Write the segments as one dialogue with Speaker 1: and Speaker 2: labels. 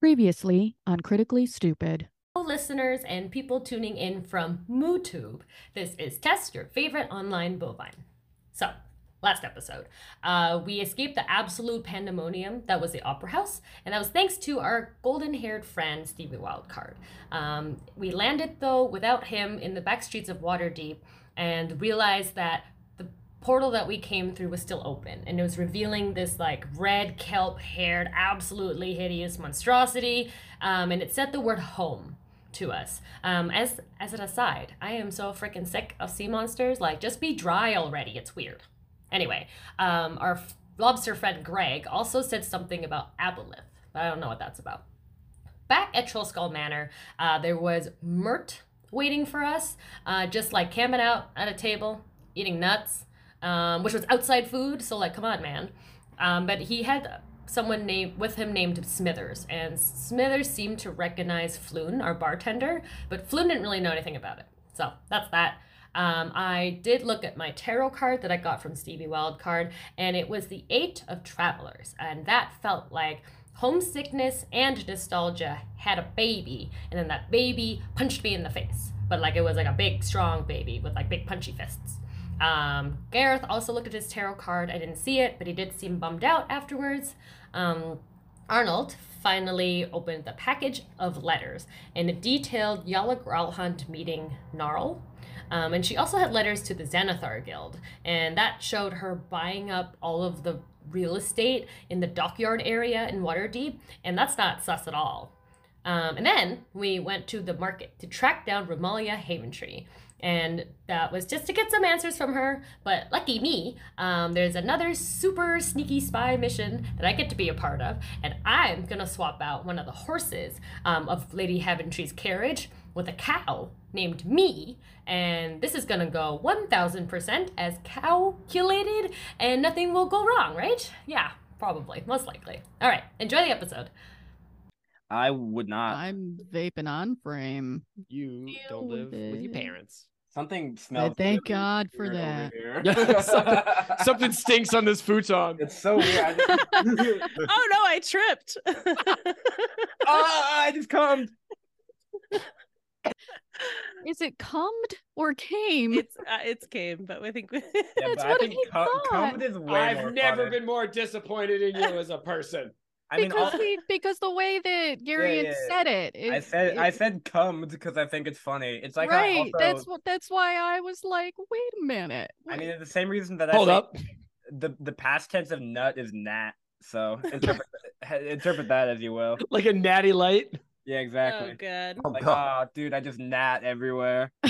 Speaker 1: Previously on Critically Stupid.
Speaker 2: listeners and people tuning in from MooTube. This is Tess, your favorite online bovine. So, last episode, uh, we escaped the absolute pandemonium that was the Opera House, and that was thanks to our golden haired friend, Stevie Wildcard. Um, we landed, though, without him in the back streets of Waterdeep and realized that portal that we came through was still open and it was revealing this like red kelp haired absolutely hideous monstrosity um, and it said the word home to us. Um, as as an aside i am so freaking sick of sea monsters like just be dry already it's weird. Anyway um, our lobster friend greg also said something about aboleth but i don't know what that's about. Back at Trollskull Manor, uh, there was Mirt waiting for us, uh, just like camping out at a table, eating nuts, um, which was outside food. So like, come on, man. Um, but he had someone named with him named Smithers, and Smithers seemed to recognize Floon, our bartender, but Floon didn't really know anything about it. So that's that. Um, I did look at my tarot card that I got from Stevie Wildcard, and it was the Eight of Travelers, and that felt like homesickness and nostalgia had a baby, and then that baby punched me in the face, but like it was like a big, strong baby with like big punchy fists. Um, Gareth also looked at his tarot card. I didn't see it, but he did seem bummed out afterwards. Um, Arnold finally opened the package of letters, and it detailed Yalah Gralhund meeting Gnarl. Um, and she also had letters to the Xanathar Guild, and that showed her buying up all of the real estate in the dockyard area in Waterdeep, and that's not sus at all. Um, and then we went to the market to track down Romalia Haventree. And that was just to get some answers from her. But lucky me, um, there's another super sneaky spy mission that I get to be a part of. And I'm to swap out one of the horses um, of Lady Haventree's carriage with a cow named Me. And this is to go 1000% as calculated, and nothing will go wrong, right? Yeah, probably, most likely. All right, enjoy the episode.
Speaker 3: I would not.
Speaker 1: I'm vaping on frame.
Speaker 4: You don't live with your parents.
Speaker 5: Something smells.
Speaker 1: thank
Speaker 5: really
Speaker 1: God for
Speaker 5: weird
Speaker 1: that.
Speaker 4: something, something stinks on this futon.
Speaker 5: It's so weird. Just,
Speaker 6: oh no, I tripped.
Speaker 3: Ah, I just come.
Speaker 1: Is it cummed or came?
Speaker 6: it's uh, it's came, but I think
Speaker 5: yeah,
Speaker 1: That's
Speaker 5: but I
Speaker 1: what
Speaker 5: think
Speaker 1: he
Speaker 5: cum, cum
Speaker 1: thought.
Speaker 5: is way
Speaker 4: I've never
Speaker 5: funny.
Speaker 4: been more disappointed in you as a person.
Speaker 5: I mean,
Speaker 1: because
Speaker 5: all,
Speaker 1: he because the way that Gary had
Speaker 5: yeah, yeah.
Speaker 1: said it,
Speaker 5: I
Speaker 1: it-
Speaker 5: said I said cum because I think it's funny. It's like
Speaker 1: right.
Speaker 5: also,
Speaker 1: That's what. That's why I was like, wait a minute.
Speaker 5: I mean, the same reason that
Speaker 4: Hold
Speaker 5: I say
Speaker 4: up.
Speaker 5: the the past tense of nut is nat. So interpret interpret that as you will.
Speaker 4: Like a natty light.
Speaker 5: Yeah, exactly.
Speaker 6: oh
Speaker 5: exactly.
Speaker 6: god.
Speaker 5: Oh, like, oh, dude, I just nat everywhere.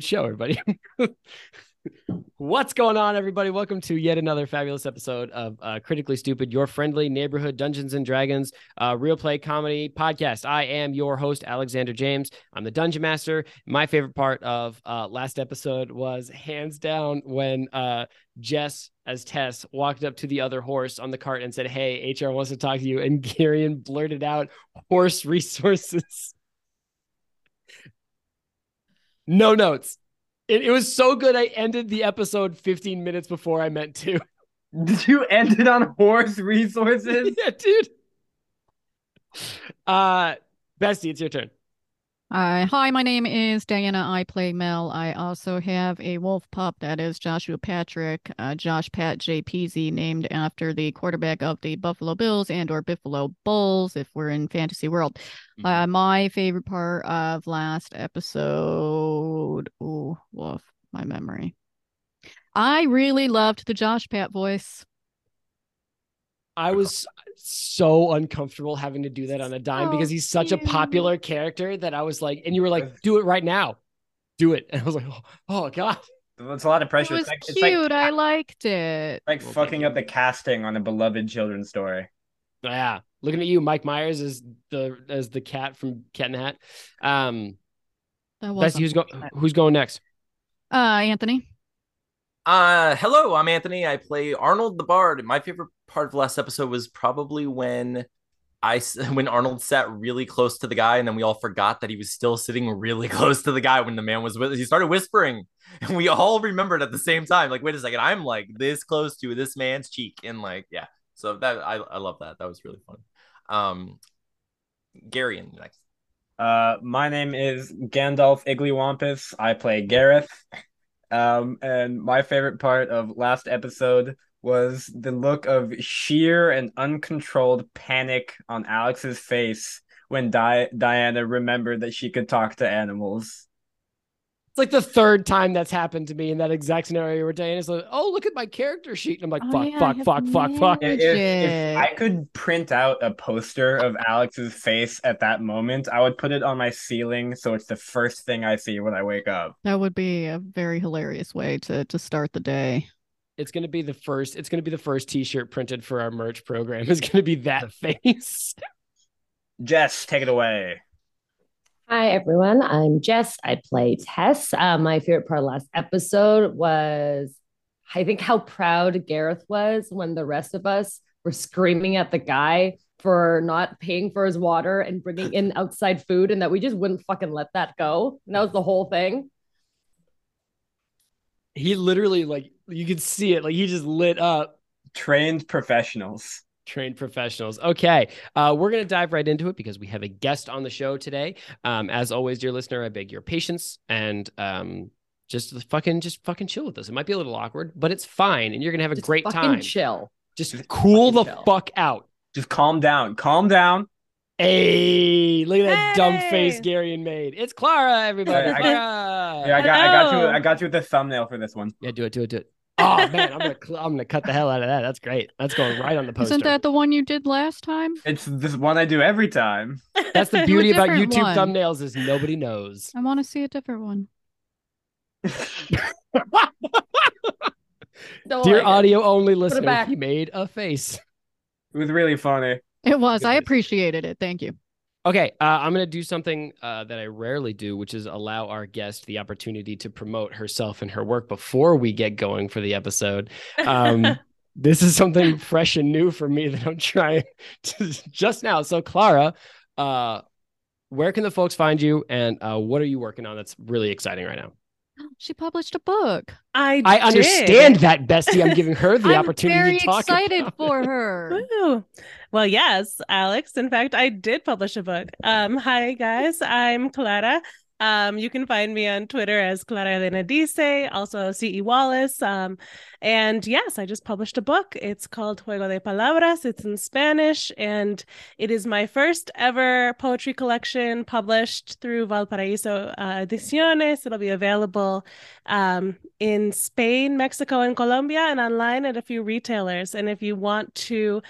Speaker 4: Good show, everybody. What's going on, everybody? Welcome to yet another fabulous episode of uh, Critically Stupid, your friendly neighborhood Dungeons and Dragons uh, real play comedy podcast. I am your host, Alexander James. I'm the Dungeon Master. My favorite part of uh, last episode was hands down when uh, Jess, as Tess, walked up to the other horse on the cart and said, Hey, HR wants to talk to you. And Garion blurted out horse resources. No notes. It, it was so good. I ended the episode 15 minutes before I meant to.
Speaker 5: Did you end it on horse resources?
Speaker 4: yeah, dude. Uh, Bestie, it's your turn.
Speaker 1: Uh, hi, my name is Diana. I play Mel. I also have a wolf pup that is Joshua Patrick, uh, Josh Pat J. Peasy, named after the quarterback of the Buffalo Bills and or Buffalo Bulls, if we're in fantasy world. Uh, my favorite part of last episode. Oh, woof, my memory. I really loved the Josh Pat voice.
Speaker 4: I was so uncomfortable having to do that on a dime
Speaker 1: So
Speaker 4: because he's such a popular character that I was like, and you were like, do it right now. Do it. And I was like, oh, oh God.
Speaker 5: It's a lot of pressure.
Speaker 1: It
Speaker 5: pressure.
Speaker 1: was
Speaker 5: It's like,
Speaker 1: cute.
Speaker 5: it's like,
Speaker 1: I liked it.
Speaker 5: like
Speaker 4: Well,
Speaker 5: fucking up the casting on a beloved children's story.
Speaker 4: Yeah. Looking at you, Mike Myers is the as the cat from Cat in the Hat. Um
Speaker 1: That wasn't
Speaker 4: who's going who's going next?
Speaker 1: Uh, Anthony.
Speaker 7: Uh, hello, I'm Anthony. I play Arnold the Bard. My favorite part of the last episode was probably when I when Arnold sat really close to the guy, and then we all forgot that he was still sitting really close to the guy when the man was with. He started whispering, and we all remembered at the same time. Like, wait a second, I'm like this close to this man's cheek, and like, yeah. So that I I love that. That was really fun. Um, Garion next.
Speaker 5: Uh, my name is Gandalf Igglywampus. I play Gareth. Um, and my favorite part of last episode was the look of sheer and uncontrolled panic on Alex's face when Di- Diana remembered that she could talk to animals.
Speaker 4: It's like the third time that's happened to me in that exact scenario where Diana's like, oh, look at my character sheet. And I'm like,
Speaker 1: Oh,
Speaker 4: fuck,
Speaker 1: yeah, I
Speaker 4: fuck,
Speaker 1: have
Speaker 4: fuck, fuck, fuck.
Speaker 5: If, if, if I could print out a poster of Alex's face at that moment, I would put it on my ceiling so it's the first thing I see when I wake up.
Speaker 1: That would be a very hilarious way to to start the day.
Speaker 4: It's gonna be the first, it's gonna be the first t-shirt printed for our merch program. It's gonna be that face.
Speaker 5: Jess, take it away.
Speaker 8: Hi, everyone. I'm Jess. I play Tess. Uh, my favorite part of last episode was, I think, how proud Gareth was when the rest of us were screaming at the guy for not paying for his water and bringing in outside food, and that we just wouldn't fucking let that go. And that was the whole thing.
Speaker 4: He literally like you could see it, like he just lit up.
Speaker 5: Trained professionals.
Speaker 4: Trained professionals. Okay, uh, we're gonna dive right into it because we have a guest on the show today. Um, as always, dear listener, I beg your patience and um, just fucking just fucking chill with us. It might be a little awkward, but it's fine, and you're gonna have a
Speaker 8: Just
Speaker 4: great
Speaker 8: fucking
Speaker 4: time.
Speaker 8: chill.
Speaker 4: Just cool the
Speaker 8: chill.
Speaker 4: fuck out.
Speaker 5: Just calm down. Calm down.
Speaker 4: Hey, look at that dumb face
Speaker 6: Hey!
Speaker 4: Garion made. It's Clara, everybody.
Speaker 5: Yeah, I got-
Speaker 4: Clara.
Speaker 5: Yeah, I got, I got you. I got you with the thumbnail for this one.
Speaker 4: Yeah, do it, do it, do it. Oh man, I'm gonna cl- I'm gonna cut the hell out of that. That's great. That's going right on the poster.
Speaker 1: Isn't that the one you did last time?
Speaker 5: It's this one I do every time.
Speaker 4: That's the beauty about
Speaker 1: different
Speaker 4: YouTube
Speaker 1: one.
Speaker 4: thumbnails is nobody knows.
Speaker 1: I want to see a different one.
Speaker 8: Don't
Speaker 4: Dear
Speaker 8: like
Speaker 4: audio only listener, he made a face.
Speaker 5: It was really funny.
Speaker 1: It was. I appreciated it. Thank you.
Speaker 4: Okay, uh, I'm going to do something uh, that I rarely do, which is allow our guest the opportunity to promote herself and her work before we get going for the episode. Um, this is something fresh and new for me that I'm trying to just now. So, Clara, uh, where can the folks find you, and uh, what are you working on that's really exciting right now?
Speaker 1: She published a book.
Speaker 6: I
Speaker 4: I understand that, Bestie. I'm giving her the
Speaker 1: I'm
Speaker 4: opportunity
Speaker 1: very
Speaker 4: to talk.
Speaker 1: excited
Speaker 4: about
Speaker 1: for
Speaker 4: it.
Speaker 1: her.
Speaker 6: Woo. Well, yes, Alex. In fact, I did publish a book. Um, hi guys, I'm Clara. Um, you can find me on Twitter as Clara Elena Dice, also CE Wallace. Um, and yes, I just published a book. It's called Juego de Palabras. It's in Spanish, and it is my first ever poetry collection published through Valparaiso uh, Ediciones. It'll be available um, in Spain, Mexico, and Colombia, and online at a few retailers. And if you want to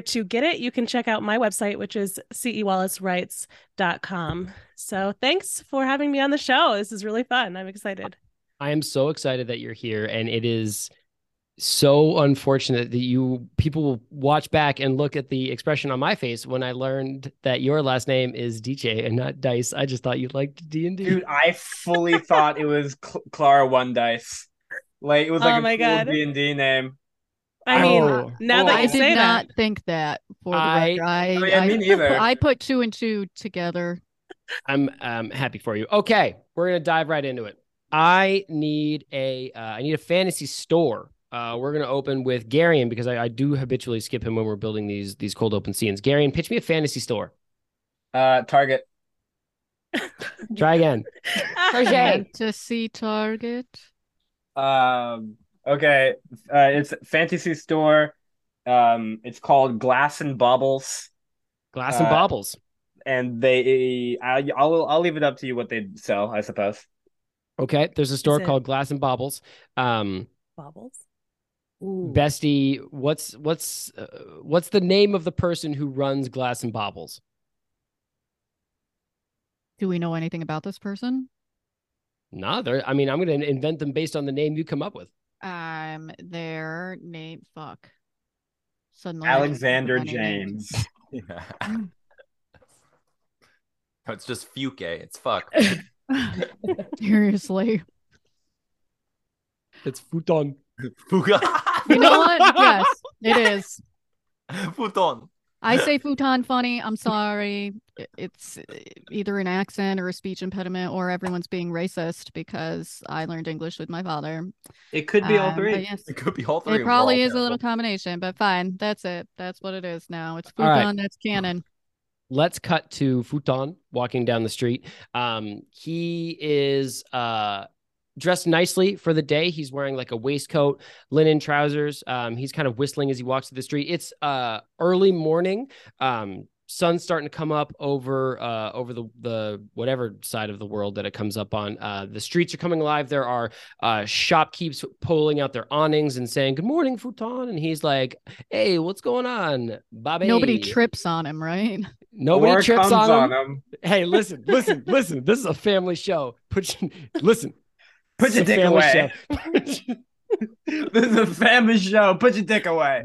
Speaker 6: to get it, you can check out my website, which is cewallacewrites.com. So thanks for having me on the show. This is really fun. I'm excited.
Speaker 4: I am so excited that you're here, and it is so unfortunate that you people will watch back and look at the expression on my face when I learned that your last name is DJ and not Dice. I just thought you liked D and D.
Speaker 5: Dude, I fully thought it was Cl- Clara One Dice. Like it was like
Speaker 6: Oh
Speaker 5: a
Speaker 6: my God.
Speaker 5: D and D name.
Speaker 6: I mean,
Speaker 4: Oh.
Speaker 6: now
Speaker 5: Oh,
Speaker 6: that
Speaker 1: I
Speaker 6: you
Speaker 1: did
Speaker 6: say
Speaker 1: not
Speaker 6: that,
Speaker 1: think that for the
Speaker 4: I-
Speaker 1: record. I,
Speaker 5: Oh, yeah, me
Speaker 1: I-
Speaker 5: neither.
Speaker 1: I put two and two together.
Speaker 4: I'm um happy for you. Okay, we're gonna dive right into it. I need a uh, I need a fantasy store. Uh, we're gonna open with Garion because I, I do habitually skip him when we're building these these cold open scenes. Garion, pitch me a fantasy store.
Speaker 5: Uh, Target.
Speaker 4: Try again.
Speaker 8: Target.
Speaker 1: Fantasy Target.
Speaker 5: Um. Okay. Uh, it's fantasy store. Um. It's called Glass and Baubles,
Speaker 4: Glass and
Speaker 5: Uh,
Speaker 4: baubles.
Speaker 5: and they. I, I'll I'll leave it up to you what they sell. I suppose.
Speaker 4: Okay, there's a store
Speaker 6: it-
Speaker 4: called Glass and Baubles. Um,
Speaker 6: bubbles.
Speaker 4: Bestie, what's what's uh, what's the name of the person who runs Glass and Baubles?
Speaker 1: Do we know anything about this person?
Speaker 4: No, they're. I mean, I'm gonna invent them based on the name you come up with.
Speaker 1: Um, their name. Fuck. Suddenly,
Speaker 5: Alexander
Speaker 1: remember any names.
Speaker 5: James.
Speaker 7: Yeah. No, it's just Fuke. It's fuck.
Speaker 1: Seriously.
Speaker 4: It's Futon.
Speaker 7: Fuga.
Speaker 1: You know what? yes, it is.
Speaker 7: Futon.
Speaker 1: I say futon funny. I'm sorry. It's uh, either an accent or a speech impediment, or everyone's being racist because I learned English with my father.
Speaker 5: It could be all
Speaker 1: Um,
Speaker 5: three.
Speaker 1: yes,
Speaker 7: It could be all three.
Speaker 1: it probably
Speaker 7: all
Speaker 1: is a little combination, but fine. That's it. That's what it is now. It's
Speaker 4: All right.
Speaker 1: futon. That's canon.
Speaker 4: let's cut to Futon walking down the street. Um, he is uh dressed nicely for the day. He's wearing like a waistcoat, linen trousers. Um, he's kind of whistling as he walks through the street. It's uh early morning. Um, sun's starting to come up over uh over the the whatever side of the world that it comes up on. Uh, the streets are coming alive. There are uh shopkeepers pulling out their awnings and saying "Good morning, Futon," and he's like, "Hey, what's going on, Bobby?"
Speaker 1: Nobody trips on him, right?
Speaker 4: Nobody
Speaker 5: Or
Speaker 4: trips on him.
Speaker 5: him.
Speaker 4: Hey, listen, listen, listen. This is a family show. Put your, listen.
Speaker 5: Put
Speaker 4: This
Speaker 5: your dick away. this is a family show. Put your dick away.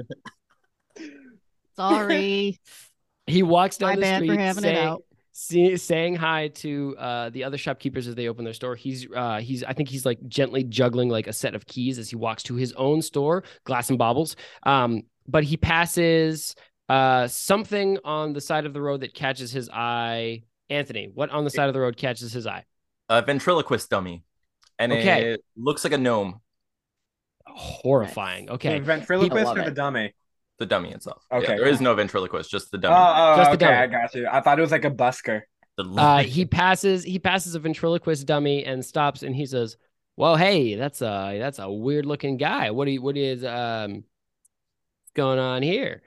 Speaker 1: Sorry.
Speaker 4: he walks down
Speaker 1: My
Speaker 4: the
Speaker 1: bad for
Speaker 4: street
Speaker 1: having it
Speaker 4: saying,
Speaker 1: out.
Speaker 4: see- saying hi to uh, the other shopkeepers as they open their store. He's uh, he's I think he's like gently juggling like a set of keys as he walks to his own store, Glass and Baubles. Um, but he passes uh, something on the side of the road that catches his eye. Anthony, what on the side of the road catches his eye?
Speaker 7: A ventriloquist dummy. And
Speaker 4: Okay.
Speaker 7: it looks like a gnome,
Speaker 4: Horrifying. Okay.
Speaker 5: The ventriloquist
Speaker 8: love
Speaker 5: or the
Speaker 8: it.
Speaker 5: dummy?
Speaker 7: the dummy itself. Yeah,
Speaker 5: Okay,
Speaker 7: there is
Speaker 5: cool.
Speaker 7: no ventriloquist, just the
Speaker 5: Oh,
Speaker 7: dummy.
Speaker 5: oh,
Speaker 4: Just the
Speaker 5: okay,
Speaker 4: dummy.
Speaker 5: I got you. I thought it was like a busker.
Speaker 7: The
Speaker 4: uh, he passes he passes a ventriloquist dummy and stops and he says well hey that's a that's a weird looking guy what do you what is um going on here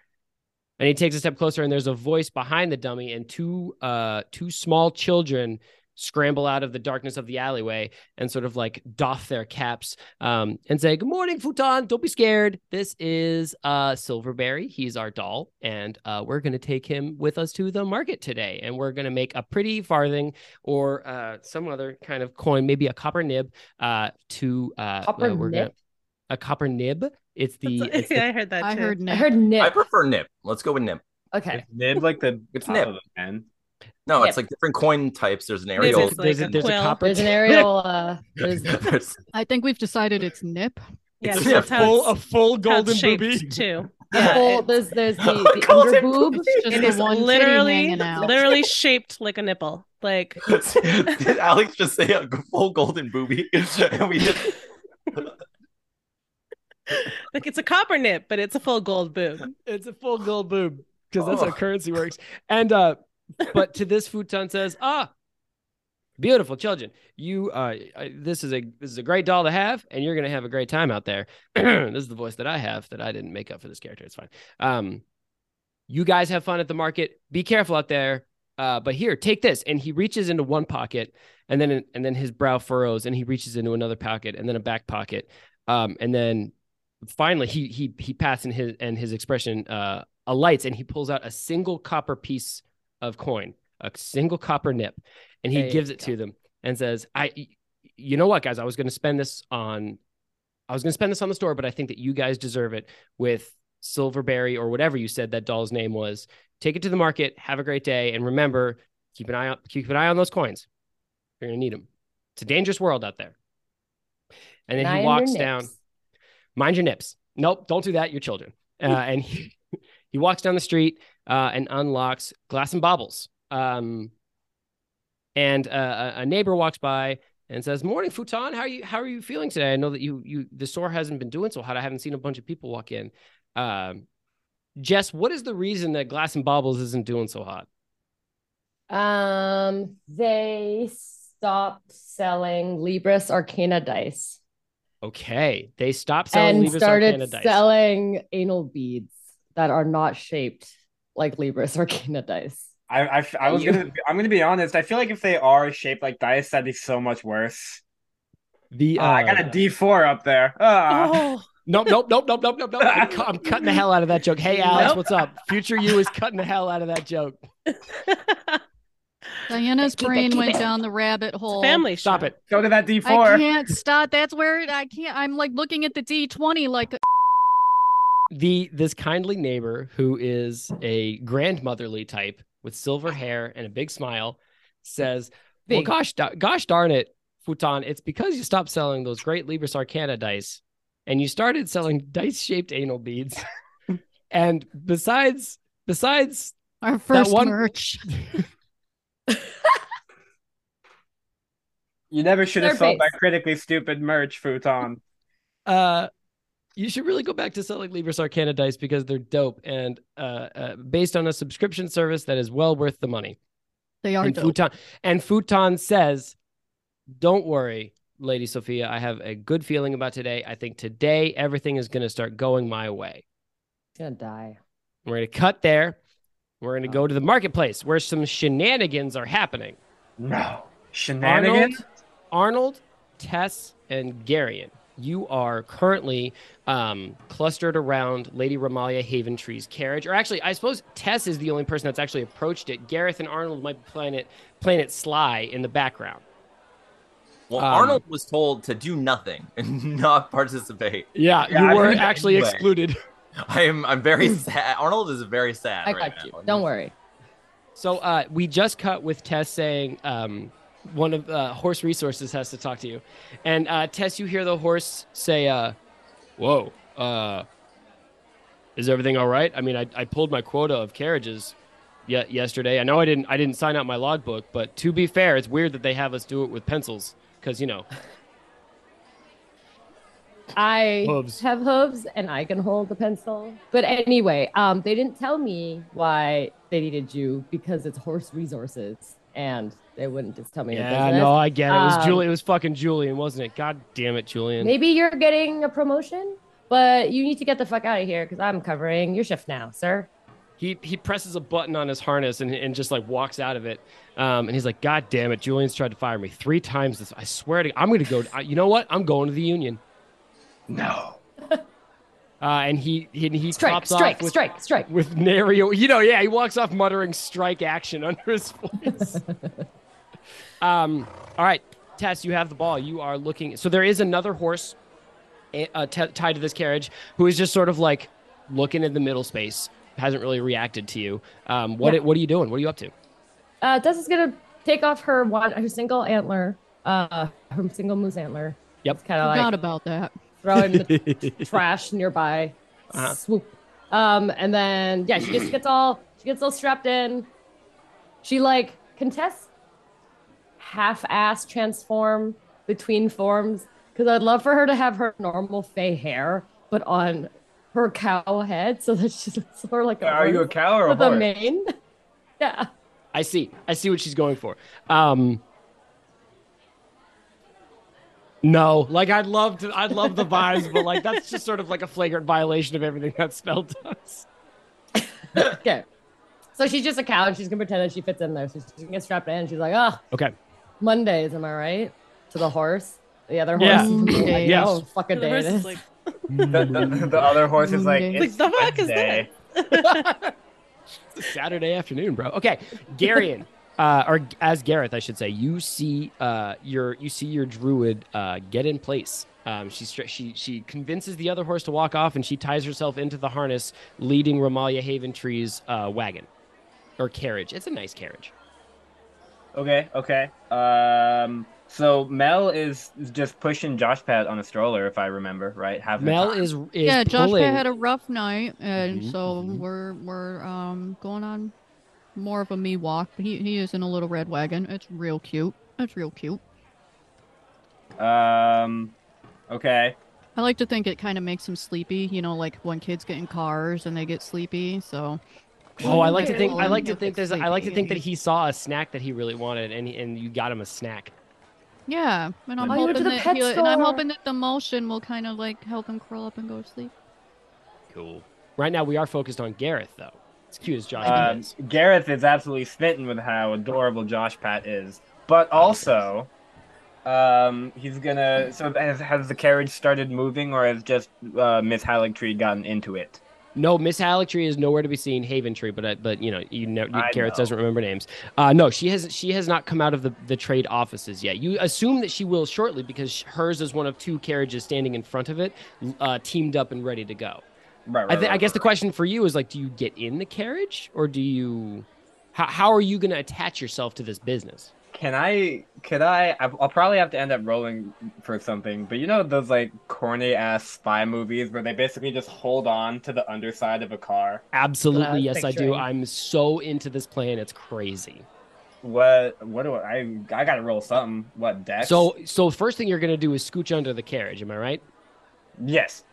Speaker 4: and he takes a step closer and there's a voice behind the dummy and two uh two small children scramble out of the darkness of the alleyway and sort of like doff their caps um and say good morning futon don't be scared this is uh silverberry he's our doll and uh we're going to take him with us to the market today and we're going to make a pretty farthing or uh some other kind of coin maybe a copper nib uh to uh
Speaker 8: Copper
Speaker 4: uh, we're gonna- a copper nib it's the it's the
Speaker 6: I heard that.
Speaker 1: I
Speaker 6: too.
Speaker 1: heard
Speaker 8: I
Speaker 1: Nick.
Speaker 8: heard
Speaker 7: I prefer nib. Let's go with nib.
Speaker 8: Okay.
Speaker 5: It's nib like the
Speaker 7: It's
Speaker 5: top
Speaker 7: nib.
Speaker 5: of a pen.
Speaker 7: No,
Speaker 8: Nip.
Speaker 7: it's like different coin types. There's an
Speaker 6: Maybe
Speaker 7: Arial.
Speaker 4: there's,
Speaker 6: like
Speaker 4: a,
Speaker 6: a
Speaker 4: there's a copper
Speaker 8: There's an aerial. Uh, there's
Speaker 7: There's-
Speaker 1: I think we've decided it's Nip.
Speaker 6: Yeah,
Speaker 7: It's
Speaker 6: so
Speaker 7: a
Speaker 6: that's how
Speaker 4: full
Speaker 6: it's-
Speaker 4: a full golden
Speaker 6: shaped
Speaker 4: booby
Speaker 6: too.
Speaker 8: the
Speaker 6: Yeah,
Speaker 8: full,
Speaker 6: it-
Speaker 8: there's there's the, the
Speaker 7: Golden
Speaker 8: under boob.
Speaker 1: It's just
Speaker 6: it
Speaker 1: the
Speaker 6: is
Speaker 1: one
Speaker 6: literally literally shaped like a nipple. Like
Speaker 7: Did Alex just say a full golden booby? and we just
Speaker 6: like it's a copper nip, but it's a full gold boob.
Speaker 4: It's a full gold boob because that's how
Speaker 7: Oh.
Speaker 4: currency works. And uh, but to this futon says, ah, beautiful children. You uh, I- this is a this is a great doll to have, and you're gonna have a great time out there. this is the voice that I have that I didn't make up for this character. It's fine. Um, you guys have fun at the market. Be careful out there. Uh, but here, take this. And he reaches into one pocket, and then and then his brow furrows, and he reaches into another pocket, and then a back pocket. Um, and then finally he he he passes in his and his expression uh alights and he pulls out a single copper piece of coin, a single copper nip, and he
Speaker 8: you
Speaker 4: gives it
Speaker 8: go.
Speaker 4: to them and says, "I, you know what, guys? I was going to spend this on, I was going to spend this on the store, but I think that you guys deserve it with Silverberry or whatever you said that doll's name was. Take it to the market. Have a great day, and remember, keep an eye on keep an eye on those coins. You're going to need them. It's a dangerous world out there. And then he walks down. Mind your nips. Nope, don't do that. Your children. Uh, and he, he walks down the street uh, and unlocks glass and baubles. Um, and uh, a neighbor walks by and says, "Morning, Futon. How are you? How are you feeling today? I know that you you the store hasn't been doing so hot. I haven't seen a bunch of people walk in." Um, Jess, what is the reason that glass and baubles isn't doing so hot?
Speaker 8: Um, they stopped selling Libris Arcana dice
Speaker 4: Okay, they stopped selling
Speaker 8: and
Speaker 4: Libris
Speaker 8: started
Speaker 4: Arcana dice.
Speaker 8: selling anal beads that are not shaped like Libris Arcana dice.
Speaker 5: I, I, I was
Speaker 4: You-
Speaker 5: gonna I'm gonna be honest. I feel like if they are shaped like dice, that'd be so much worse.
Speaker 4: the
Speaker 5: Ah, I got
Speaker 4: uh,
Speaker 5: a D four up there. Ah.
Speaker 6: Oh,
Speaker 4: Nope, nope, nope, nope, nope, nope, nope. I'm, cu- I'm cutting the hell out of that joke. Hey, Alex,
Speaker 6: Nope.
Speaker 4: what's up? Future you is cutting the hell out of that joke.
Speaker 1: Diana's
Speaker 8: Keep
Speaker 1: brain
Speaker 8: keep
Speaker 1: went
Speaker 8: it.
Speaker 1: down the rabbit hole.
Speaker 6: family
Speaker 4: Stop
Speaker 6: show.
Speaker 4: it.
Speaker 5: Go to that D four.
Speaker 1: I can't stop. That's where I can't. I'm like looking at the D20 like
Speaker 4: The this kindly neighbor who is a grandmotherly type with silver hair and a big smile says, "Well, gosh, da- gosh darn it, Futon, it's because you stopped selling those great Libris Arcana dice and you started selling dice-shaped anal beads. and besides, besides
Speaker 1: our first
Speaker 4: one-
Speaker 1: merch.
Speaker 5: You never should have sold
Speaker 8: base.
Speaker 5: that critically stupid merch, Futon.
Speaker 4: uh you should really go back to selling Libris Arcana dice because they're dope and uh, uh based on a subscription service that is well worth the money.
Speaker 1: They are
Speaker 4: And
Speaker 1: dope.
Speaker 4: Futon and Futon says, "Don't worry, Lady Sophia. I have a good feeling about today. I think today everything is going to start going my way.
Speaker 8: It's gonna die.
Speaker 4: We're going to cut there. We're going to go to the marketplace where some shenanigans are happening.
Speaker 5: No. Shenanigans?
Speaker 4: Arnold, Arnold, Tess, and Garion. You are currently um, clustered around Lady Ramalia Haventree's carriage, or actually, I suppose Tess is the only person that's actually approached it. Gareth and Arnold might be playing it, playing it sly in the background.
Speaker 7: Well,
Speaker 4: Um,
Speaker 7: Arnold was told to do nothing and not participate.
Speaker 4: Yeah,
Speaker 5: Yeah,
Speaker 4: you
Speaker 5: I
Speaker 4: were actually
Speaker 7: anyway.
Speaker 4: excluded.
Speaker 7: I am. I'm very sad. Arnold is very sad.
Speaker 8: I
Speaker 7: right
Speaker 8: got you. Don't worry.
Speaker 4: So uh, we just cut with Tess saying um, one of uh, Horse Resources has to talk to you, and uh, Tess, you hear the horse say, uh, "Whoa, uh, is everything all right?" I mean, I, I pulled my quota of carriages ye- yesterday. I know I didn't I didn't sign out my logbook, but to be fair, it's weird that they have us do it with pencils because you know
Speaker 8: I
Speaker 4: Hooves.
Speaker 8: have hooves and I can hold the pencil. But anyway, um, they didn't tell me why they needed you because it's horse resources, and they wouldn't just tell me.
Speaker 4: yeah, no, I get it. It was
Speaker 8: Um,
Speaker 4: Julian. It was fucking Julian, wasn't it? God damn it, Julian.
Speaker 8: Maybe you're getting a promotion, but you need to get the fuck out of here because I'm covering your shift now, sir.
Speaker 4: he he presses a button on his harness and, and just like walks out of it. Um, and he's like, God damn it, Julian's tried to fire me three times. This, I swear to, I'm gonna go. I- You know what? I'm going to the union.
Speaker 5: No.
Speaker 4: Uh, and he he, he
Speaker 8: Strike,
Speaker 4: tops
Speaker 8: strike,
Speaker 4: off with,
Speaker 8: strike, strike.
Speaker 4: with Nario. You know, yeah, he walks off muttering "strike action" under his voice. um, all right, Tess, you have the ball. You are looking. So there is another horse eh, uh, t- tied to this carriage who is just sort of like looking in the middle space. Hasn't really reacted to you. Um, what
Speaker 8: Yeah.
Speaker 4: what are you doing? What are you up to?
Speaker 8: Uh, Tess is gonna take off her one, her single antler, uh, her single moose antler.
Speaker 4: Yep.
Speaker 8: Kind of
Speaker 1: Forgot
Speaker 8: like
Speaker 1: about that.
Speaker 8: throw in the trash nearby.
Speaker 4: Uh-huh.
Speaker 8: Swoop. Um, and then yeah, she just gets all she gets all strapped in. She like can Tess half-ass transform between forms because I'd love for her to have her normal fey hair, but on her cow head, so that she's sort of like a
Speaker 5: Are you a cow or a
Speaker 8: with a
Speaker 5: horse?
Speaker 8: mane. Yeah.
Speaker 4: I see. I see what she's going for. Um, no, like I'd love to. I'd love the vibes, but like that's just sort of like a flagrant violation of everything that spell does.
Speaker 8: Okay. So she's just a cow and she's gonna pretend that she fits in there. So she's gonna get strapped in. And she's like, oh,
Speaker 4: Okay.
Speaker 8: Mondays, am I right? To the horse. The other horse.
Speaker 4: Yeah.
Speaker 8: is gonna be like,
Speaker 4: Yes.
Speaker 8: Oh, fuck a
Speaker 6: The
Speaker 8: day.
Speaker 6: horse
Speaker 8: it
Speaker 6: is
Speaker 8: is.
Speaker 6: like,
Speaker 5: The, the, the other horse is like,
Speaker 1: Like,
Speaker 6: the fuck is
Speaker 5: Wednesday.
Speaker 4: It's a Saturday afternoon, bro. Okay, Garion, uh, or as Gareth, I should say, you see uh, your you see your druid uh, get in place. Um, she she she convinces the other horse to walk off, and she ties herself into the harness, leading Ramalia Haventree's uh, wagon or carriage. It's a nice carriage.
Speaker 5: Okay, okay. Um, so Mel is just pushing Josh Pat on a stroller, if I remember right. Having
Speaker 4: Mel is is
Speaker 1: yeah, Josh
Speaker 4: pulling.
Speaker 1: Pat had a rough night, and
Speaker 4: Mhm,
Speaker 1: so
Speaker 4: mhm.
Speaker 1: we're we're um going on more of a me walk. But he he is in a little red wagon. It's real cute. It's real cute.
Speaker 5: Um, okay.
Speaker 1: I like to think it kind of makes him sleepy. You know, like when kids get in cars and they get sleepy. So.
Speaker 4: Oh, I like to think. I like to think there's. I like to think that he saw a snack that he really wanted, and and you got him a snack.
Speaker 1: Yeah, and I'm
Speaker 8: Oh, you went to
Speaker 1: hoping
Speaker 8: the
Speaker 1: that
Speaker 8: pet
Speaker 1: he'll- and I'm
Speaker 8: store.
Speaker 1: hoping that the motion will kind of like help him curl up and go to sleep.
Speaker 4: Cool. Right now, we are focused on Gareth, though. It's cute as Josh
Speaker 5: Um,
Speaker 4: is.
Speaker 5: Gareth is absolutely smitten with how adorable Josh Pat is, but also, um, he's gonna. So has, has the carriage started moving, or has just uh, Miss Halligtree gotten into it?
Speaker 4: No, Miss Hallictree is nowhere to be seen. Haven Tree, but uh, but you know, you know, you,
Speaker 5: I know.
Speaker 4: doesn't remember names. Uh, no, she has she has not come out of the, the trade offices yet. You assume that she will shortly because hers is one of two carriages standing in front of it, uh, teamed up and ready to go.
Speaker 5: Right.
Speaker 4: I,
Speaker 5: right,
Speaker 4: th- I
Speaker 5: right,
Speaker 4: guess the
Speaker 5: right.
Speaker 4: question for you is like, do you get in the carriage or do you? How how are you going to attach yourself to this business?
Speaker 5: Can I? Could I? I'll I'll probably have to end up rolling for something. But you know those like corny ass spy movies where they basically just hold on to the underside of a car.
Speaker 4: Absolutely,
Speaker 8: was
Speaker 4: yes, I do. I'm so into this plan; it's crazy.
Speaker 5: What? What do I? I gotta roll something. What dex?
Speaker 4: So, so first thing you're going to do is scooch under the carriage. Am I right?
Speaker 5: yes.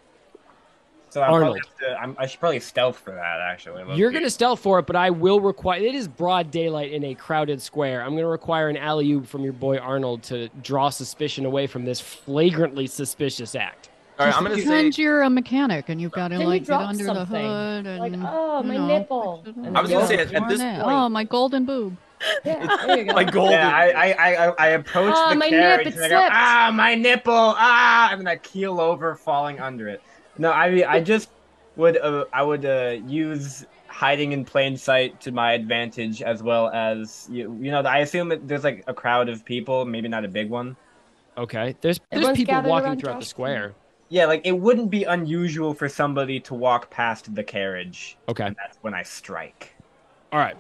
Speaker 5: So I
Speaker 4: Arnold.
Speaker 5: to, I'm, I should probably stealth for that. Actually, Let's
Speaker 4: You're going to stealth for it, but I will require. It is broad daylight in a crowded square. I'm going to require an alley oop from your boy Arnold to draw suspicion away from this flagrantly suspicious act.
Speaker 7: All right, I'm gonna say
Speaker 1: Pretend you're a mechanic and you've got to like get under
Speaker 8: something?
Speaker 1: the hood and
Speaker 8: Like, oh,
Speaker 1: you
Speaker 8: my
Speaker 1: know,
Speaker 8: nipple.
Speaker 1: fix it
Speaker 8: And
Speaker 1: up.
Speaker 7: I was gonna say,
Speaker 1: Oh,
Speaker 7: at- at this
Speaker 8: point-
Speaker 1: Oh, my golden boob.
Speaker 8: Yeah, there you go.
Speaker 7: my golden.
Speaker 5: Yeah, I I I I- I approach
Speaker 8: Ah,
Speaker 5: the
Speaker 8: my nip,
Speaker 5: carriage
Speaker 8: it
Speaker 5: and I go, ah, my nipple, ah, and then I keel over, falling under it. No, I mean, I just would uh, I would uh, use hiding in plain sight to my advantage, as well as you you know I assume that there's like a crowd of people, maybe not a big one.
Speaker 4: Okay, there's there's
Speaker 8: Everyone's
Speaker 4: people
Speaker 8: gathered
Speaker 4: walking
Speaker 8: around
Speaker 4: throughout the
Speaker 8: Josh.
Speaker 4: square.
Speaker 5: Yeah, like it wouldn't be unusual for somebody to walk past the carriage,
Speaker 4: Okay,
Speaker 5: and that's when I strike.
Speaker 4: all right.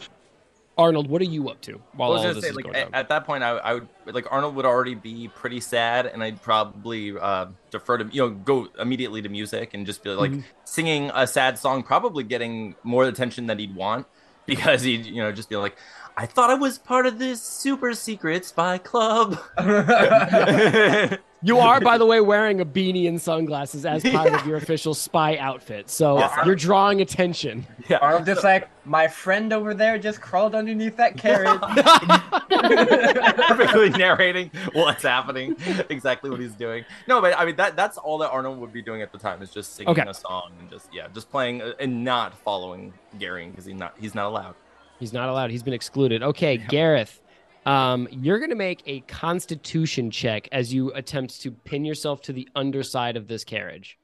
Speaker 4: Arnold, what are you up to while all this
Speaker 7: say,
Speaker 4: is
Speaker 7: like
Speaker 4: going
Speaker 7: at,
Speaker 4: on?
Speaker 7: at that point, I, I would like Arnold would already be pretty sad, and I'd probably uh, defer to you know go immediately to music and just be like
Speaker 4: Mhm.
Speaker 7: singing a sad song, probably getting more attention than he'd want because he'd you know just be like, I thought I was part of this super secret spy club.
Speaker 4: You are, by the way, wearing a beanie and sunglasses as part of your official spy outfit. So
Speaker 7: Yes.
Speaker 4: you're drawing attention.
Speaker 7: yeah.
Speaker 5: Or I'm just like, my friend over there just crawled underneath that carriage.
Speaker 7: perfectly narrating what's happening, exactly what he's doing. No, but I mean that that's all that Arnold would be doing at the time is just singing
Speaker 4: Okay.
Speaker 7: a song and just yeah, just playing uh, and not following Gary because he's not he's not allowed.
Speaker 4: He's not allowed. He's been excluded. Okay, Gareth, um, you're going to make a constitution check as you attempt to pin yourself to the underside of this carriage.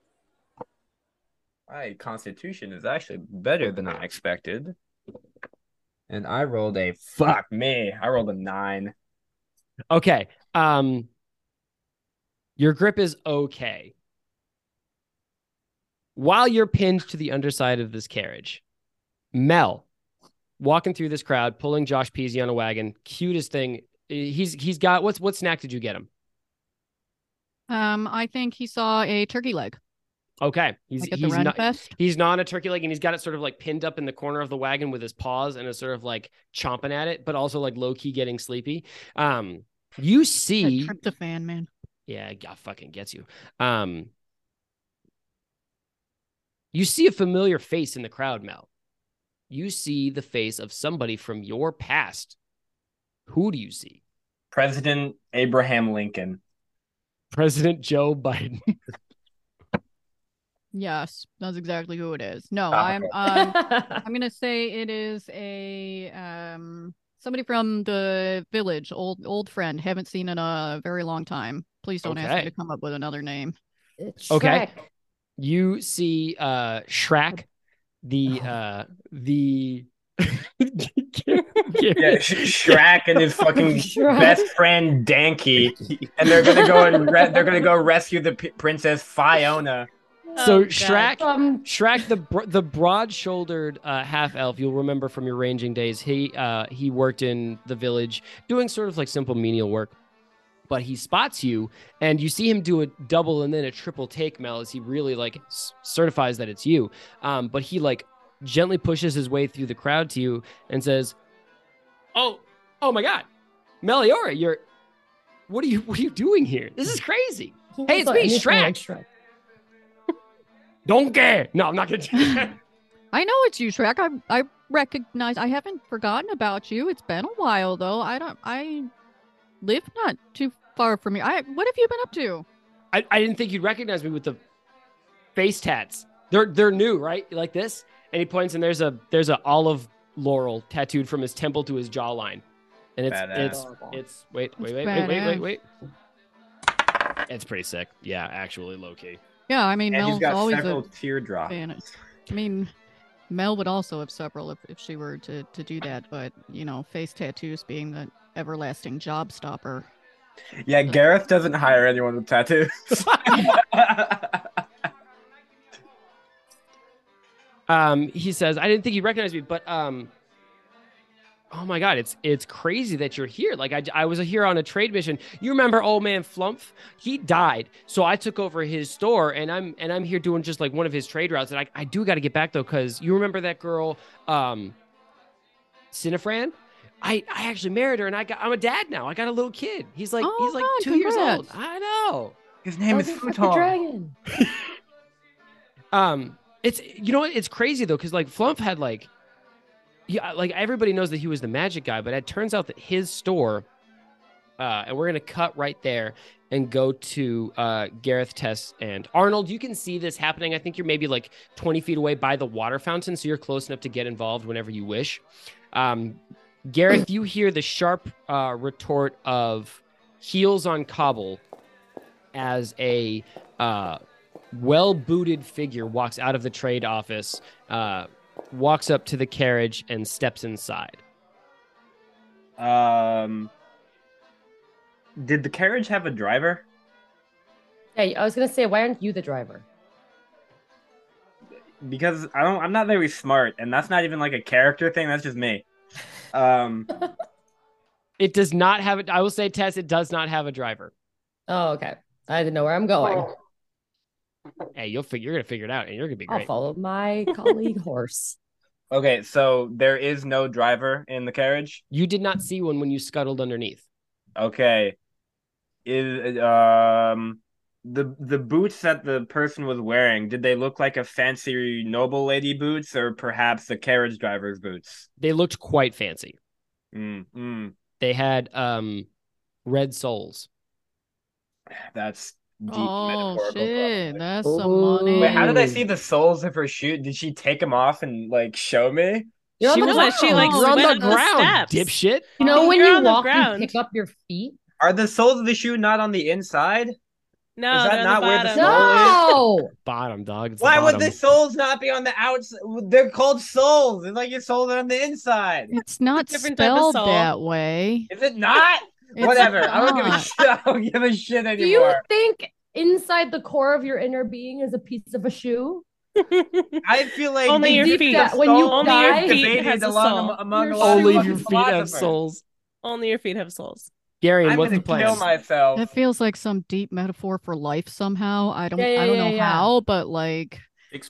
Speaker 5: My constitution is actually better than I expected. And I rolled a fuck me. I rolled a nine.
Speaker 4: Okay. Um, your grip is okay. While you're pinned to the underside of this carriage, Mel, walking through this crowd, pulling Josh Peasy on a wagon, cutest thing. He's he's got what's what snack did you get him?
Speaker 1: Um, I think he saw a turkey leg.
Speaker 4: Okay, he's
Speaker 1: Like
Speaker 4: he's not
Speaker 1: Fest.
Speaker 4: he's not a turkey leg, and he's got it sort of like pinned up in the corner of the wagon with his paws, and is sort of like chomping at it, but also like low key getting sleepy. Um, you see,
Speaker 1: tryptophan, man.
Speaker 4: yeah, it got fucking gets you. Um, you see a familiar face in the crowd, Mel. You see the face of somebody from your past. Who do you see?
Speaker 5: President Abraham Lincoln.
Speaker 4: President Joe Biden.
Speaker 1: Yes, that's exactly who it is. No, I'm um, I'm gonna say it is a um somebody from the village, old old friend. Haven't seen in a very long time. Please don't ask me to come up with another name.
Speaker 8: It's
Speaker 4: Okay.
Speaker 8: Shrek.
Speaker 4: you see uh Shrek, the uh the
Speaker 5: Yeah, Shrek and his fucking
Speaker 8: Shrek.
Speaker 5: best friend Danky, and they're gonna go and re- they're gonna go rescue the p- princess Fiona.
Speaker 4: So
Speaker 6: Oh,
Speaker 4: Shrek,
Speaker 8: Um,
Speaker 4: Shrek, the bro- the broad-shouldered uh, half elf, you'll remember from your ranging days. He uh, he worked in the village doing sort of like simple menial work, but he spots you and you see him do a double and then a triple take, Mel, as he really like s- certifies that it's you. Um, but he like gently pushes his way through the crowd to you and says, "Oh, oh my God, Meliora, you're what are you what are you doing here? This is crazy." Hey, it's me,
Speaker 8: anything
Speaker 4: Shrek.
Speaker 8: Shrek.
Speaker 4: Don't care. No, I'm not gonna do that.
Speaker 1: I know it's you, Shrek. I I recognize. I haven't forgotten about you. It's been a while though. I don't. I live not too far from you. I. What have you been up to?
Speaker 4: I, I didn't think you'd recognize me with the face tats. They're they're new, right? Like this. And he points and there's a there's a olive laurel tattooed from his temple to his jawline. And it's
Speaker 5: Badass.
Speaker 4: it's it's wait, wait, wait, wait, wait, wait, wait. It's pretty sick. Yeah, actually low key.
Speaker 1: Yeah, I mean,
Speaker 5: And he's
Speaker 1: Mel's
Speaker 5: got
Speaker 1: always
Speaker 5: several
Speaker 1: a
Speaker 5: teardrops.
Speaker 1: fan. I mean, Mel would also have several if, if she were to to do that. But you know, face tattoos being the everlasting job stopper.
Speaker 5: Yeah, Gareth doesn't hire anyone with tattoos.
Speaker 4: Um, he says, I didn't think you recognized me, but um, oh my god, it's it's crazy that you're here. Like I, I was here on a trade mission. You remember old man Flumph? He died, so I took over his store, and I'm and I'm here doing just like one of his trade routes. And I, I do got to get back though, because you remember that girl, um, Cinefran? I, I actually married her, and I got I'm a dad now. I got a little kid. He's like
Speaker 1: Oh,
Speaker 4: he's like
Speaker 1: God,
Speaker 4: two years old. I know.
Speaker 5: His name is
Speaker 8: the
Speaker 5: Futon.
Speaker 8: dragon.
Speaker 4: Um, it's you know what? It's crazy though, because like Flumph had like, yeah, like everybody knows that he was the magic guy, but it turns out that his store, uh, and we're gonna cut right there and go to uh Gareth, Tess, and Arnold. You can see this happening. I think you're maybe like 20 feet away by the water fountain, so you're close enough to get involved whenever you wish. Um, Gareth, you hear the sharp uh, retort of heels on cobble as a uh, well booted figure walks out of the trade office, uh, walks up to the carriage, and steps inside.
Speaker 5: Um, did the carriage have a driver?
Speaker 8: Hey, I was gonna say, why aren't you the driver?
Speaker 5: Because I don't. I'm not very smart, and that's not even like a character thing. That's just me. Um,
Speaker 4: It does not have it. I will say, Tess, it does not have a driver.
Speaker 8: Oh, okay. I didn't know where I'm going.
Speaker 4: Hey, you'll figure. You're gonna figure it out, and you're gonna be great.
Speaker 8: I'll follow my colleague horse.
Speaker 5: okay, so there is no driver in the carriage.
Speaker 4: You did not see one when you scuttled underneath.
Speaker 5: Okay, is um the the boots that the person was wearing? Did they look like a fancy noble lady boots, or perhaps the carriage driver's boots?
Speaker 4: They looked quite fancy.
Speaker 5: Mm, mm,
Speaker 4: They had um, red soles.
Speaker 5: that's deep
Speaker 1: Oh
Speaker 5: metaphorical.
Speaker 1: shit,
Speaker 5: probably.
Speaker 1: that's some money.
Speaker 5: Wait, how did I see the soles of her shoe? Did she take them off and like show me?
Speaker 8: You're on
Speaker 4: she
Speaker 8: the
Speaker 4: was
Speaker 8: ground.
Speaker 6: like- she, like,
Speaker 4: You're on the
Speaker 6: on the
Speaker 4: ground,
Speaker 6: steps.
Speaker 4: dipshit.
Speaker 8: You know when
Speaker 6: You're
Speaker 8: you walk, you
Speaker 6: ground.
Speaker 8: pick up your feet.
Speaker 5: Are the soles of the shoe not on the inside?
Speaker 6: No,
Speaker 5: Is that not
Speaker 6: the
Speaker 5: where the
Speaker 6: bottom.
Speaker 5: sole
Speaker 8: No.
Speaker 4: Bottom dog. It's the
Speaker 5: Why would the soles not be on the outside? They're called soles. It's like your soles are on the inside.
Speaker 1: It's not
Speaker 6: different type of
Speaker 1: spelled that way.
Speaker 5: Is it not?
Speaker 1: It's
Speaker 5: Whatever. I don't give a shit. I don't give a shit
Speaker 8: Do you think inside the core of your inner being is a piece of a shoe?
Speaker 5: I feel like
Speaker 6: Only your feet.
Speaker 5: that
Speaker 8: When you
Speaker 6: Only
Speaker 8: die-
Speaker 6: your feet has a soul.
Speaker 5: among
Speaker 8: Your
Speaker 5: a lot
Speaker 4: Only
Speaker 8: shoe
Speaker 4: your feet have souls.
Speaker 6: Only your feet have souls.
Speaker 4: Gary,
Speaker 5: I'm
Speaker 4: what's
Speaker 5: gonna
Speaker 4: the plan?
Speaker 5: kill myself.
Speaker 1: That feels like some deep metaphor for life somehow. I don't
Speaker 8: Yeah, yeah,
Speaker 1: I don't know
Speaker 8: yeah.
Speaker 1: how, but like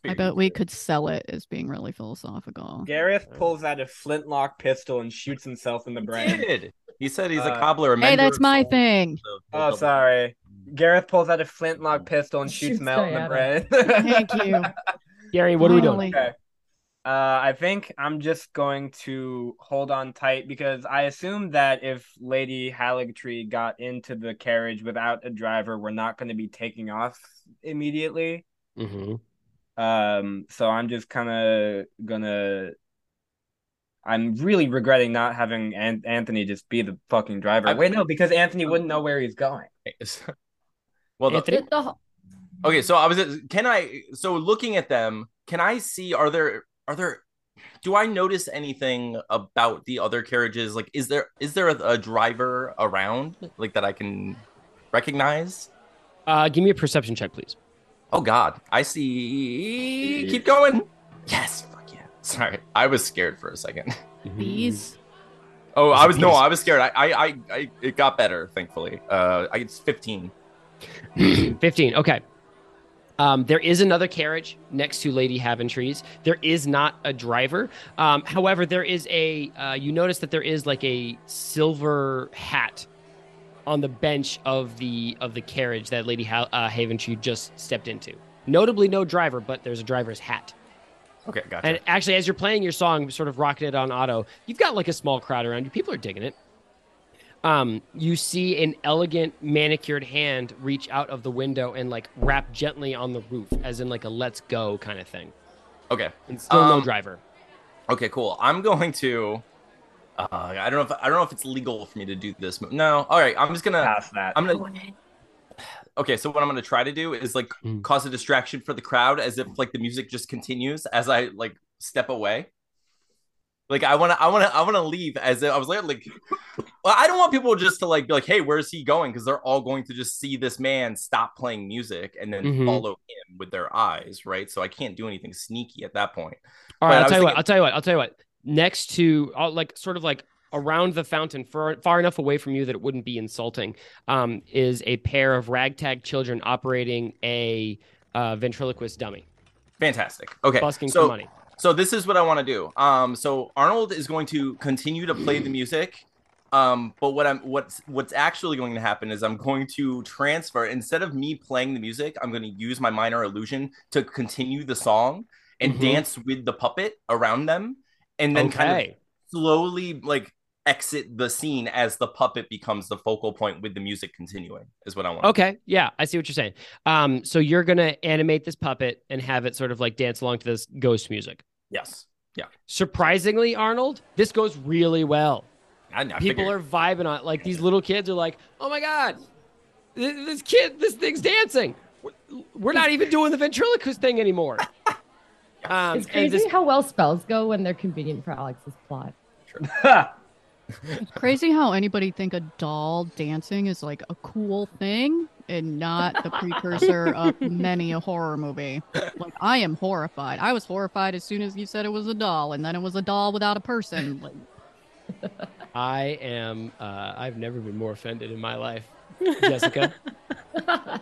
Speaker 1: I bet we could sell it as being really philosophical.
Speaker 5: Gareth pulls out a flintlock pistol and shoots himself in the
Speaker 7: He
Speaker 5: brain.
Speaker 7: did. He said he's a
Speaker 5: Uh,
Speaker 7: cobbler. a
Speaker 1: Hey, that's my
Speaker 7: souls,
Speaker 1: thing.
Speaker 7: so-
Speaker 5: Oh, sorry. Gareth pulls out a flintlock pistol and shoots
Speaker 8: Shoots
Speaker 5: Mel in the brain.
Speaker 1: Thank you.
Speaker 4: Gary, what are we doing?
Speaker 5: Okay. Uh, I think I'm just going to hold on tight because I assume that if Lady Haligtree got into the carriage without a driver, we're not going to be taking off immediately.
Speaker 4: hmm
Speaker 5: Um, so I'm just kind of gonna. I'm really regretting not having An- Anthony just be the fucking driver.
Speaker 7: I-
Speaker 5: Wait, no, because Anthony wouldn't know where he's going.
Speaker 7: well, the,
Speaker 4: Anthony?
Speaker 8: The-
Speaker 7: okay. So I was. Can I? So looking at them, can I see? Are there? Are there do I notice anything about the other carriages? Like, is there is there a, a driver around like that I can recognize?
Speaker 4: Uh, give me a perception check, please.
Speaker 7: Oh God, I see. Keep going. Yes, fuck yeah. Sorry, I was scared for a second.
Speaker 1: Bees.
Speaker 7: Oh, I was no, I was scared. I, I, I, I it got better, thankfully. Uh, I it's fifteen.
Speaker 4: 15. Okay. Um, there is another carriage next to Lady Haventree's. There is not a driver. Um, however, there is a. Uh, you notice that there is like a silver hat on the bench of the of the carriage that Lady ha- uh, Haventree just stepped into. Notably, no driver, but there's a driver's hat.
Speaker 7: Okay, gotcha.
Speaker 4: And actually, as you're playing your song, sort of rocking it on auto, you've got like a small crowd around you. People are digging it. Um, you see an elegant manicured hand reach out of the window and like rap gently on the roof, as in like a "let's go" kind of thing.
Speaker 7: okay,
Speaker 4: And still no
Speaker 7: Um,
Speaker 4: driver.
Speaker 7: okay, cool. I'm going to. Uh, I don't know if I don't know if it's legal for me to do this. mo- No, all right. I'm just gonna.
Speaker 5: Past that.
Speaker 7: I'm gonna. Okay, so what I'm gonna try to do is like
Speaker 4: Mm.
Speaker 7: cause a distraction for the crowd, as if like the music just continues as I like step away. Like I wanna, I wanna, I wanna leave as if I was like, like, well, I don't want people just to like be like, hey, where's he going? Because they're all going to just see this man stop playing music and then
Speaker 4: Mhm.
Speaker 7: follow him with their eyes, right? So I can't do anything sneaky at that point.
Speaker 4: All
Speaker 7: but
Speaker 4: right, I'll tell you what. I'll tell you what. I'll tell you what. Next to, uh, like, sort of like around the fountain, far, far enough away from you that it wouldn't be insulting, um, is a pair of ragtag children operating a uh, ventriloquist dummy,
Speaker 7: Fantastic. Okay,
Speaker 4: busking
Speaker 7: so
Speaker 4: for money.
Speaker 7: So this is what I want to do. Um, so Arnold is going to continue to play the music. Um, but what I'm what's what's actually going to happen is I'm going to transfer instead of me playing the music, I'm going to use my minor illusion to continue the song and
Speaker 4: Mhm.
Speaker 7: dance with the puppet around them, and then kind of slowly like exit the scene as the puppet becomes the focal point with the music continuing. Is what I want.
Speaker 4: Okay, yeah, I see what you're saying. Um, so you're gonna animate this puppet and have it sort of like dance along to this ghost music.
Speaker 7: Yes. Yeah.
Speaker 4: Surprisingly, Arnold, this goes really well.
Speaker 7: I, I
Speaker 4: People
Speaker 7: figured.
Speaker 4: are vibing on it. Like these little kids are like, "Oh my god, th- this kid, this thing's dancing." We're- We're not even doing the ventriloquist thing anymore. Um,
Speaker 8: It's crazy
Speaker 4: this-
Speaker 8: how well spells go when they're convenient for Alex's plot.
Speaker 1: It's crazy how anybody think a doll dancing is like a cool thing and not the precursor of many a horror movie. Like I am horrified. I was horrified as soon as you said it was a doll, and then it was a doll without a person. Like,
Speaker 4: I am. Uh, I've never been more offended in my life, Jessica.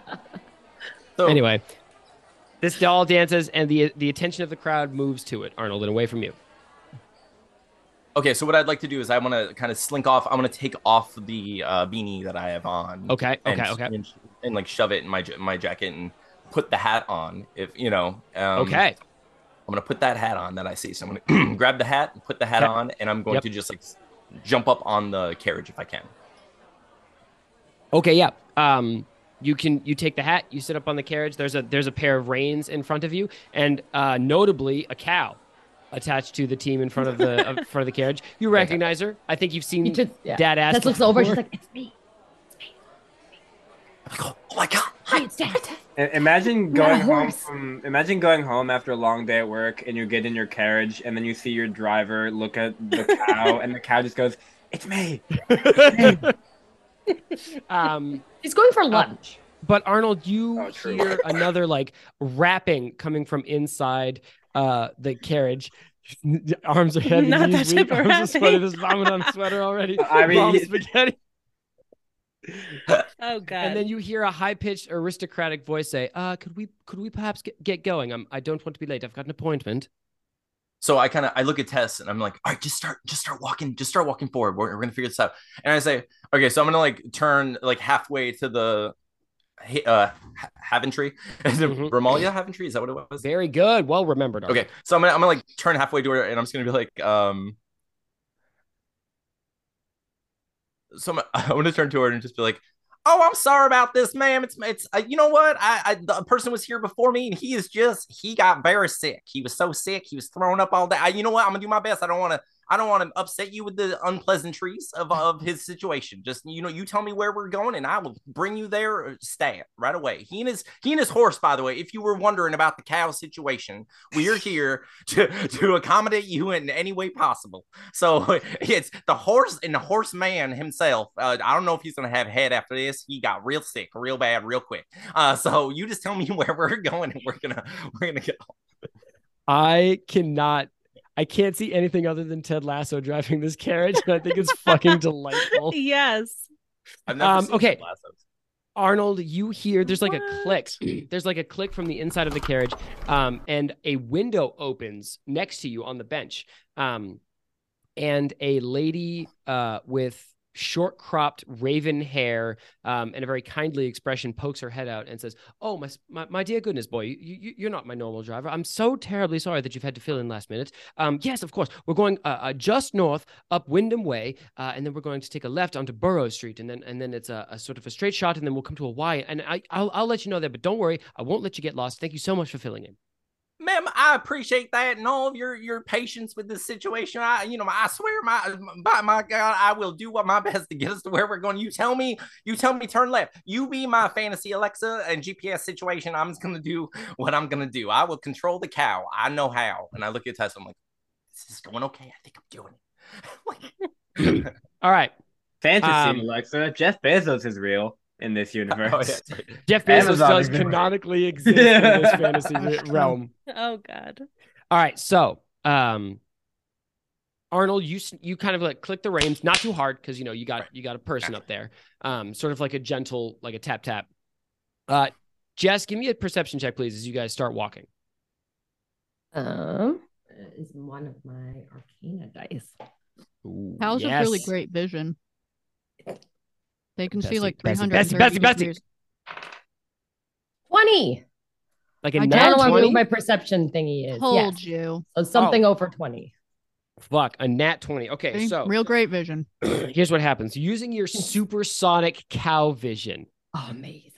Speaker 7: So,
Speaker 4: anyway, this doll dances, and the the attention of the crowd moves to it, Arnold, and away from you.
Speaker 7: Okay, so what I'd like to do is I want to kind of slink off. I want to take off the uh, beanie that I have on.
Speaker 4: Okay,
Speaker 7: and,
Speaker 4: okay, okay.
Speaker 7: And, and, like shove it in my my jacket and put the hat on. If you know. Um,
Speaker 4: Okay.
Speaker 7: I'm gonna put that hat on that I see. So I'm gonna grab the hat, and put the hat
Speaker 4: Okay.
Speaker 7: on, and I'm going
Speaker 4: Yep.
Speaker 7: to just like jump up on the carriage if I can.
Speaker 4: Okay, yeah. Um, you can you take the hat, you sit up on the carriage. There's a there's a pair of reins in front of you, and uh, notably a cow attached to the team in front of the of, front of the carriage. You recognize her. I think you've seen
Speaker 8: You just, yeah.
Speaker 4: Dad ask.
Speaker 8: Tess looks over. She's like, "It's me.
Speaker 7: I'm like, oh, oh my god!
Speaker 8: Hi, it's Dad."
Speaker 5: Imagine going home from imagine going home after a long day at work and you get in your carriage and then you see your driver look at the cow and the cow just goes, "It's me."
Speaker 4: um,
Speaker 8: She's going for lunch.
Speaker 4: But Arnold, you
Speaker 5: Oh,
Speaker 4: hear another like rapping coming from inside uh the carriage. Arms are heavy.
Speaker 6: Not that
Speaker 4: weak,
Speaker 6: type of
Speaker 4: arms are sweaty.
Speaker 6: rapping.
Speaker 4: There's vomit on the sweater already.
Speaker 5: I mean,
Speaker 4: spaghetti.
Speaker 6: Oh god.
Speaker 4: And then you hear a high-pitched aristocratic voice say, "Uh, could we could we perhaps get, get going? I'm I don't want to be late. I've got an appointment."
Speaker 7: So I kind of I look at Tess and I'm like, all right, just start, just start walking, just start walking forward. We're, we're gonna figure this out. And I say, okay, so I'm gonna like turn like halfway to the uh Ha- Haventree. Is it
Speaker 4: Mhm.
Speaker 7: Romalia Haventree? Is that what it was?
Speaker 4: Very good. Well remembered. Arnold.
Speaker 7: Okay, so I'm gonna I'm gonna like turn halfway to her and I'm just gonna be like, um. So I'm, I'm gonna turn to her and just be like, "Oh, I'm sorry about this, ma'am. It's it's uh, you know what? I, I the person was here before me and he is just he got very sick. He was so sick. He was throwing up all day. I, you know what? I'm gonna do my best. I don't want to. I don't want to upset you with the unpleasantries of, of his situation. Just you know, you tell me where we're going, and I will bring you there uh, stat right away. He and his he and his horse, by the way. If you were wondering about the cow situation, we are here to to accommodate you in any way possible. So it's the horse and the horseman himself. Uh, I don't know if he's gonna have head after this. He got real sick, real bad, real quick. Uh, so you just tell me where we're going, and we're gonna we're gonna go.
Speaker 4: I cannot. I can't see anything other than Ted Lasso driving this carriage, and I think it's fucking delightful.
Speaker 6: yes.
Speaker 7: I've never
Speaker 4: Um,
Speaker 7: seen
Speaker 4: okay.
Speaker 7: Ted Lasso.
Speaker 4: Arnold, you hear there's like a click. There's like a click from the inside of the carriage, um, and a window opens next to you on the bench, um, and a lady uh, with short cropped raven hair um, and a very kindly expression pokes her head out and says, "Oh my my, my dear goodness boy, you, you you're not my normal driver. I'm so terribly sorry that you've had to fill in last minute. Um, yes, of course, we're going uh, uh, just north up Wyndham Way, uh, and then we're going to take a left onto Burrows Street, and then and then it's a, a sort of a straight shot, and then we'll come to a Y. And I I'll, I'll let you know that, but don't worry, I won't let you get lost. Thank you so much for filling in.
Speaker 7: Ma'am i appreciate that and all of your your patience with this situation. I you know i swear my by my god i will do what my best to get us to where we're going. You tell me you tell me turn left. You be my fantasy alexa and gps situation. I'm just gonna do what i'm gonna do. I will control the cow. I know how. And i look at tessa i'm like this is going okay. I think i'm doing it.
Speaker 4: All right,
Speaker 5: Fantasy
Speaker 4: Um,
Speaker 5: Alexa. Jeff Bezos is real in this universe.
Speaker 7: Oh, yeah.
Speaker 4: Jeff Bezos
Speaker 5: Amazon
Speaker 4: does canonically exist in this fantasy realm.
Speaker 6: Oh God.
Speaker 4: All right, so um, Arnold, you you kind of like click the reins, not too hard because you know you got you got a person up there, um, sort of like a gentle, like a tap tap. Uh, Jess, give me a perception check, please, as you guys start walking.
Speaker 8: Um, is one of my Arcana dice.
Speaker 4: Ooh,
Speaker 1: Cows have really great vision. They can see
Speaker 4: Bessie,
Speaker 1: like
Speaker 4: Bessie,
Speaker 1: 330
Speaker 4: Bessie, Bessie,
Speaker 1: degrees.
Speaker 8: Twenty.
Speaker 4: Like a
Speaker 1: I
Speaker 8: I
Speaker 4: nat
Speaker 8: don't know what
Speaker 4: 20?
Speaker 8: my perception thingy is.
Speaker 1: Told
Speaker 8: Yes.
Speaker 1: you.
Speaker 8: So something oh. over twenty.
Speaker 4: Fuck, a nat 20. Okay,
Speaker 1: See?
Speaker 4: so
Speaker 1: real great vision.
Speaker 4: here's what happens. Using your supersonic cow vision,
Speaker 8: Oh, amazing.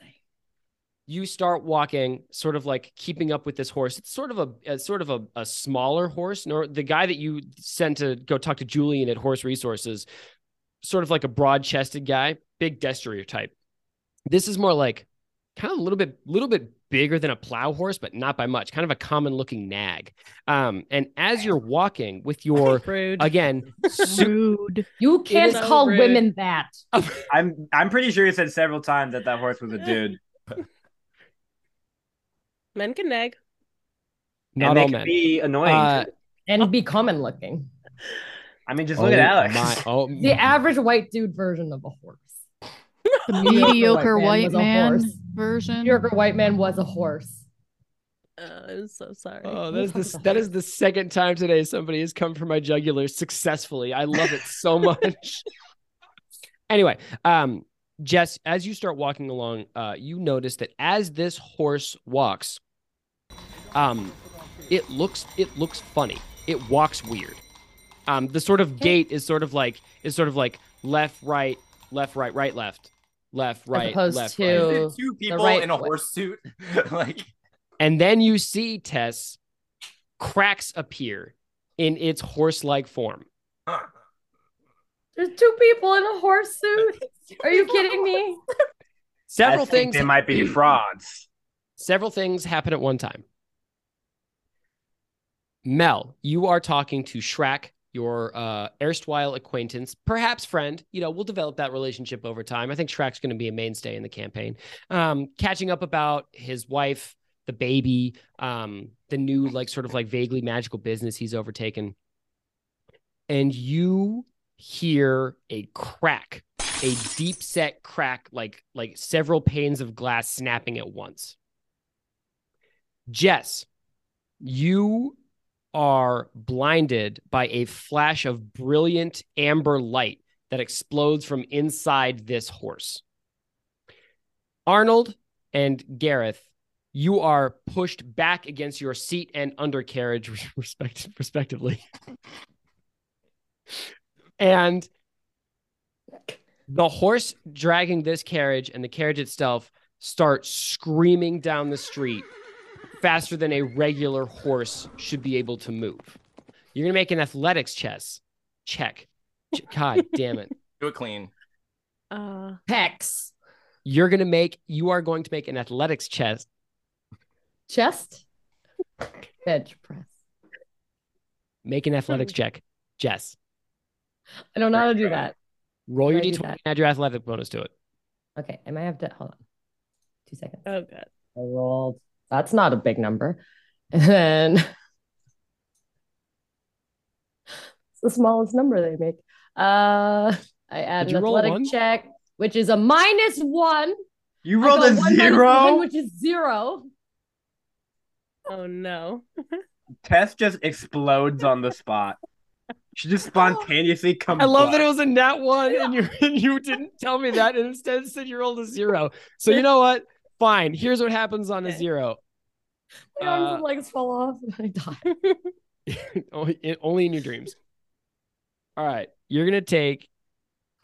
Speaker 4: you start walking sort of like keeping up with this horse it's sort of a, a sort of a, a smaller horse nor the guy that you sent to go talk to julian at horse resources sort of like a broad-chested guy big destrier type this is more like kind of a little bit little bit bigger than a plow horse but not by much kind of a common looking nag um and as you're walking with your
Speaker 6: Rude.
Speaker 4: again su-
Speaker 1: Rude.
Speaker 8: You can't
Speaker 6: so
Speaker 8: call
Speaker 6: rude.
Speaker 8: women that.
Speaker 5: I'm I'm pretty sure he said several times that that horse was a dude.
Speaker 6: Men can nag.
Speaker 4: not
Speaker 5: and they
Speaker 4: all
Speaker 5: can
Speaker 4: men
Speaker 5: be annoying.
Speaker 4: uh,
Speaker 8: And be common looking.
Speaker 5: I mean, just look
Speaker 4: oh
Speaker 5: at Alex.
Speaker 4: my- oh
Speaker 8: The average white dude version of a horse.
Speaker 1: The
Speaker 8: Mediocre
Speaker 1: mediocre
Speaker 8: white
Speaker 1: white
Speaker 8: man
Speaker 1: man,
Speaker 8: was a horse.
Speaker 1: version.
Speaker 8: Mediocre white man was a horse.
Speaker 6: Uh, I'm so sorry.
Speaker 4: Oh, that is the
Speaker 8: with
Speaker 4: that
Speaker 8: the
Speaker 4: is the second time today somebody has come for my jugular successfully. I love it so much. anyway, um, Jess, as you start walking along, uh, you notice that as this horse walks, um, it looks it looks funny. It walks weird. Um, the sort of gate is sort of like is sort of like left, right, left, right, right, left, left, right,
Speaker 8: opposed
Speaker 4: left,
Speaker 8: to-
Speaker 4: right.
Speaker 8: To
Speaker 7: two people
Speaker 8: right
Speaker 7: in a
Speaker 8: way.
Speaker 7: horse suit like
Speaker 4: And then you see Tess cracks appear in its horse-like form.
Speaker 8: There's two people in a horse suit. Are you kidding me?
Speaker 4: Several
Speaker 5: I think
Speaker 4: things
Speaker 5: they might be frauds.
Speaker 4: several things happen at one time. Mel, you are talking to Shrek, your uh, erstwhile acquaintance, perhaps friend. You know, we'll develop that relationship over time. I think Shrek's going to be a mainstay in the campaign. Um, catching up about his wife, the baby, um, the new, like, sort of like vaguely magical business he's overtaken. And you hear a crack, a deep set crack, like like several panes of glass snapping at once. Jess, you are blinded by a flash of brilliant amber light that explodes from inside this horse. Arnold and Gareth, you are pushed back against your seat and undercarriage, respect- respectively. and the horse dragging this carriage and the carriage itself start screaming down the street faster than a regular horse should be able to move. You're going to make an athletics chess check. God damn it.
Speaker 7: Do it clean.
Speaker 6: Uh,
Speaker 8: Pecs.
Speaker 4: You're gonna make you are going to make an athletics chest.
Speaker 8: Chest. Bench press.
Speaker 4: Make an athletics check. Jess.
Speaker 8: I don't know how to do that.
Speaker 4: Roll your
Speaker 8: How do I do
Speaker 4: d20 and add your athletic bonus to it.
Speaker 8: Okay, I might have to hold on. Two seconds.
Speaker 6: oh, god.
Speaker 8: I rolled. That's not a big number. And then it's the smallest number they make. Uh, I add
Speaker 4: Did
Speaker 8: an
Speaker 4: a
Speaker 8: athletic check, which is a minus one.
Speaker 5: You rolled a
Speaker 8: one minus
Speaker 5: zero.
Speaker 8: one, which is zero.
Speaker 6: Oh no.
Speaker 5: Tess just explodes on the spot. She just spontaneously comes.
Speaker 4: I love that it was a nat one and you and you didn't tell me that and instead said you rolled a zero. So you know what? Fine. Here's what happens on a zero.
Speaker 8: My arms
Speaker 4: Uh,
Speaker 8: and legs fall off and I die.
Speaker 4: only, in, only in your dreams. All right. You're going to take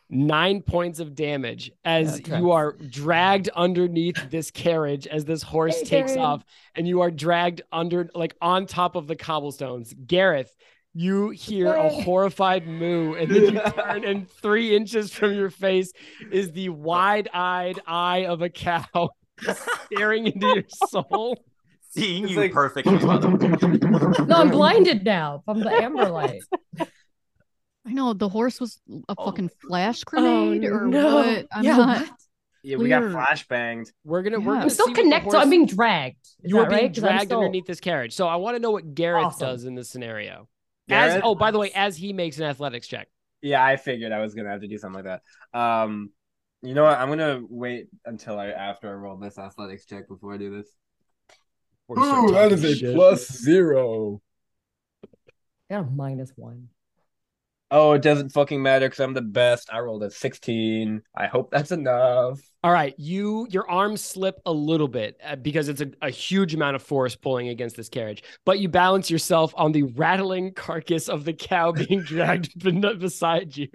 Speaker 4: nine points of damage as
Speaker 8: Yeah,
Speaker 4: you are dragged underneath this carriage as this horse
Speaker 8: Hey,
Speaker 4: takes off and you are dragged under, like on top of the cobblestones. Gareth, you hear a horrified moo and then you turn and three inches from your face is the wide-eyed eye of a cow staring into your soul.
Speaker 7: Seeing
Speaker 5: It's
Speaker 7: you
Speaker 5: like-
Speaker 7: perfectly. by the way.
Speaker 8: No, I'm blinded now from the amber light.
Speaker 1: I know the horse was a
Speaker 7: Oh
Speaker 1: fucking flash grenade or
Speaker 8: no.
Speaker 1: what? I'm
Speaker 8: Yeah,
Speaker 1: not.
Speaker 8: what?
Speaker 5: Yeah, we got
Speaker 1: Weird.
Speaker 5: flashbanged.
Speaker 4: We're gonna we're gonna
Speaker 8: I'm still
Speaker 4: see what
Speaker 8: connected. So
Speaker 4: horse-
Speaker 8: I'm being dragged. Is
Speaker 4: you are
Speaker 8: that
Speaker 4: being
Speaker 8: right? 'Cause
Speaker 4: dragged
Speaker 8: still-
Speaker 4: underneath this carriage. So I want to know what Gareth
Speaker 8: Awesome.
Speaker 4: does in this scenario.
Speaker 5: Gareth?
Speaker 4: As oh, by the way, as he makes an athletics check.
Speaker 5: Yeah, I figured I was gonna have to do something like that. Um, you know what? I'm gonna wait until I after I roll this athletics check before I do this.
Speaker 4: We're gonna start talking shit.
Speaker 5: zero.
Speaker 8: Yeah, got minus one.
Speaker 5: Oh, it doesn't fucking matter because I'm the best. I rolled a 16. I hope that's enough.
Speaker 4: All right, you your arms slip a little bit uh, because it's a, a huge amount of force pulling against this carriage, but you balance yourself on the rattling carcass of the cow being dragged beside you.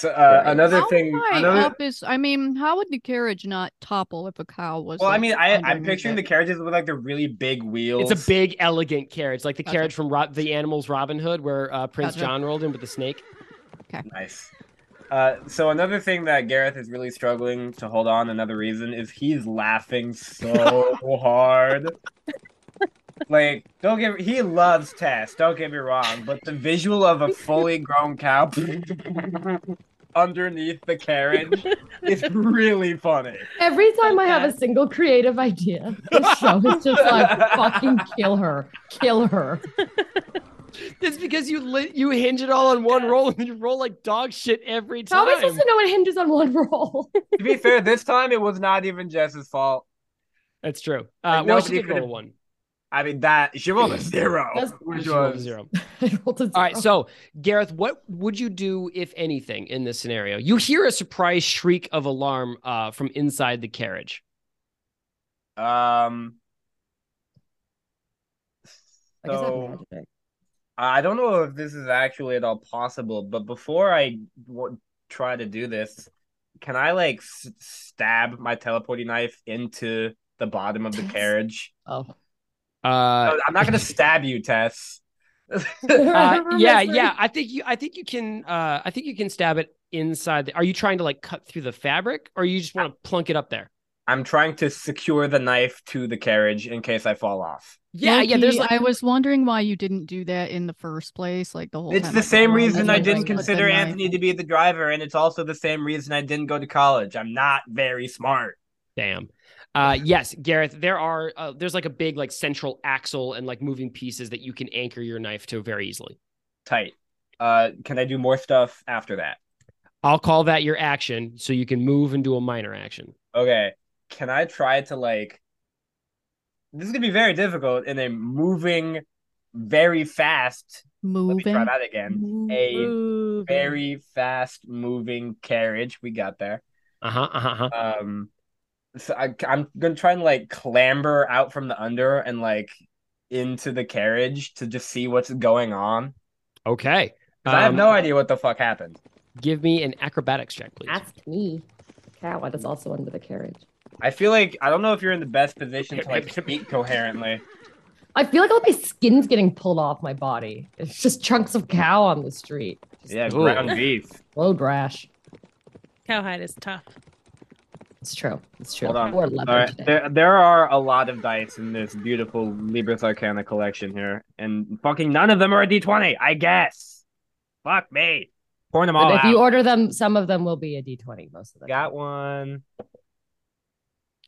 Speaker 5: So uh, another
Speaker 1: How
Speaker 5: thing,
Speaker 1: high
Speaker 5: another.
Speaker 1: up is? I mean, how would the carriage not topple if a cow was?
Speaker 5: Well, I mean, I I'm
Speaker 1: underneath
Speaker 5: picturing the carriages with like the really big wheels.
Speaker 4: It's a big, elegant carriage, like the
Speaker 1: Gotcha.
Speaker 4: carriage from Ro- the Animals Robin Hood, where uh, Prince
Speaker 1: Gotcha.
Speaker 4: John rolled in with the snake. Okay.
Speaker 5: Nice. Uh, so another thing that Gareth is really struggling to hold on, another reason is he's laughing so hard. Like, don't get he loves Tess, don't get me wrong, but the visual of a fully grown cow underneath the carriage is really funny.
Speaker 8: Every time I have a single creative idea, this show is just like fucking kill her, kill her.
Speaker 4: It's because you li- you hinge it all on one roll and you roll like dog shit every
Speaker 8: How
Speaker 4: time.
Speaker 8: am I supposed to know it hinges on one roll?
Speaker 5: To be fair, this time it was not even Jess's fault.
Speaker 4: That's true.
Speaker 5: Like,
Speaker 4: Uh, well, she
Speaker 5: nobody
Speaker 4: did roll
Speaker 5: could've-
Speaker 4: one.
Speaker 5: I mean that she rolled a zero,
Speaker 8: That's-
Speaker 5: which
Speaker 4: She rolled a
Speaker 5: was
Speaker 4: zero.
Speaker 8: Rolled a
Speaker 4: All right, so Gareth, what would you do if anything in this scenario? You hear a surprise shriek of alarm uh, from inside the carriage.
Speaker 5: um.
Speaker 8: I guess I have
Speaker 5: So. I don't know if this is actually at all possible, but before I w- try to do this, can I like s- stab my teleporting knife into the bottom of the carriage?
Speaker 8: Oh.
Speaker 4: Uh,
Speaker 5: I'm not gonna stab you, Tess.
Speaker 4: uh, yeah, yeah. I think you. I think you can. Uh, I think you can stab it inside. The, are you trying to like cut through the fabric, or you just want to plunk it up there?
Speaker 5: I'm trying to secure the knife to the carriage in case I fall off.
Speaker 4: Yeah, yeah. There's like
Speaker 1: I was wondering why you didn't do that in the first place, like the whole.
Speaker 5: It's
Speaker 1: time
Speaker 5: the same reason
Speaker 1: "Oh,
Speaker 5: I didn't
Speaker 1: put the
Speaker 5: consider
Speaker 1: knife."
Speaker 5: Anthony to be the driver, and it's also the same reason I didn't go to college. I'm not very smart.
Speaker 4: Damn. Uh, yes, Gareth. There are. Uh, there's like a big like central axle and like moving pieces that you can anchor your knife to very easily.
Speaker 5: Tight. Uh, can I do more stuff after that?
Speaker 4: I'll call that your action, so you can move and do a minor action.
Speaker 5: Okay. Can I try to like? This is gonna be very difficult in a moving, very fast. Moving. Let me try that again. A very fast moving carriage. We got there.
Speaker 4: Uh huh. Uh huh.
Speaker 5: Um, so I, I'm gonna try and like clamber out from the under and like into the carriage to just see what's going on.
Speaker 4: Okay.
Speaker 5: 'Cause I have
Speaker 4: Um,
Speaker 5: no idea what the fuck happened.
Speaker 4: Give me an acrobatics check, please.
Speaker 8: Ask me. Cow is also under the carriage.
Speaker 5: I feel like I don't know if you're in the best position to like speak coherently.
Speaker 8: I feel like all my skin's getting pulled off my body. It's just chunks of cow on the street.
Speaker 5: Yeah,
Speaker 4: Ooh.
Speaker 5: ground beef.
Speaker 8: Road rash.
Speaker 6: Cowhide is tough.
Speaker 8: It's true. It's true.
Speaker 5: Hold on. All right,
Speaker 8: today.
Speaker 5: there there are a lot of dice in this beautiful Libris Arcana collection here, and fucking none of them are a D20. I guess. Fuck me. Pouring them all
Speaker 8: But if
Speaker 5: out.
Speaker 8: you order them, some of them will be a D20 most of them.
Speaker 5: Got one.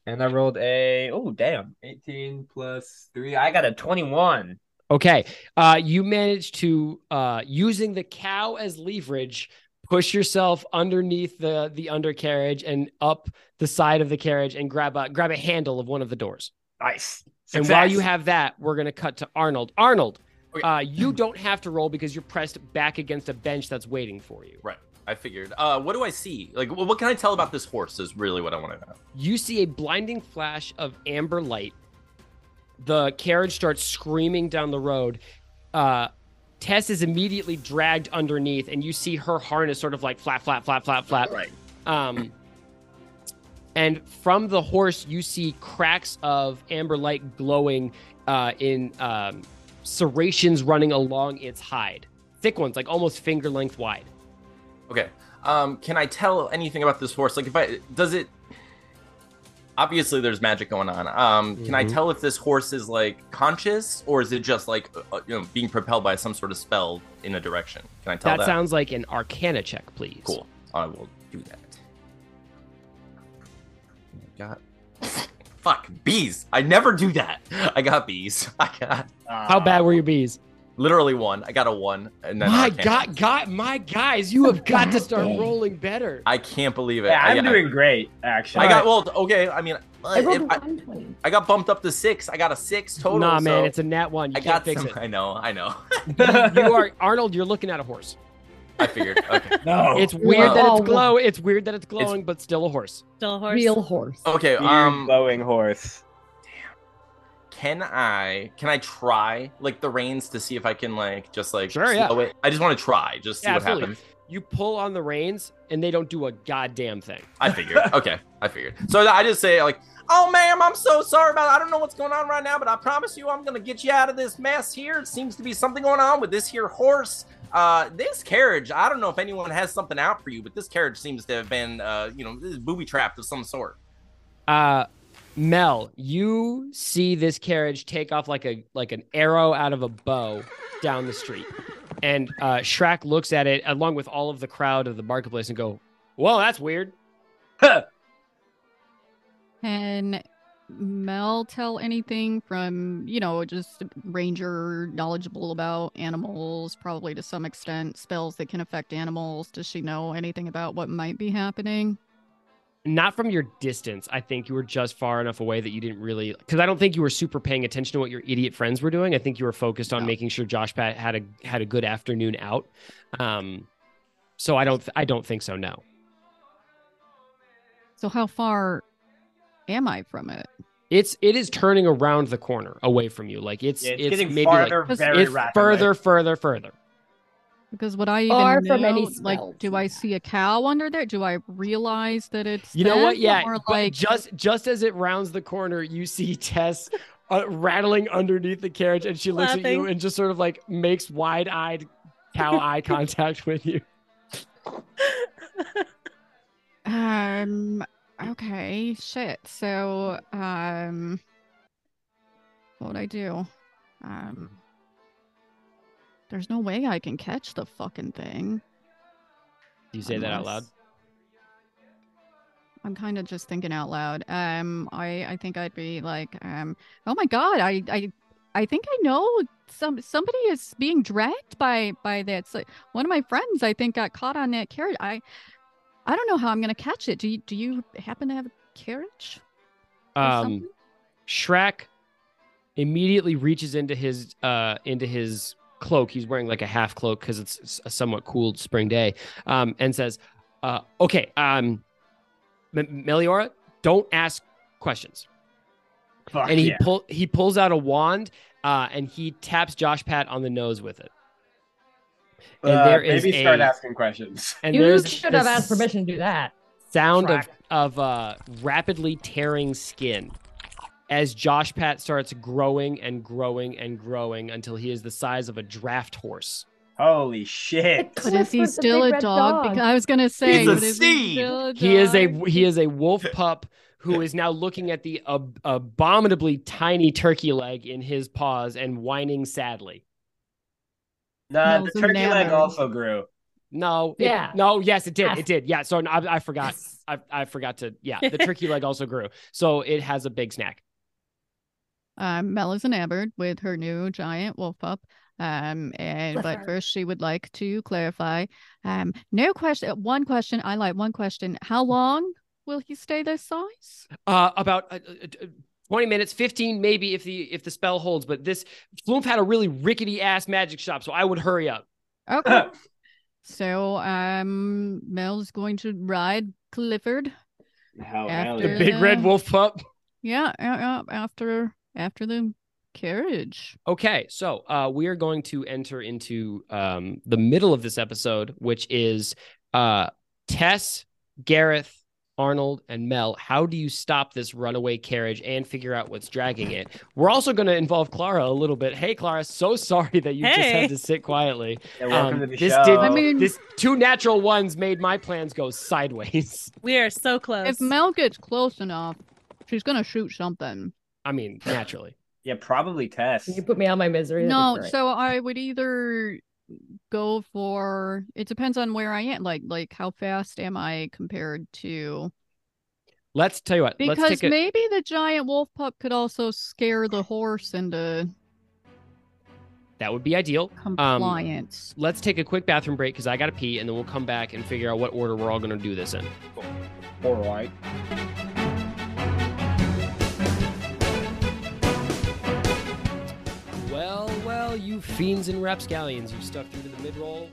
Speaker 5: And I rolled a oh damn, 18 plus three. I got a 21.
Speaker 4: Okay. Uh, you managed to uh, using the cow as leverage, push yourself underneath the the undercarriage and up the side of the carriage and grab a grab a handle of one of the doors.
Speaker 5: Nice.
Speaker 4: And while you have that, we're gonna cut to Arnold. Arnold,
Speaker 7: Okay.
Speaker 4: uh, you don't have to roll because you're pressed back against a bench that's waiting for you.
Speaker 7: Right. I figured. Uh, what do I see? Like, what can I tell about this horse? Is really what I want to know.
Speaker 4: You see a blinding flash of amber light. The carriage starts screaming down the road. Uh, Tess is immediately dragged underneath, and you see her harness sort of like flap, flap, flap, flap, flap.
Speaker 7: Right.
Speaker 4: Um, and from the horse, you see cracks of amber light glowing uh, in um, serrations running along its hide. Thick ones, like almost finger length wide.
Speaker 7: Okay. Um, can I tell anything about this horse? Like, if I does it? Obviously, there's magic going on. Um, can I
Speaker 4: Mhm.
Speaker 7: tell if this horse is like conscious, or is it just like uh, you know being propelled by some sort of spell in a direction? Can I tell
Speaker 4: That,
Speaker 7: that?
Speaker 4: sounds like an arcana check, please.
Speaker 7: cool. I will do that. Got. Fuck bees! I never do that. I got bees. I got
Speaker 4: How bad were your bees?
Speaker 7: Literally one. I got a one, and then
Speaker 4: My
Speaker 7: I can't-
Speaker 4: God, God, my guys, you have got to start rolling better.
Speaker 7: I can't believe it.
Speaker 5: Yeah,
Speaker 7: I,
Speaker 5: I'm
Speaker 7: I-
Speaker 5: doing great actually.
Speaker 7: I got well. Okay, I mean,
Speaker 8: I rolled
Speaker 7: if
Speaker 8: a
Speaker 7: I,
Speaker 8: 120.
Speaker 7: I got bumped up to six. I got a six total.
Speaker 4: nah, man,
Speaker 7: so
Speaker 4: it's a nat one. You
Speaker 7: I
Speaker 4: can't
Speaker 7: got
Speaker 4: fix
Speaker 7: some.
Speaker 4: it.
Speaker 7: I know. I know.
Speaker 4: you are Arnold. You're looking at a horse.
Speaker 7: I figured. Okay.
Speaker 5: no.
Speaker 4: It's weird that
Speaker 8: Oh.
Speaker 4: it's glow. It's weird that it's glowing, but still a horse.
Speaker 6: Still a horse.
Speaker 8: Real horse.
Speaker 7: Okay.
Speaker 5: Weird
Speaker 7: Um.
Speaker 5: glowing horse.
Speaker 7: Can I? Can I try like the reins to see if I can like just like
Speaker 4: Sure, yeah.
Speaker 7: it? I just want to try, just see what
Speaker 4: absolutely.
Speaker 7: happens.
Speaker 4: You pull on the reins, and they don't do a goddamn thing.
Speaker 7: I figured. okay, I figured. So I just say like, "Oh, ma'am, I'm so sorry about. It. I don't know what's going on right now, but I promise you, I'm gonna get you out of this mess here. It seems to be something going on with this here horse. Uh, this carriage. I don't know if anyone has something out for you, but this carriage seems to have been, uh, you know, booby trapped of some sort.
Speaker 4: Uh, Mel, you see this carriage take off like a like an arrow out of a bow down the street, and uh, Shrek looks at it along with all of the crowd of the marketplace and go, "Well, that's weird."
Speaker 1: Can Mel tell anything from, you know, just ranger knowledgeable about animals, probably to some extent, spells that can affect animals? Does she know anything about what might be happening?
Speaker 4: Not from your distance. I think you were just far enough away that you didn't really because I don't think you were super paying attention to what your idiot friends were doing. I think you were focused on
Speaker 1: No.
Speaker 4: making sure Josh Pat had a had a good afternoon out. Um, so I don't I don't think so. No.
Speaker 1: So how far am I from it?
Speaker 4: It's it is turning around the corner away from you. Like it's
Speaker 5: Yeah, it's,
Speaker 4: it's,
Speaker 5: getting
Speaker 4: maybe
Speaker 5: farther
Speaker 1: like-
Speaker 5: very
Speaker 4: like it's
Speaker 5: rapidly.
Speaker 4: further, further, further.
Speaker 1: Because what I even
Speaker 8: Far
Speaker 1: know,
Speaker 8: from any
Speaker 1: like,
Speaker 8: smells.
Speaker 1: do I see a cow under there? Do I realize that it's
Speaker 4: You know what? Yeah,
Speaker 1: Or
Speaker 4: but
Speaker 1: like,
Speaker 4: just just as it rounds the corner, you see Tess uh, rattling underneath the carriage, and she looks at you and just sort of like makes wide-eyed cow eye contact with you.
Speaker 1: Um. Okay. Shit. So, um, what would I do? Um, there's no way I can catch the fucking thing.
Speaker 4: Do you say that out loud?
Speaker 1: I'm kind of just thinking out loud. Um, I I think I'd be like, um, oh my god, I I I think I know some somebody is being dragged by by that. So one of my friends, I think, got caught on that carriage. I I don't know how I'm gonna catch it. Do you do you happen to have a carriage?
Speaker 4: Um,
Speaker 1: something?
Speaker 4: Shrek immediately reaches into his uh into his cloak. He's wearing like a half cloak because it's a somewhat cool spring day. Um, and says, uh, "Okay, um, M- Meliora, don't ask questions."
Speaker 5: Fuck
Speaker 4: and he
Speaker 5: yeah.
Speaker 4: pull he pulls out a wand uh, and he taps Josh Pat on the nose with it. And
Speaker 5: Uh,
Speaker 4: there is
Speaker 5: maybe start
Speaker 4: a-
Speaker 5: asking questions.
Speaker 4: And
Speaker 8: you should have asked permission to do that.
Speaker 4: Sound of of uh, rapidly tearing skin as Josh Pat starts growing and growing and growing until he is the size of a draft horse.
Speaker 5: Holy shit.
Speaker 1: But is he still a dog? Because I was gonna say,
Speaker 7: He's a
Speaker 1: but is he
Speaker 7: seed.
Speaker 1: a
Speaker 4: He is a he is a wolf pup who is now looking at the ab- abominably tiny turkey leg in his paws and whining sadly.
Speaker 5: Nah,
Speaker 1: Smells
Speaker 5: the turkey leg also grew.
Speaker 4: No, it-
Speaker 8: Yeah.
Speaker 4: no, yes, it did.
Speaker 8: Ah.
Speaker 4: It did. Yeah. So I, I forgot. I, I forgot to. Yeah, the turkey leg also grew, so it has a big snack.
Speaker 1: Um, Mel is enamored with her new giant wolf pup. Um, and but first she would like to clarify. Um, no question. One question. I like one question. How long will he stay this size?
Speaker 4: Uh, about uh, uh, uh, twenty minutes, fifteen maybe if the if the spell holds. But this Flumph had a really rickety ass magic shop, so I would hurry up.
Speaker 1: Okay. so um, Mel's going to ride Clifford.
Speaker 5: Hell,
Speaker 1: After
Speaker 4: The big red wolf pup.
Speaker 1: Yeah, yeah, yeah, after after the carriage.
Speaker 4: Okay, so uh, we are going to enter into um, the middle of this episode, which is uh, Tess, Gareth, Arnold, and Mel. How do you stop this runaway carriage and figure out what's dragging it? We're also going to involve Clara a little bit. Hey, Clara, so sorry that you just had to sit quietly.
Speaker 5: Yeah, welcome
Speaker 4: Um,
Speaker 5: to the
Speaker 4: this
Speaker 5: show.
Speaker 4: did-
Speaker 1: I mean,
Speaker 4: This two natural ones made my plans go sideways.
Speaker 6: We are so close.
Speaker 1: if Mel gets close enough, she's gonna shoot something.
Speaker 4: I mean, naturally.
Speaker 5: yeah, probably Tess.
Speaker 8: You put me on my misery.
Speaker 1: No,
Speaker 8: great.
Speaker 1: so I would either go for it depends on where I am. Like like how fast am I compared to
Speaker 4: Let's tell you what. let's
Speaker 1: because
Speaker 4: take a,
Speaker 1: maybe the giant wolf pup could also scare the horse into
Speaker 4: that would be ideal.
Speaker 1: Um, compliance.
Speaker 4: Let's take a quick bathroom break because I got to pee, and then we'll come back and figure out what order we're all going to do this in.
Speaker 5: All right.
Speaker 4: You fiends and rapscallions, you stuck through to the mid-roll.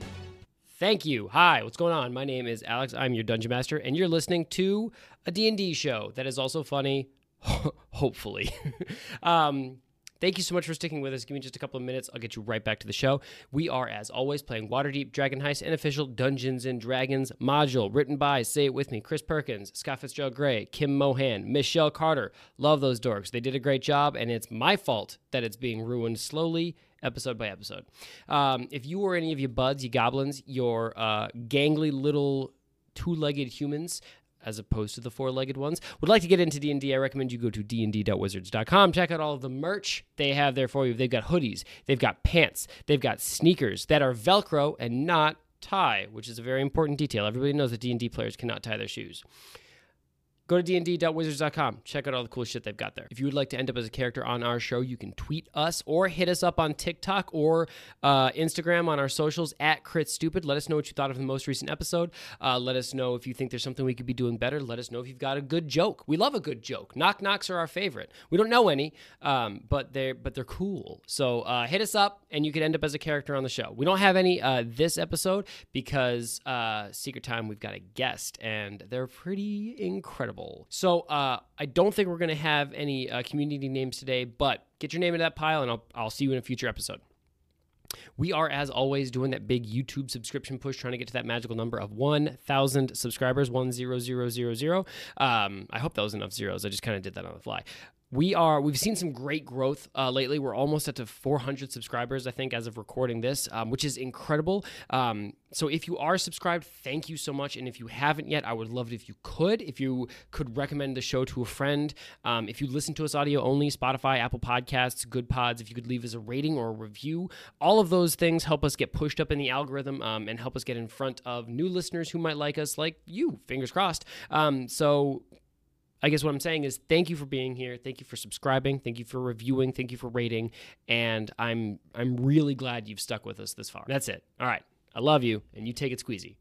Speaker 4: Thank you. Hi, what's going on? My name is Alex. I'm your dungeon master, and you're listening to a D&D show that is also funny, hopefully. um, thank you so much for sticking with us. Give me just a couple of minutes. I'll get you right back to the show. We are, as always, playing Waterdeep Dragon Heist, an official Dungeons and Dragons module written by, say it with me, Chris Perkins, Scott Fitzgerald Gray, Kim Mohan, Michele Carter. Love those dorks. They did a great job, and it's my fault that it's being ruined slowly episode by episode. Um, if you or any of your buds, your goblins, your uh, gangly little two-legged humans, as opposed to the four-legged ones, would like to get into D&D, I recommend you go to dnd.wizards.com. Check out all of the merch they have there for you. They've got hoodies, they've got pants, they've got sneakers that are Velcro and not tie, which is a very important detail. Everybody knows that D&D players cannot tie their shoes. Go to dnd.wizards.com. Check out all the cool shit they've got there. If you would like to end up as a character on our show, you can tweet us or hit us up on TikTok or uh, Instagram on our socials at Crit Stupid. Let us know what you thought of the most recent episode. Uh, let us know if you think there's something we could be doing better. Let us know if you've got a good joke. We love a good joke. Knock knocks are our favorite. We don't know any, um, but they're but they're cool. So uh, hit us up, and you could end up as a character on the show. We don't have any uh, this episode because uh, Secret Time we've got a guest, and they're pretty incredible. So uh, I don't think we're gonna have any uh, community names today, but get your name in that pile, and I'll I'll see you in a future episode. We are, as always, doing that big YouTube subscription push, trying to get to that magical number of 1,000 subscribers, 10000. Um, I hope that was enough zeros. I just kind of did that on the fly. We are, we've seen some great growth uh, lately. We're almost up to 400 subscribers, I think, as of recording this, um, which is incredible. Um, so if you are subscribed, thank you so much. And if you haven't yet, I would love it if you could. If you could recommend the show to a friend. Um, if you listen to us audio only, Spotify, Apple Podcasts, Goodpods, if you could leave us a rating or a review, all of those things help us get pushed up in the algorithm um, and help us get in front of new listeners who might like us, like you, fingers crossed. Um, so I guess what I'm saying is thank you for being here. Thank you for subscribing. Thank you for reviewing. Thank you for rating. And I'm I'm really glad you've stuck with us this far. That's it. All right. I love you, and you take it squeezy.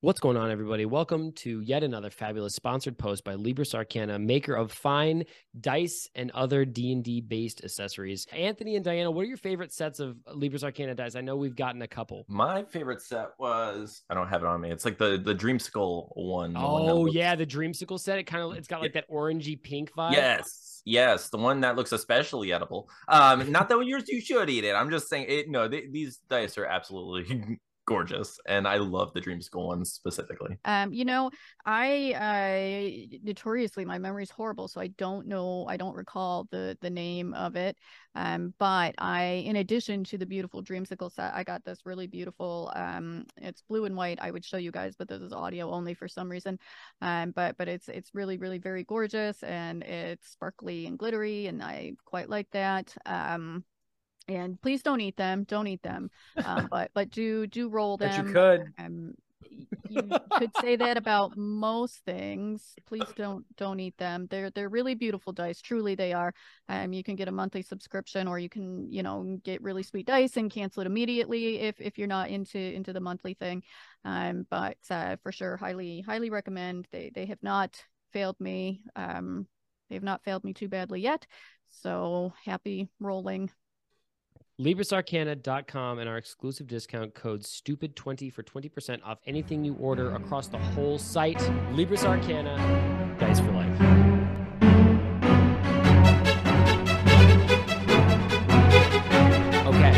Speaker 4: What's going on, everybody? Welcome to yet another fabulous sponsored post by Libris Arcana, maker of fine dice and other D and D based accessories. Anthony and Dianna, what are your favorite sets of Libris Arcana dice? I know we've gotten a couple.
Speaker 7: My favorite set was I don't have it on me. It's like the the Dreamsicle one. one
Speaker 4: Oh
Speaker 7: looks-
Speaker 4: yeah, the Dreamsicle set. It kind of it's got like that orangey pink vibe.
Speaker 7: Yes, yes, the one that looks especially edible. Um, not that yours you should eat it. I'm just saying it. No, th- these dice are absolutely gorgeous, and I love the Dreamsicle ones specifically.
Speaker 1: Um, you know, I uh notoriously my memory's horrible, so I don't know, I don't recall the the name of it. Um, but I, in addition to the beautiful dreamsicle set, I got this really beautiful. Um, it's blue and white. I would show you guys, but this is audio only for some reason. Um, but but it's it's really really very gorgeous and it's sparkly and glittery, and I quite like that. Um, and please don't eat them. Don't eat them. Um, but but do do roll
Speaker 5: But
Speaker 1: them.
Speaker 5: you could.
Speaker 1: Um, you could say that about most things. Please don't don't eat them. They're they're really beautiful dice. Truly they are. Um, you can get a monthly subscription, or you can you know get really sweet dice and cancel it immediately if if you're not into into the monthly thing. Um, but uh, for sure, highly highly recommend. They they have not failed me. Um, they have not failed me too badly yet. So happy rolling.
Speaker 4: LibrisArcana.com and our exclusive discount code STUPID20 for 20% off anything you order across the whole site. Libris Arcana, dice for life. Okay.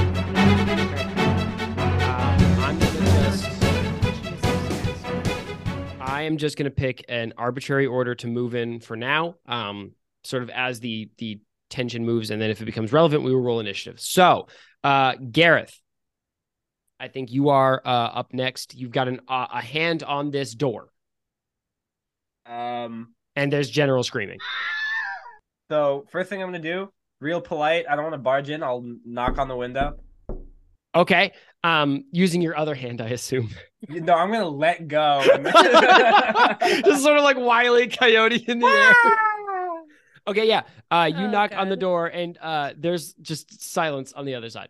Speaker 4: Um. I am just gonna pick an arbitrary order to move in for now. Um, sort of as the the tension moves, and then if it becomes relevant, we will roll initiative. So, uh, Gareth, I think you are uh, up next. You've got an uh, a hand on this door,
Speaker 5: Um.
Speaker 4: and there's general screaming.
Speaker 5: So first thing I'm gonna do, real polite. I don't want to barge in. I'll knock on the window.
Speaker 4: Okay. Um, using your other hand, I assume.
Speaker 5: No, I'm gonna let go.
Speaker 4: Just sort of like Wiley Coyote in the air. Okay, yeah. Uh, you
Speaker 6: Oh,
Speaker 4: knock on the door, and uh, there's just silence on the other side.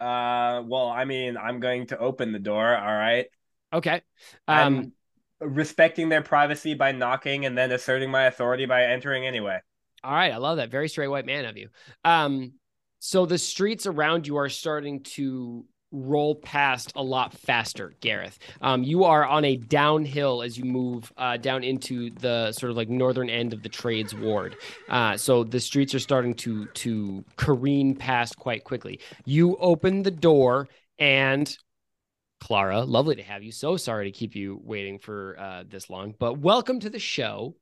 Speaker 5: uh, well, I mean, I'm going to open the door. All right.
Speaker 4: Okay. Um,
Speaker 5: I'm respecting their privacy by knocking and then asserting my authority by entering anyway.
Speaker 4: All right, I love that. Very straight white man of you. Um, so the streets around you are starting to roll past a lot faster, Gareth. Um, you are on a downhill as you move uh, down into the sort of like northern end of the trades ward. Uh, so the streets are starting to to careen past quite quickly. You open the door and. Clara, lovely to have you. So sorry to keep you waiting for uh, this long, but welcome to the show.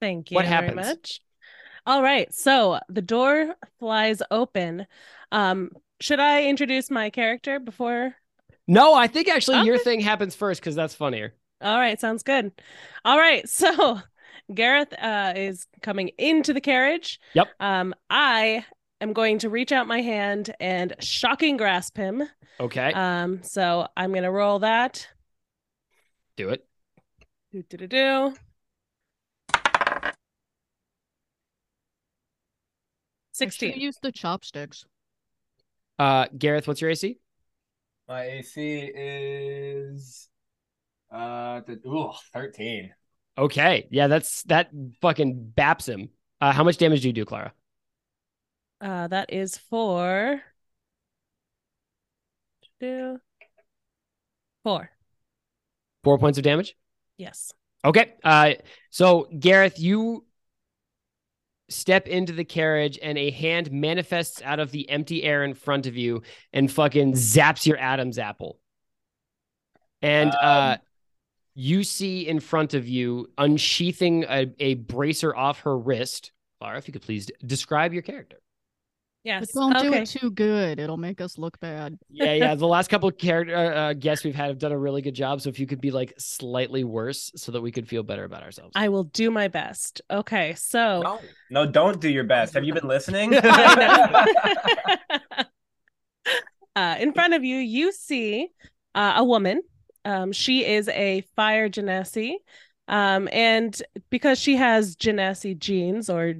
Speaker 6: Thank you
Speaker 4: What
Speaker 6: very
Speaker 4: happens?
Speaker 6: much. All right. So the door flies open. Um, should I introduce my character before?
Speaker 4: No, I think actually your thing happens first because that's funnier.
Speaker 6: All right, sounds good. All right, so Gareth uh, is coming into the carriage.
Speaker 4: Yep.
Speaker 6: Um, I am going to reach out my hand and shocking grasp him.
Speaker 4: Okay,
Speaker 6: Um, so I'm gonna roll that.
Speaker 4: do it.
Speaker 6: Do do do do.
Speaker 1: Make sure you
Speaker 6: Sixteen.
Speaker 1: Use the chopsticks.
Speaker 4: Uh, Gareth, what's your AC?
Speaker 5: My AC is uh the, ooh, 13.
Speaker 4: Okay, yeah, that's that fucking baps him. Uh, how much damage do you do, Clara?
Speaker 6: Uh, that is for do four.
Speaker 4: Four points of damage.
Speaker 6: Yes.
Speaker 4: Okay. Uh, so Gareth, you step into the carriage, and a hand manifests out of the empty air in front of you and fucking zaps your Adam's apple. And uh, you see in front of you, unsheathing a, a bracer off her wrist. Clara, if you could please describe your character.
Speaker 6: Yes.
Speaker 1: But don't do it too good. It'll make us look bad.
Speaker 4: Yeah, yeah. The last couple of character uh, uh, guests we've had have done a really good job. So if you could be like slightly worse, so that we could feel better about ourselves.
Speaker 6: I will do my best. Okay, so
Speaker 7: No.
Speaker 5: No, don't do your best. Have you been listening?
Speaker 6: Uh, in front of you, you see uh, a woman. Um, she is a fire genasi. Um, and because she has genasi genes or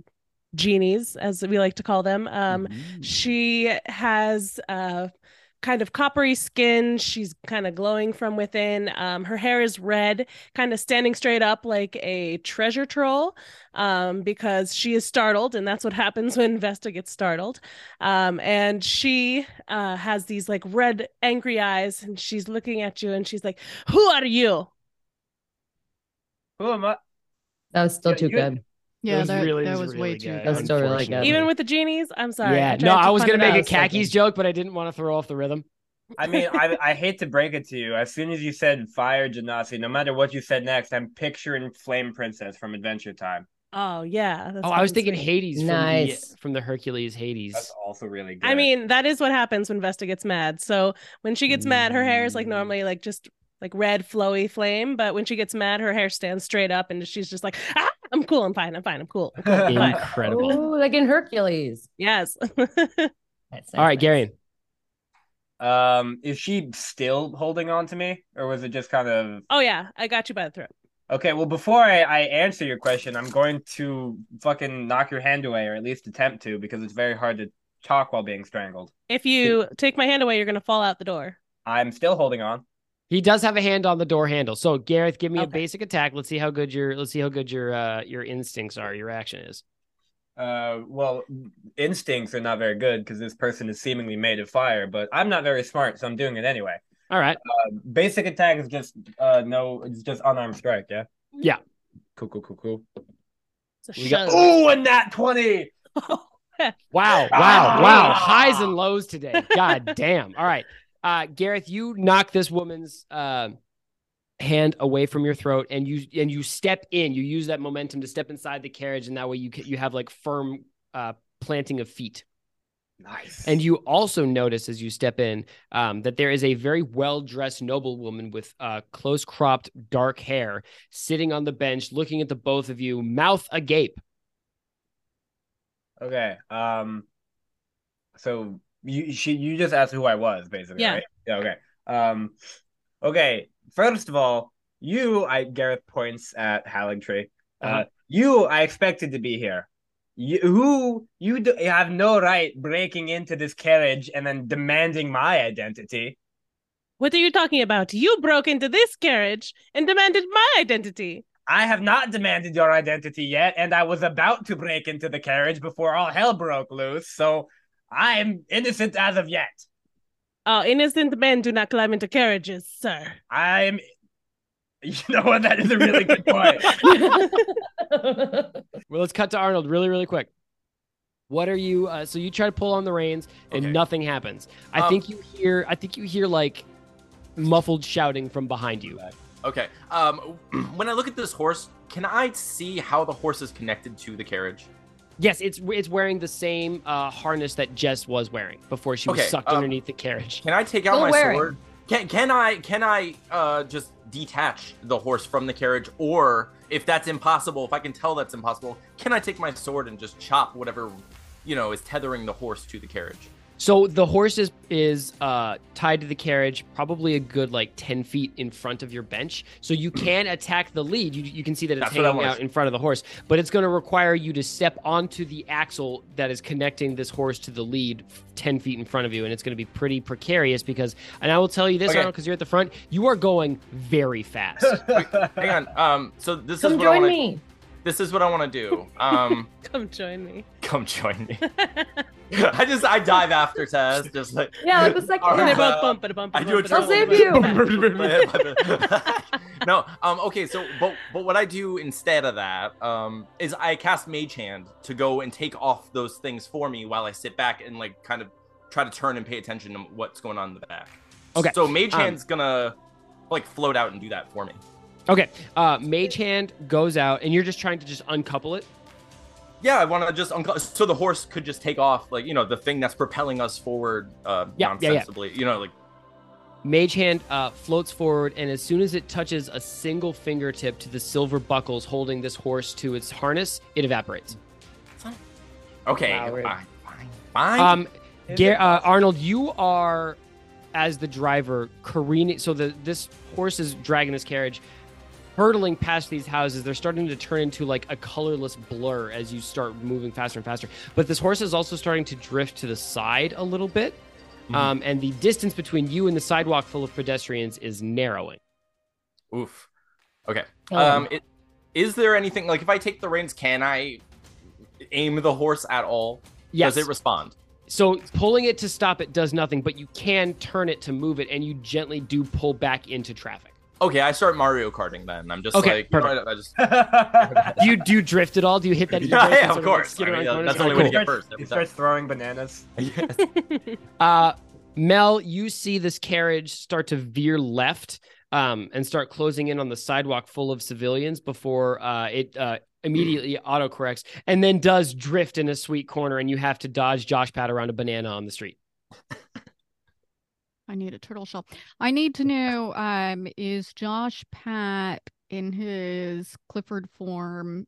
Speaker 6: genies, as we like to call them, um, she has uh, kind of coppery skin. She's kind of glowing from within. Um, her hair is red, kind of standing straight up like a treasure troll um, because she is startled, and that's what happens when Vesta gets startled. Um, and she uh, has these like red, angry eyes, and she's looking at you, and she's like, "Who are you?"
Speaker 5: Who am I?
Speaker 8: That was still
Speaker 5: Yeah,
Speaker 8: too
Speaker 5: you-
Speaker 8: good.
Speaker 1: Yeah,
Speaker 4: was
Speaker 1: that,
Speaker 4: really-
Speaker 1: that
Speaker 4: was
Speaker 1: was
Speaker 4: really
Speaker 1: way too
Speaker 4: good.
Speaker 1: good.
Speaker 8: That's still really good.
Speaker 6: Even with the genies, I'm sorry.
Speaker 4: yeah,
Speaker 6: tried
Speaker 4: no, I was gonna make a khakis
Speaker 8: good.
Speaker 4: joke, but I didn't want to throw off the rhythm.
Speaker 5: I mean, I I hate to break it to you. As soon as you said fire Genasi, no matter what you said next, I'm picturing Flame Princess from Adventure Time.
Speaker 6: Oh yeah. that's
Speaker 4: Oh, I was thinking
Speaker 6: sweet.
Speaker 4: Hades from
Speaker 8: Nice.
Speaker 4: the from the Hercules Hades.
Speaker 5: That's also really good.
Speaker 6: I mean, that is what happens when Vesta gets mad. So when she gets mad, her hair is like
Speaker 5: Mm.
Speaker 6: normally like just like red flowy flame, but when she gets mad, her hair stands straight up and she's just like, ah, I'm cool, I'm fine, I'm fine, I'm cool. I'm cool, I'm fine.
Speaker 4: Incredible.
Speaker 8: Ooh, like in Hercules.
Speaker 6: Yes.
Speaker 8: That's
Speaker 4: All right, Garion.
Speaker 5: um, is she still holding on to me, or was it just kind of
Speaker 6: oh yeah, I got you by the throat.
Speaker 5: okay? Well, before I, I answer your question, I'm going to fucking knock your hand away, or at least attempt to, because it's very hard to talk while being strangled.
Speaker 6: If you take my hand away, you're gonna fall out the door.
Speaker 5: I'm still holding on.
Speaker 4: He does have a hand on the door handle. So Gareth, give me a basic attack. Let's see how good your let's see how good your uh your instincts are, your action is.
Speaker 5: Uh, well, instincts are not very good because this person is seemingly made of fire, but I'm not very smart, so I'm doing it anyway.
Speaker 4: All right.
Speaker 5: Uh, basic attack is just uh no, it's just unarmed strike. Yeah.
Speaker 4: Yeah.
Speaker 5: Cool, cool, cool, cool.
Speaker 6: It's
Speaker 4: We got-
Speaker 6: show.
Speaker 5: Oh, and that twenty.
Speaker 4: Wow, wow,
Speaker 5: Ah!
Speaker 4: wow. Highs and lows today. God damn. All right. Uh Gareth, you knock this woman's uh, hand away from your throat and you and you step in. You use that momentum to step inside the carriage and that way you you have like firm uh planting of feet.
Speaker 5: Nice.
Speaker 4: And you also notice as you step in um, that there is a very well dressed noblewoman with uh, close cropped dark hair sitting on the bench, looking at the both of you, mouth agape.
Speaker 5: okay. Um. So you she you just asked who I was, basically.
Speaker 6: Yeah.
Speaker 5: Right? Yeah. Okay. Um. Okay. First of all, you I Gareth points at Haventree. Uh,
Speaker 4: Uh-huh.
Speaker 5: you I expected to be here. You who you do, you have no right breaking into this carriage and then demanding my identity.
Speaker 6: What are you talking about? You broke into this carriage and demanded my identity.
Speaker 5: I have not demanded your identity yet, and I was about to break into the carriage before all hell broke loose. So I'm innocent as of yet.
Speaker 6: Oh, innocent men do not climb into carriages, sir.
Speaker 5: I'm. You know what? That is a really good point.
Speaker 4: Well, let's cut to Arnold really, really quick. What are you? Uh, so you try to pull on the reins and
Speaker 7: Okay.
Speaker 4: nothing happens. I
Speaker 7: Um,
Speaker 4: think you hear. I think you hear like muffled shouting from behind you.
Speaker 7: Okay. Um, when I look at this horse, can I see how the horse is connected to the carriage?
Speaker 4: Yes, it's it's wearing the same uh, harness that Jess was wearing before she was
Speaker 7: Okay,
Speaker 4: sucked
Speaker 7: um,
Speaker 4: underneath the carriage.
Speaker 7: Can I take out
Speaker 8: Still
Speaker 7: my
Speaker 8: wearing.
Speaker 7: sword? Can can I can I uh just detach the horse from the carriage, or if that's impossible, if I can tell that's impossible, can I take my sword and just chop whatever you know is tethering the horse to the carriage?
Speaker 4: So the horse is is uh, tied to the carriage, probably a good like ten feet in front of your bench. So you can attack the lead. You, you can see that it's
Speaker 7: That's
Speaker 4: hanging out in front of the horse, but it's going to require you to step onto the axle that is connecting this horse to the lead, ten feet in front of you, and it's going to be pretty precarious because. And I will tell you this,
Speaker 7: Okay.
Speaker 4: Because you're at the front, you are going very fast.
Speaker 7: Hang on. Um. So this
Speaker 8: Come
Speaker 7: is what I
Speaker 8: join
Speaker 7: want.
Speaker 8: me.
Speaker 7: This is what I want to do. Um.
Speaker 6: Come join me.
Speaker 7: come join me. I just I dive after Tess, just like
Speaker 8: Yeah, like the second
Speaker 7: All
Speaker 6: And they
Speaker 7: right,
Speaker 8: one.
Speaker 6: both bump it, bump it,
Speaker 7: I do a
Speaker 6: bump it,
Speaker 8: I'll save you.
Speaker 7: no, um, okay, so but but what I do instead of that, um, is I cast Mage Hand to go and take off those things for me while I sit back and like kind of try to turn and pay attention to what's going on in the back.
Speaker 4: Okay,
Speaker 7: So Mage
Speaker 4: um,
Speaker 7: Hand's gonna like float out and do that for me.
Speaker 4: Okay, uh, Mage Hand goes out, and you're just trying to just uncouple it.
Speaker 7: Yeah, I want to just unco- so the horse could just take off, like you know, the thing that's propelling us forward, uh,
Speaker 4: Yeah, yeah, yeah.
Speaker 7: nonsensibly. You know, like
Speaker 4: Mage Hand uh, floats forward, and as soon as it touches a single fingertip to the silver buckles holding this horse to its harness, it evaporates.
Speaker 7: okay,
Speaker 8: Wow, we're-
Speaker 7: fine, fine, fine.
Speaker 4: Um,
Speaker 5: Is
Speaker 4: Gar- uh, Arnold, you are as the driver careening. So the this horse is dragging this carriage, hurtling past these houses. They're starting to turn into like a colorless blur as you start moving faster and faster. But this horse is also starting to drift to the side a little bit.
Speaker 7: Mhm.
Speaker 4: Um, and the distance between you and the sidewalk full of pedestrians is narrowing.
Speaker 7: Oof. Okay.
Speaker 8: Oh.
Speaker 7: Um, it, is there anything like if I take the reins, can I aim the horse at all?
Speaker 4: Yes.
Speaker 7: Does it respond?
Speaker 4: So pulling it to stop it does nothing, but you can turn it to move it, and you gently do pull back into traffic.
Speaker 7: Okay, I start Mario Karting then. I'm just
Speaker 4: Okay,
Speaker 7: like, you know. I, I just
Speaker 4: Do you do you drift at all? Do you hit that?
Speaker 7: Yeah,
Speaker 4: e-brake
Speaker 7: yeah, of course.
Speaker 4: skid
Speaker 7: I mean,
Speaker 4: around
Speaker 7: that's the only
Speaker 4: Alright,
Speaker 7: way to get first.
Speaker 5: He starts throwing bananas.
Speaker 7: time. Yes.
Speaker 4: Uh, Mel, you see this carriage start to veer left um, and start closing in on the sidewalk full of civilians before uh, it uh, immediately autocorrects and then does drift in a sweet corner, and you have to dodge Josh Pat around a banana on the street.
Speaker 1: I need a turtle shell. I need to know um is Josh Pat in his Clifford form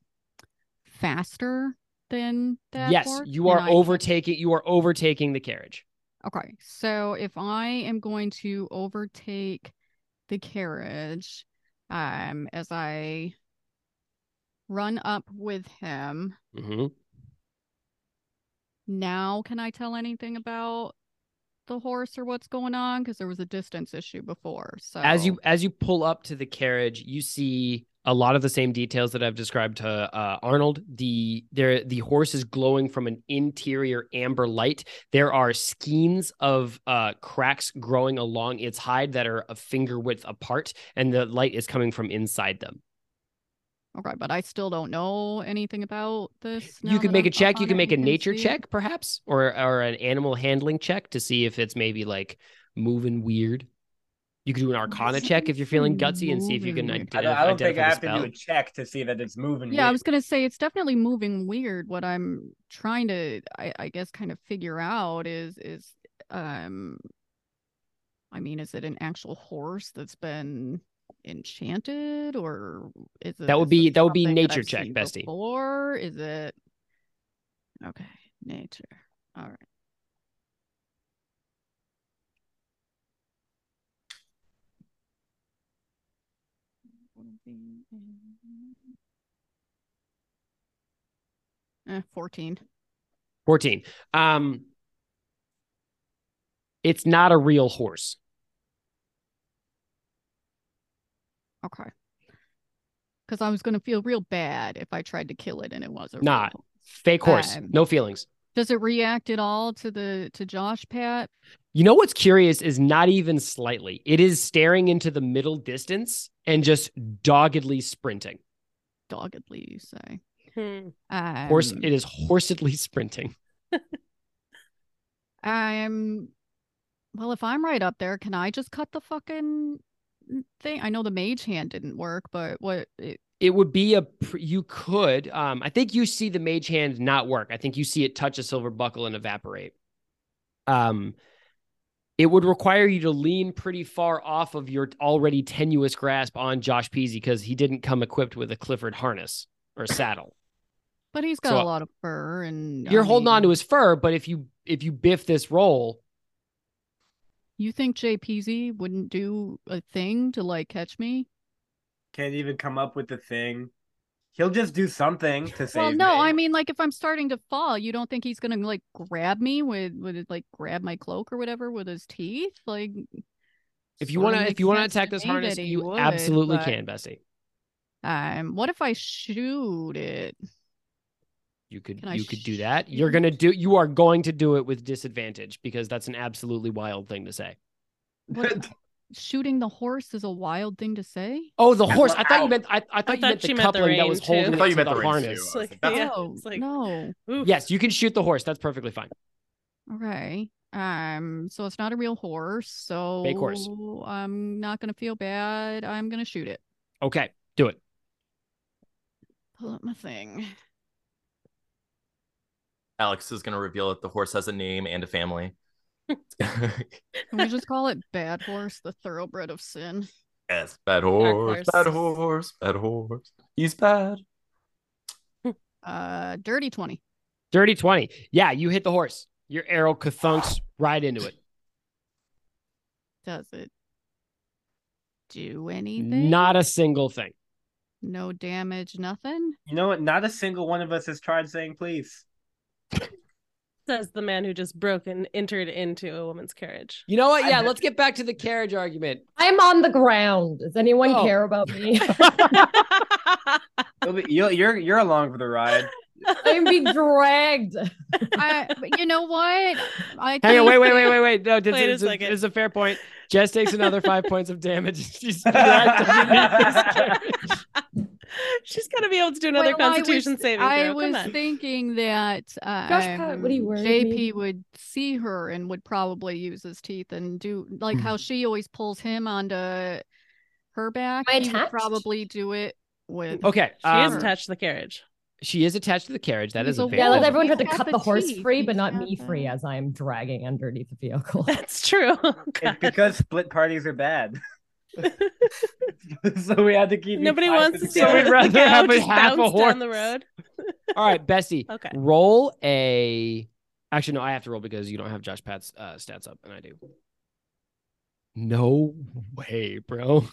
Speaker 1: faster than that
Speaker 4: yes, you
Speaker 1: And
Speaker 4: are
Speaker 1: I-
Speaker 4: overtaking. You are overtaking the carriage.
Speaker 1: Okay. So if I am going to overtake the carriage um as I run up with him,
Speaker 4: hmm
Speaker 1: now can I tell anything about the horse or what's going on because there was a distance issue before. So
Speaker 4: As you as you pull up to the carriage, you see a lot of the same details that I've described to uh, Arnold. The there the horse is glowing from an interior amber light. There are skeins of uh, cracks growing along its hide that are a finger width apart, and the light is coming from inside them.
Speaker 1: Okay, but I still don't know anything about this.
Speaker 4: you
Speaker 1: now
Speaker 4: could make
Speaker 1: I'm
Speaker 4: a check. You
Speaker 1: on
Speaker 4: can make a
Speaker 1: and
Speaker 4: nature
Speaker 1: see
Speaker 4: check, perhaps, or or an animal handling check to see if it's maybe like moving weird. You could do an Arcana check if you're feeling gutsy and see if you can
Speaker 1: Moving
Speaker 4: ident-
Speaker 5: I don't, I don't think I have
Speaker 4: the
Speaker 5: to do a check to see that it's moving.
Speaker 1: Yeah, I was gonna say it's definitely moving weird. What I'm trying to, I, I guess, kind of figure out is is, um, I mean, is it an actual horse that's been enchanted, or is it?
Speaker 4: That would be- that would be nature check, bestie.
Speaker 1: or is it? Okay, nature. All right. Eh, 14.
Speaker 4: 14. Um it's not a real horse.
Speaker 1: Okay. Because I was going to feel real bad if I tried to kill it and it was a
Speaker 4: Not.
Speaker 1: horse.
Speaker 4: Fake horse.
Speaker 1: Um,
Speaker 4: no feelings.
Speaker 1: Does it react at all to the to Josh Pat?
Speaker 4: You know what's curious is not even slightly. It is staring into the middle distance and just doggedly sprinting.
Speaker 1: Doggedly, you say.
Speaker 6: Hmm.
Speaker 1: Um,
Speaker 4: Horse it is horsedly sprinting.
Speaker 1: I'm well, if I'm right up there, can I just cut the fucking thing? I know the mage hand didn't work, but what it,
Speaker 4: It would be a you could um I think you see the mage hand not work. I think you see it touch a silver buckle and evaporate. Um it would require you to lean pretty far off of your already tenuous grasp on Josh Peasy because he didn't come equipped with a Clifford harness or saddle.
Speaker 1: but he's got
Speaker 4: So,
Speaker 1: a lot of fur and
Speaker 4: You're
Speaker 1: I
Speaker 4: holding on to his fur, but if you if you biff this roll,
Speaker 1: You think JPZ wouldn't do a thing to like catch me?
Speaker 5: Can't even come up with the thing. He'll just do something to save
Speaker 1: Well, no,
Speaker 5: me.
Speaker 1: I mean like if I'm starting to fall, you don't think he's gonna like grab me with with like grab my cloak or whatever with his teeth? Like
Speaker 4: if you want to if you want to attack this harness, you
Speaker 1: would,
Speaker 4: absolutely
Speaker 1: but,
Speaker 4: can, Bessie.
Speaker 1: Um, what if I shoot it?
Speaker 4: You could
Speaker 1: Can I
Speaker 4: you could do that. You're gonna do you are going to do it with disadvantage because that's an absolutely wild thing to say.
Speaker 1: What, shooting the horse is a wild thing to say.
Speaker 4: Oh, the horse! I thought you meant I, I thought
Speaker 6: I
Speaker 4: you meant the
Speaker 6: she meant the
Speaker 4: coupling that was
Speaker 6: rein, too.
Speaker 4: holding
Speaker 6: I
Speaker 7: thought you meant
Speaker 4: the
Speaker 7: the
Speaker 4: harness.
Speaker 7: too.
Speaker 6: Like,
Speaker 7: like,
Speaker 6: yeah,
Speaker 1: oh
Speaker 6: it's like,
Speaker 1: no.
Speaker 6: oof.
Speaker 4: Yes, you can shoot the horse. That's perfectly fine.
Speaker 1: Okay. Um, so it's not a real horse, so
Speaker 4: Fake horse.
Speaker 1: I'm not gonna feel bad. I'm gonna shoot it.
Speaker 4: Okay, do it.
Speaker 1: Pull up my thing.
Speaker 7: Alex is going to reveal that the horse has a name and a family.
Speaker 1: Can we just call it Bad Horse, the thoroughbred of sin?
Speaker 7: yes, bad horse,
Speaker 6: horse.
Speaker 7: bad horse, bad horse. He's bad.
Speaker 1: Uh, dirty twenty.
Speaker 4: Dirty twenty. Yeah, you hit the horse. Your arrow kathunks right into it.
Speaker 1: Does it do anything?
Speaker 4: Not a single thing.
Speaker 1: no damage, nothing.
Speaker 5: You know what? Not a single one of us has tried saying please.
Speaker 6: Says the man who just broke and entered into a woman's carriage.
Speaker 4: You know what? Yeah, let's get back to the carriage argument.
Speaker 8: I'm on the ground. Does anyone
Speaker 4: Oh.
Speaker 8: care about me?
Speaker 5: You'll be, you'll, you're you're along for the ride.
Speaker 8: I'm being dragged.
Speaker 1: I, you know what? I
Speaker 4: Hang on, wait, wait, wait, wait, wait. No, this
Speaker 6: Wait a
Speaker 4: is, a, this is a fair point. Jess takes another five points of damage. She's dragged underneath this carriage.
Speaker 6: She's got to be able to do another
Speaker 1: Well, I
Speaker 6: Constitution
Speaker 1: was,
Speaker 6: saving throw.
Speaker 1: I was thinking that uh,
Speaker 8: Josh Pat, what are you
Speaker 1: um,
Speaker 8: worried,
Speaker 1: JP
Speaker 8: maybe?
Speaker 1: would see her and would probably use his teeth and do like how she always pulls him onto her back.
Speaker 8: Am I
Speaker 1: he would
Speaker 8: attached?
Speaker 1: probably do it with.
Speaker 4: Okay.
Speaker 6: She is
Speaker 4: um,
Speaker 6: attached to the carriage.
Speaker 4: She is attached to the carriage. That
Speaker 1: He's
Speaker 4: is a
Speaker 1: a
Speaker 4: very
Speaker 8: Yeah, let everyone try to cut
Speaker 1: the
Speaker 8: the horse
Speaker 1: teeth.
Speaker 8: free, but not me
Speaker 1: the-
Speaker 8: free as I'm dragging underneath the vehicle.
Speaker 6: That's true. Oh,
Speaker 5: It's because split parties are bad. so we had to keep.
Speaker 6: Nobody wants to see
Speaker 4: So we'd rather have
Speaker 6: just
Speaker 4: half a
Speaker 6: bounce down the road.
Speaker 4: All right, Bessie.
Speaker 6: Okay.
Speaker 4: Roll a. Actually, no, I have to roll because you don't have Josh Pat's uh, stats up, and I do. No way, bro.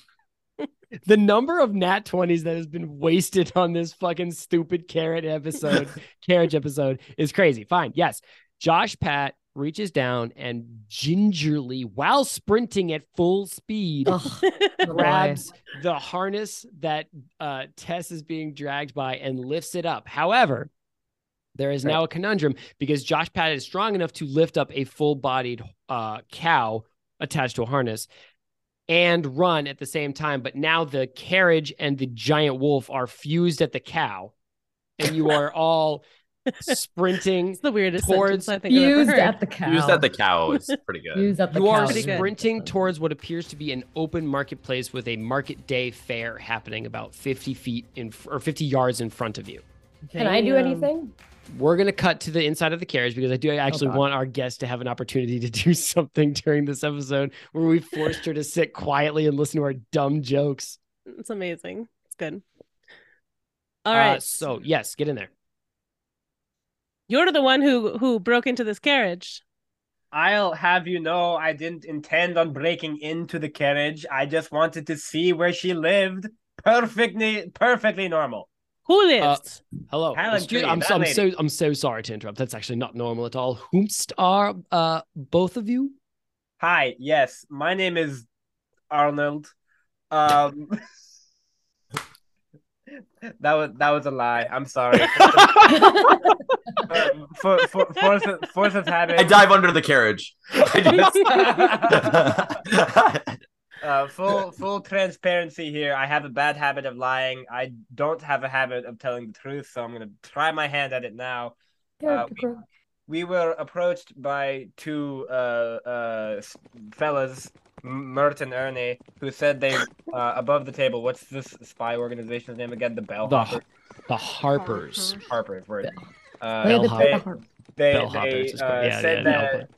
Speaker 4: the number of nat 20s that has been wasted on this fucking stupid carrot episode, carriage episode is crazy. Fine. Yes. Josh Pat reaches down and gingerly, while sprinting at full speed,
Speaker 8: Ugh, oh
Speaker 4: grabs the harness that uh, Tess is being dragged by and lifts it up. However, there is now a conundrum because Josh Pat is strong enough to lift up a full bodied uh, cow attached to a harness and run at the same time. But now the carriage and the giant wolf are fused at the cow, and you are all sprinting.
Speaker 6: It's the weirdest
Speaker 4: Towards-
Speaker 6: sentence I think I've ever
Speaker 8: Used
Speaker 6: heard.
Speaker 8: at the cow.
Speaker 7: Used at the cow is pretty good.
Speaker 8: Used at the
Speaker 4: You
Speaker 8: cow.
Speaker 4: are
Speaker 6: Pretty good.
Speaker 4: sprinting towards what appears to be an open marketplace with a market day fair happening about 50 feet in or 50 yards in front of you.
Speaker 8: Can I do anything?
Speaker 4: We're going to cut to the inside of the carriage because I do actually
Speaker 8: God.
Speaker 4: want our guest to have an opportunity to do something during this episode where we forced her to sit quietly and listen to our dumb jokes.
Speaker 6: It's amazing. It's good. All
Speaker 4: Uh,
Speaker 6: right.
Speaker 4: so, yes, get in there.
Speaker 6: You're the one who who broke into this carriage.
Speaker 5: I'll have you know, I didn't intend on breaking into the carriage. I just wanted to see where she lived. Perfectly, perfectly normal.
Speaker 6: Who lived?
Speaker 4: Hello. Excuse- I'm, so, I'm so I'm so sorry to interrupt. That's actually not normal at all. Whomst are uh both of you?
Speaker 5: Hi, yes, my name is Arnold. Um, that was that was a lie. I'm sorry. Uh, for, for, force, of, force of habit.
Speaker 7: I dive under the carriage. I just-
Speaker 5: Uh, full full transparency here. I have a bad habit of lying. I don't have a habit of telling the truth, so I'm gonna try my hand at it now. Uh, we, we were approached by two uh, uh, fellas, M- Mirt and Ernie, who said they uh, above the table. What's this spy organization's name again? The
Speaker 4: The, the Harpers.
Speaker 5: Harper's word. Uh,
Speaker 8: yeah, the
Speaker 4: Bellhopper.
Speaker 8: Bellhopper.
Speaker 5: they
Speaker 4: Bellhoppers
Speaker 5: they uh,
Speaker 4: Yeah,
Speaker 5: said
Speaker 4: yeah, no,
Speaker 5: that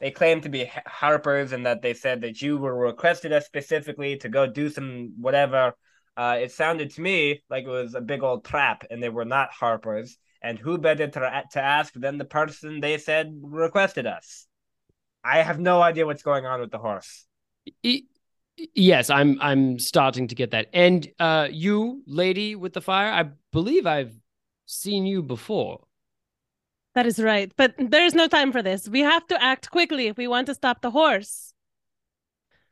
Speaker 5: they claimed to be Harpers and that they said that you were requested us specifically to go do some whatever. Uh, it sounded to me like it was a big old trap, and they were not Harpers. And who better to, to ask than the person they said requested us? I have no idea what's going on with the horse.
Speaker 4: Yes, I'm I'm starting to get that. And uh you, lady with the fire, I believe I've seen you before.
Speaker 6: That is right. But there's no time for this. We have to act quickly if we want to stop the horse.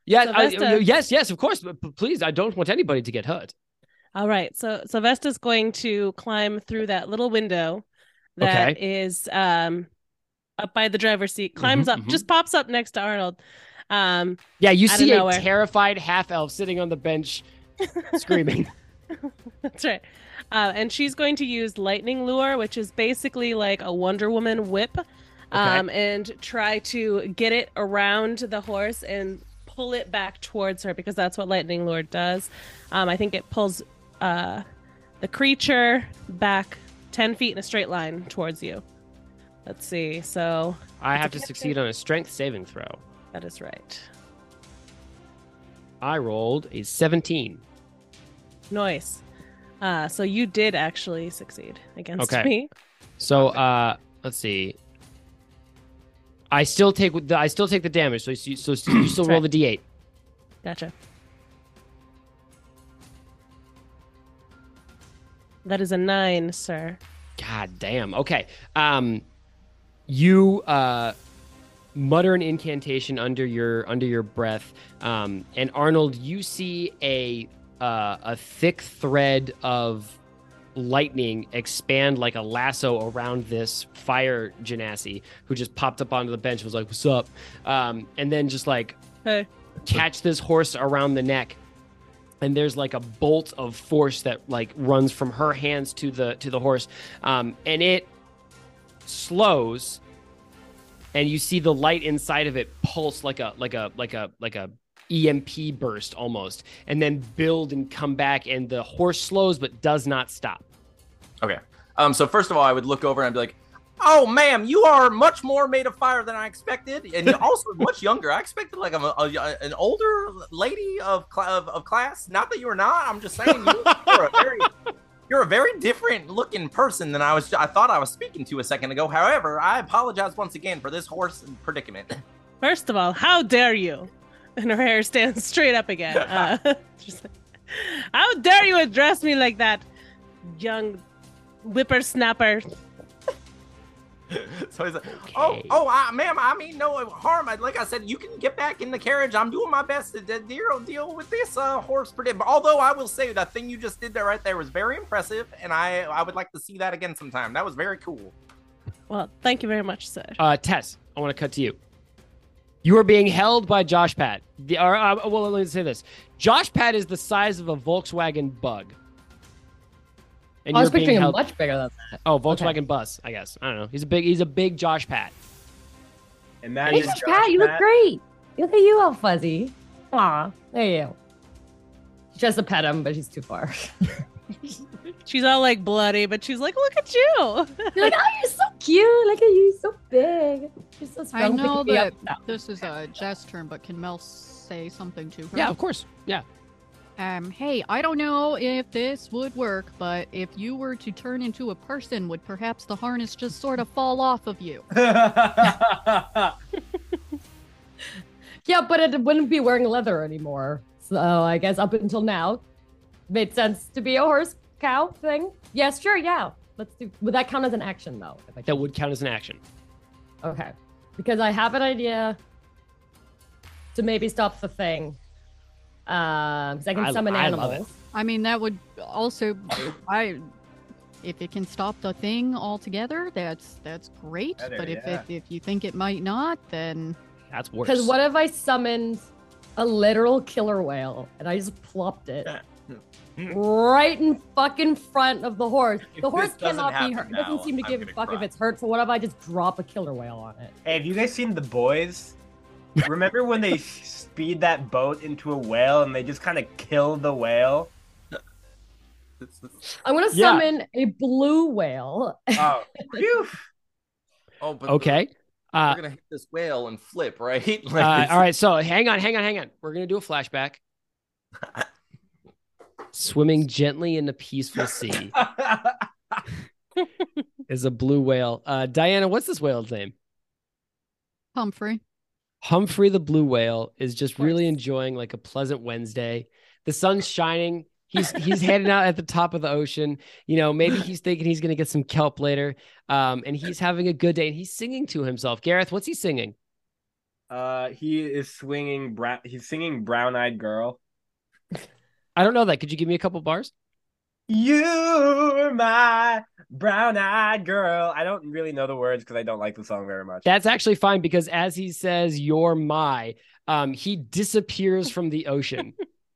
Speaker 4: Yeah, I, yes, yes, of course. But please, I don't want anybody to get hurt.
Speaker 6: All right. So Sylvester's going to climb through that little window that is um up by the driver's seat, climbs
Speaker 4: Mhm,
Speaker 6: up,
Speaker 4: mhm.
Speaker 6: just pops up next to Arnold. Um,
Speaker 4: Yeah, you see a
Speaker 6: nowhere.
Speaker 4: terrified half elf sitting on the bench screaming.
Speaker 6: that's right. Uh, and she's going to use lightning lure, which is basically like a Wonder Woman whip, um, and try to get it around the horse and pull it back towards her because that's what lightning lure does. Um, I think it pulls uh, the creature back ten feet in a straight line towards you. Let's see. So
Speaker 4: I have to succeed on a strength saving throw.
Speaker 6: That is right.
Speaker 4: I rolled a 17.
Speaker 6: Nice. Uh, so you did actually succeed against
Speaker 4: Okay.
Speaker 6: me.
Speaker 4: So uh let's see. I still take the I still take the damage, so you, so you still
Speaker 6: That's
Speaker 4: roll
Speaker 6: right.
Speaker 4: the d8.
Speaker 6: Gotcha. That is a nine, sir.
Speaker 4: God damn. Okay. Um you uh mutter an incantation under your under your breath. Um and Arnold, you see a uh a thick thread of lightning expand like a lasso around this fire genasi who just popped up onto the bench and was like, What's up? Um and then just like
Speaker 6: Hey.
Speaker 4: catch this horse around the neck and there's like a bolt of force that like runs from her hands to the to the horse um, and it slows and you see the light inside of it pulse like a like a like a like a emp burst almost and then build and come back and the horse slows but does not stop
Speaker 7: Okay. Um. So first of all, I would look over and I'd be like, "Oh, ma'am, you are much more made of fire than I expected, and also much younger. I expected like a, a- an older lady of, cl- of of class. Not that you are not. I'm just saying you, you're a very you're a very different looking person than I was. I thought I was speaking to a second ago. However, I apologize once again for this horse predicament.
Speaker 6: First of all, how dare you? And her hair stands straight up again. Uh, like, how dare you address me like that, young whippersnapper?
Speaker 7: so he's like, "Oh, oh, I, ma'am, I mean no harm. I, like I said, you can get back in the carriage. I'm doing my best to de- deal deal with this uh, horse predicament. Although I will say that thing you just did there right there was very impressive, and I I would like to see that again sometime. That was very cool.
Speaker 6: Well, thank you very much, sir.
Speaker 4: uh tess i want to cut to you you are being held by josh pat the, or, uh, well let me say this josh pat is the size of a volkswagen bug and oh,
Speaker 8: I was
Speaker 4: you're
Speaker 8: picturing him
Speaker 4: held
Speaker 8: much bigger than that.
Speaker 4: oh volkswagen bus i guess i don't know he's a big he's a big josh pat
Speaker 5: Imagine
Speaker 8: Hey, Josh
Speaker 5: Josh
Speaker 8: Pat, you look great. Look at you all fuzzy. Aw, there you go. She tries to pet him, but she's too far.
Speaker 6: She's all like bloody, but she's like, look at you.
Speaker 8: You're like, oh, you're so cute. Look at you, you're so big. You're so strong.
Speaker 1: I know that
Speaker 8: up now.
Speaker 1: this is a Jess turn, but can Mel say something to her?
Speaker 4: yeah of course yeah
Speaker 1: Um, hey, I don't know if this would work, but if you were to turn into a person, would perhaps the harness just sort of fall off of you?
Speaker 8: Yeah, but it wouldn't be wearing leather anymore. So I guess up until now, made sense to be a horse cow thing. Yes, sure, yeah. Let's do. Would that count as an action though? If I
Speaker 4: that would count as an action
Speaker 8: Okay. Because I have an idea to maybe stop the thing. Um, because I can
Speaker 4: I-
Speaker 8: summon
Speaker 4: I love
Speaker 8: animals.
Speaker 1: I mean, that would also, I, if it can stop the thing altogether, that's that's great.
Speaker 5: Better,
Speaker 1: but if
Speaker 5: yeah.
Speaker 1: it, if you think it might not, then
Speaker 4: that's worse
Speaker 8: Because what if I summoned a literal killer whale and I just plopped it right in fucking front of the horse?
Speaker 7: If
Speaker 8: The horse cannot be
Speaker 7: happen
Speaker 8: hurt. It
Speaker 7: now,
Speaker 8: doesn't seem to
Speaker 7: I'm
Speaker 8: give a
Speaker 7: gonna
Speaker 8: fuck if it's hurt. So what if I just drop a killer whale on it?
Speaker 5: Hey, have you guys seen The Boys? Remember when they speed that boat into a whale and they just kind of kill the whale?
Speaker 8: I want gonna
Speaker 4: Yeah.
Speaker 8: summon a blue whale.
Speaker 5: Oh, phew.
Speaker 7: Oh, but
Speaker 4: okay uh,
Speaker 7: we're gonna hit this whale and flip, right?
Speaker 4: uh, all right so hang on hang on hang on we're gonna do a flashback swimming gently in the peaceful sea is a blue whale uh Dianna what's this whale's name
Speaker 1: Humphrey.
Speaker 4: Humphrey the blue whale is just really enjoying like a pleasant Wednesday. The sun's shining. He's he's heading out at the top of the ocean. You know, maybe he's thinking he's gonna get some kelp later. Um, and he's having a good day and he's singing to himself. Gareth, what's he singing?
Speaker 5: Uh, he is swinging. Brown. He's singing "Brown Eyed Girl."
Speaker 4: I don't know that. Could you give me a couple bars?
Speaker 5: You're my brown-eyed girl. I don't really know the words because I don't like the song very much.
Speaker 4: That's actually fine because as he says, "You're my," um, he disappears from the ocean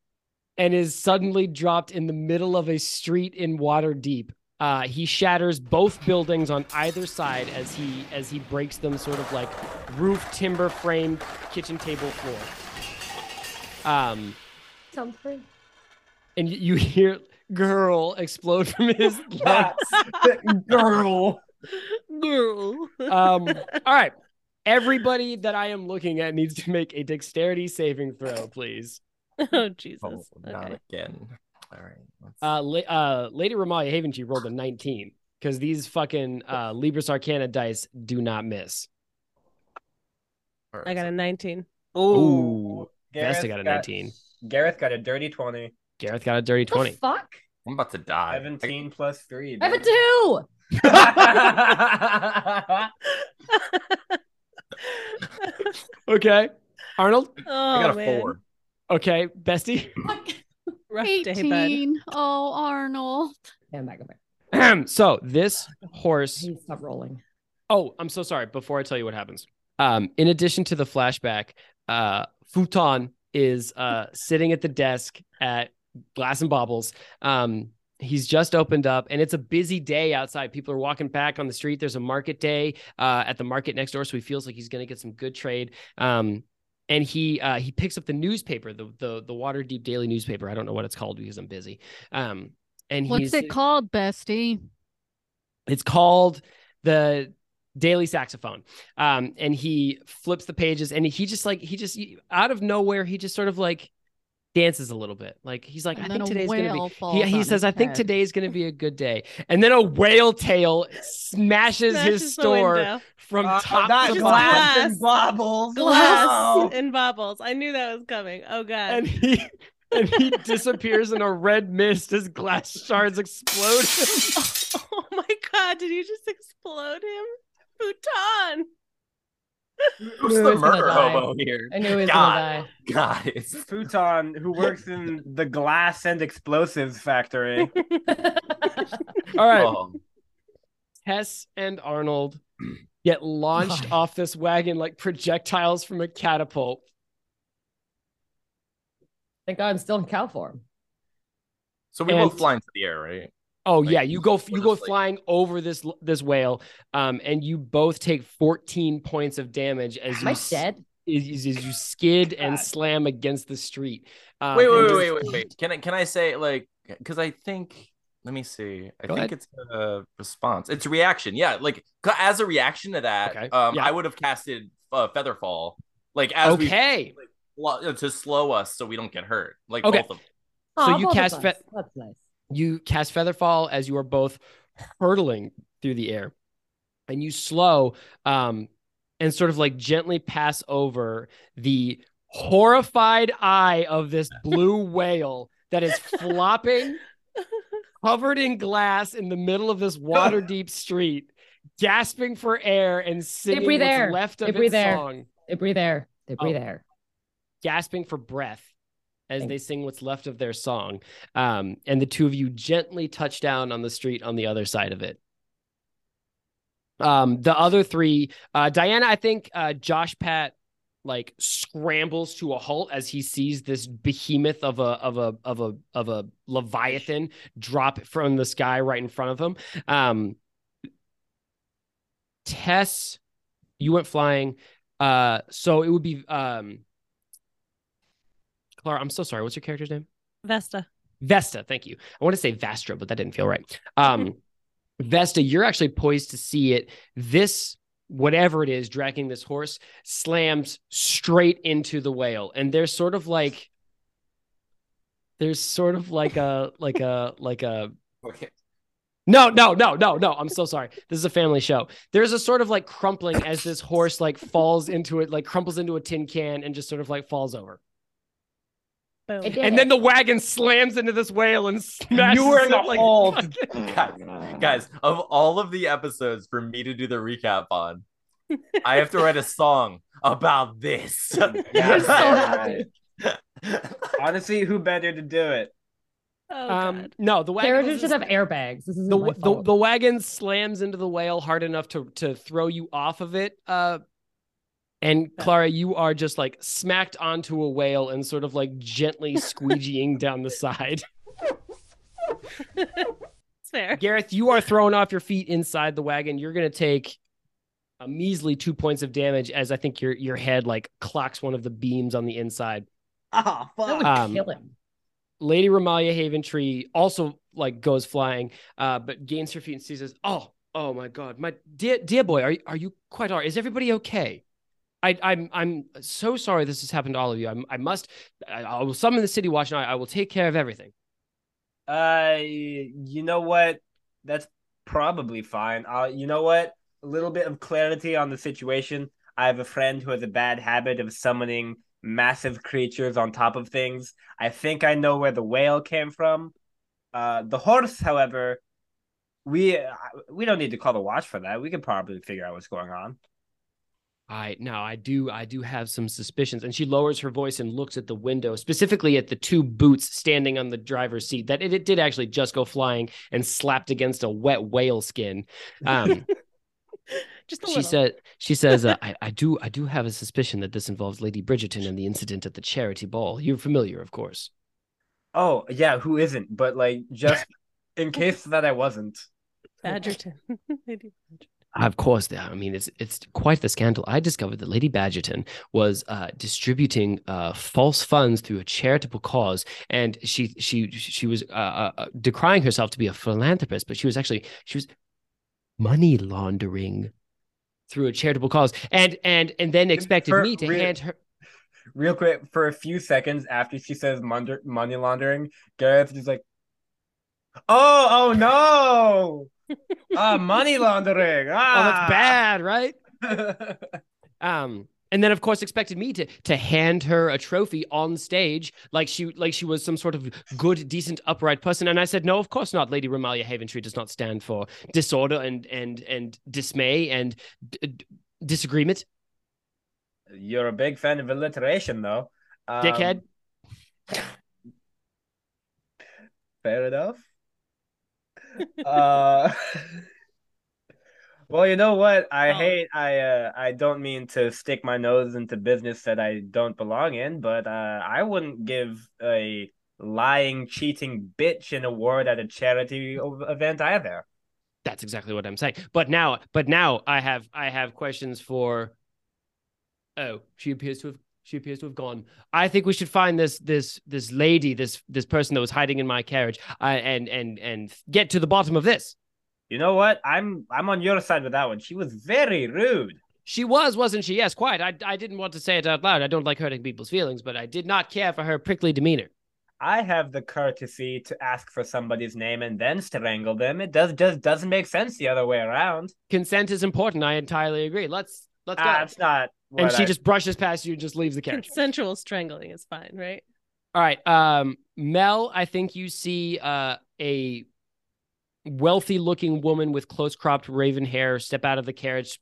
Speaker 4: and is suddenly dropped in the middle of a street in Waterdeep. Uh, he shatters both buildings on either side as he as he breaks them, sort of like roof timber frame kitchen table floor. Um,
Speaker 8: Humphrey.
Speaker 4: And you, you hear "girl" explode from his lungs.
Speaker 5: girl.
Speaker 6: Girl.
Speaker 4: um, all right. Everybody that I am looking at needs to make a dexterity saving throw, please.
Speaker 6: oh Jesus.
Speaker 7: oh, not
Speaker 6: Okay.
Speaker 7: again. All right. let's-
Speaker 4: Uh, la- uh, Lady Remallia Haventree rolled a 19 because these fucking uh, Libris Arcana dice do not miss.
Speaker 6: I got a 19.
Speaker 4: Ooh,
Speaker 5: Gareth
Speaker 4: Vesta got a 19.
Speaker 5: Gareth got a dirty twenty.
Speaker 4: Gareth got a dirty
Speaker 8: The
Speaker 4: 20.
Speaker 8: fuck?
Speaker 7: I'm about to die.
Speaker 5: Seventeen plus three.
Speaker 8: I have a two.
Speaker 4: Okay. Arnold?
Speaker 6: Oh,
Speaker 7: I got a
Speaker 6: man.
Speaker 7: four.
Speaker 4: Okay. Bestie?
Speaker 6: Rough day,
Speaker 1: 18. Oh, Arnold.
Speaker 8: Yeah, I'm back, I'm back.
Speaker 4: so this horse
Speaker 8: Please stop rolling.
Speaker 4: Oh, I'm so sorry. Before I tell you what happens, um, in addition to the flashback, uh, Futon is uh sitting at the desk at glass and baubles. Um, he's just opened up and it's a busy day outside. People are walking back on the street. There's a market day uh, at the market next door. So he feels like he's going to get some good trade. Um, and he uh, he picks up the newspaper, the the the Waterdeep Daily newspaper. I don't know what it's called because I'm busy. Um, and
Speaker 1: What's it called, Bestie?
Speaker 4: it's called the Daily Saxophone. Um, and he flips the pages and he just like he just out of nowhere he just sort of like dances a little bit. Like he's like,
Speaker 1: And
Speaker 4: I think today's gonna be.
Speaker 1: falls
Speaker 4: He, he says,
Speaker 1: his
Speaker 4: I think today's gonna be a good day. And then a whale tail smashes,
Speaker 6: Smashes
Speaker 4: his store from
Speaker 5: Uh,
Speaker 4: top to bottom.
Speaker 5: glass
Speaker 6: glass.
Speaker 5: and baubles.
Speaker 6: Glass
Speaker 5: No.
Speaker 6: and baubles. I knew that was coming. Oh god.
Speaker 4: And he and he disappears in a red mist as glass shards explode.
Speaker 6: oh my god, did you just explode him? Futon.
Speaker 7: Who's the
Speaker 8: he was gonna
Speaker 7: murder hobo here?
Speaker 8: I knew he was
Speaker 7: God.
Speaker 8: gonna
Speaker 7: Guys.
Speaker 5: Futon, who works in the glass and explosives factory.
Speaker 4: All right.
Speaker 7: Oh,
Speaker 4: Tess and Arnold get launched
Speaker 8: God.
Speaker 4: off this wagon like projectiles from a catapult.
Speaker 8: Thank God I'm still in cow form.
Speaker 7: so we
Speaker 4: And-
Speaker 7: both fly into the air, right?
Speaker 4: Oh
Speaker 7: Like,
Speaker 4: yeah, you go you go
Speaker 7: just, like-
Speaker 4: flying over this this whale, um, and you both take 14 points of damage as
Speaker 8: Am
Speaker 4: you
Speaker 8: I
Speaker 4: s-
Speaker 8: dead?
Speaker 4: As, as you skid and slam against the street. Um,
Speaker 7: wait,
Speaker 4: and
Speaker 7: wait,
Speaker 4: just-
Speaker 7: wait, wait, wait, wait. Can I can I say like because I think let me see. I
Speaker 4: Go
Speaker 7: think
Speaker 4: ahead.
Speaker 7: it's a response. It's a reaction. Yeah, like as a reaction to that,
Speaker 4: Okay,
Speaker 7: um,
Speaker 4: yeah.
Speaker 7: I would have casted uh, Featherfall, like as we
Speaker 4: Okay,
Speaker 7: to slow us so we don't get hurt. Like
Speaker 4: Okay.
Speaker 7: both of them.
Speaker 4: So
Speaker 8: Aw,
Speaker 4: you cast
Speaker 8: us.
Speaker 4: fe-
Speaker 8: That's nice.
Speaker 4: You cast Featherfall as you are both hurtling through the air, and you slow, um, and sort of like gently pass over the horrified eye of this blue whale that is flopping, covered in glass in the middle of this Waterdeep street, gasping for air and singing what's
Speaker 8: air.
Speaker 4: left
Speaker 8: They
Speaker 4: of
Speaker 8: breathe
Speaker 4: its
Speaker 8: air.
Speaker 4: song,
Speaker 8: They breathe air. They breathe
Speaker 4: Oh.
Speaker 8: air.
Speaker 4: gasping for breath. As they sing what's left of their song. Um, and the two of you gently touch down on the street on the other side of it. Um, the other three, uh, Dianna, I think uh, Josh Pat like scrambles to a halt as he sees this behemoth of a of a of a of a leviathan drop from the sky right in front of him. Um, Tess, you went flying. Uh, so it would be um, Clara. I'm so sorry. What's your character's name?
Speaker 6: Vesta.
Speaker 4: Vesta, thank you. I want to say Vastra, but that didn't feel right. Um, Vesta, you're actually poised to see it. This, whatever it is, dragging this horse, slams straight into the whale, and there's sort of like, there's sort of like a like a like a
Speaker 7: Okay.
Speaker 4: no, no, no, no, no. I'm so sorry. This is a family show. There's a sort of like crumpling as this horse like falls into it, like crumples into a tin can and just sort of like falls over.
Speaker 6: Boom.
Speaker 4: And then the wagon slams into this whale and smashes
Speaker 5: You were in
Speaker 4: it
Speaker 5: the
Speaker 4: like
Speaker 5: hole.
Speaker 7: guys, guys, of all of the episodes for me to do the recap on, I have to write a song about this.
Speaker 5: Yeah,
Speaker 8: so happy.
Speaker 5: Honestly, who better to do it?
Speaker 6: Oh
Speaker 4: Um,
Speaker 6: god.
Speaker 4: no, the wagon
Speaker 8: Characters should
Speaker 4: just-
Speaker 8: have airbags. This is
Speaker 4: the, the the wagon slams into the whale hard enough to to throw you off of it. Uh, and Clara, you are just like smacked onto a whale and sort of like gently squeegeeing down the side.
Speaker 6: It's fair.
Speaker 4: Gareth, you are thrown off your feet inside the wagon. You're gonna take a measly two points of damage as I think your your head like clocks one of the beams on the inside.
Speaker 5: Oh,
Speaker 8: that would
Speaker 4: um,
Speaker 8: kill him.
Speaker 4: Lady Remallia Haventree also like goes flying, uh, but gains her feet and sees us. Oh, oh my God, my dear dear boy, are are you quite all right? Is everybody okay? I, I'm I'm so sorry this has happened to all of you. I'm, I must. I, I will summon the city watch and I, I will take care of everything.
Speaker 5: Uh, you know what? That's probably fine. Uh, you know what? A little bit of clarity on the situation. I have a friend who has a bad habit of summoning massive creatures on top of things. I think I know where the whale came from. Uh, the horse, however, we uh, we don't need to call the watch for that. We could probably figure out what's going on.
Speaker 4: I now I do I do have some suspicions, and she lowers her voice and looks at the window, specifically at the two boots standing on the driver's seat. That it, it did actually just go flying and slapped against a wet whale skin. Um,
Speaker 6: Just a
Speaker 4: she
Speaker 6: little.
Speaker 4: said she says uh, I, I do I do have a suspicion that this involves Lady Bridgerton and the incident at the charity ball. You're familiar, of course.
Speaker 5: Oh yeah, who isn't? But like just in case that I wasn't.
Speaker 6: Badgerton. Lady Badgerton.
Speaker 4: Of course, I mean it's it's quite the scandal. I discovered that Lady Badgerton was uh, distributing uh, false funds through a charitable cause, and she she she was uh, uh, decrying herself to be a philanthropist, but she was actually she was money laundering through a charitable cause, and and and then expected
Speaker 5: For
Speaker 4: me to
Speaker 5: real-
Speaker 4: hand her.
Speaker 5: Real quick, for a few seconds after she says money laundering, Gareth is like, "Oh, oh no! Ah, money laundering!
Speaker 4: Oh,
Speaker 5: Ah,
Speaker 4: that's bad, right? um and then of course expected me to to hand her a trophy on stage like she like she was some sort of good decent upright person and i said no of course not lady Remallia haventree does not stand for disorder and and and dismay and d- disagreement
Speaker 5: You're a big fan of alliteration, though. Um,
Speaker 4: dickhead
Speaker 5: Fair enough. Uh Well, you know what? I
Speaker 6: Oh.
Speaker 5: hate I uh I don't mean to stick my nose into business that I don't belong in, but uh I wouldn't give a lying, cheating bitch an award at a charity event either.
Speaker 4: that's exactly what i'm saying but now but now i have i have questions for oh she appears to have she appears to have gone i think we should find this this this lady this this person that was hiding in my carriage uh, and and and get to the bottom of this
Speaker 5: You know what? I'm I'm on your side with that one. She was very rude.
Speaker 4: She was, wasn't she? Yes, quite. I, I didn't want to say it out loud. I don't like hurting people's feelings, but I did not care for her prickly demeanor.
Speaker 5: I have the courtesy to ask for somebody's name and then strangle them. It does just doesn't make sense the other way around.
Speaker 4: Consent is important. I entirely agree. Let's let's go.
Speaker 5: Ah, That's not.
Speaker 4: And
Speaker 5: what
Speaker 4: she
Speaker 5: I-
Speaker 4: just brushes past you and just leaves the carriage.
Speaker 6: Consensual strangling is fine, right?
Speaker 4: All right. Um, Mel, I think you see uh, a wealthy looking woman with close cropped raven hair step out of the carriage,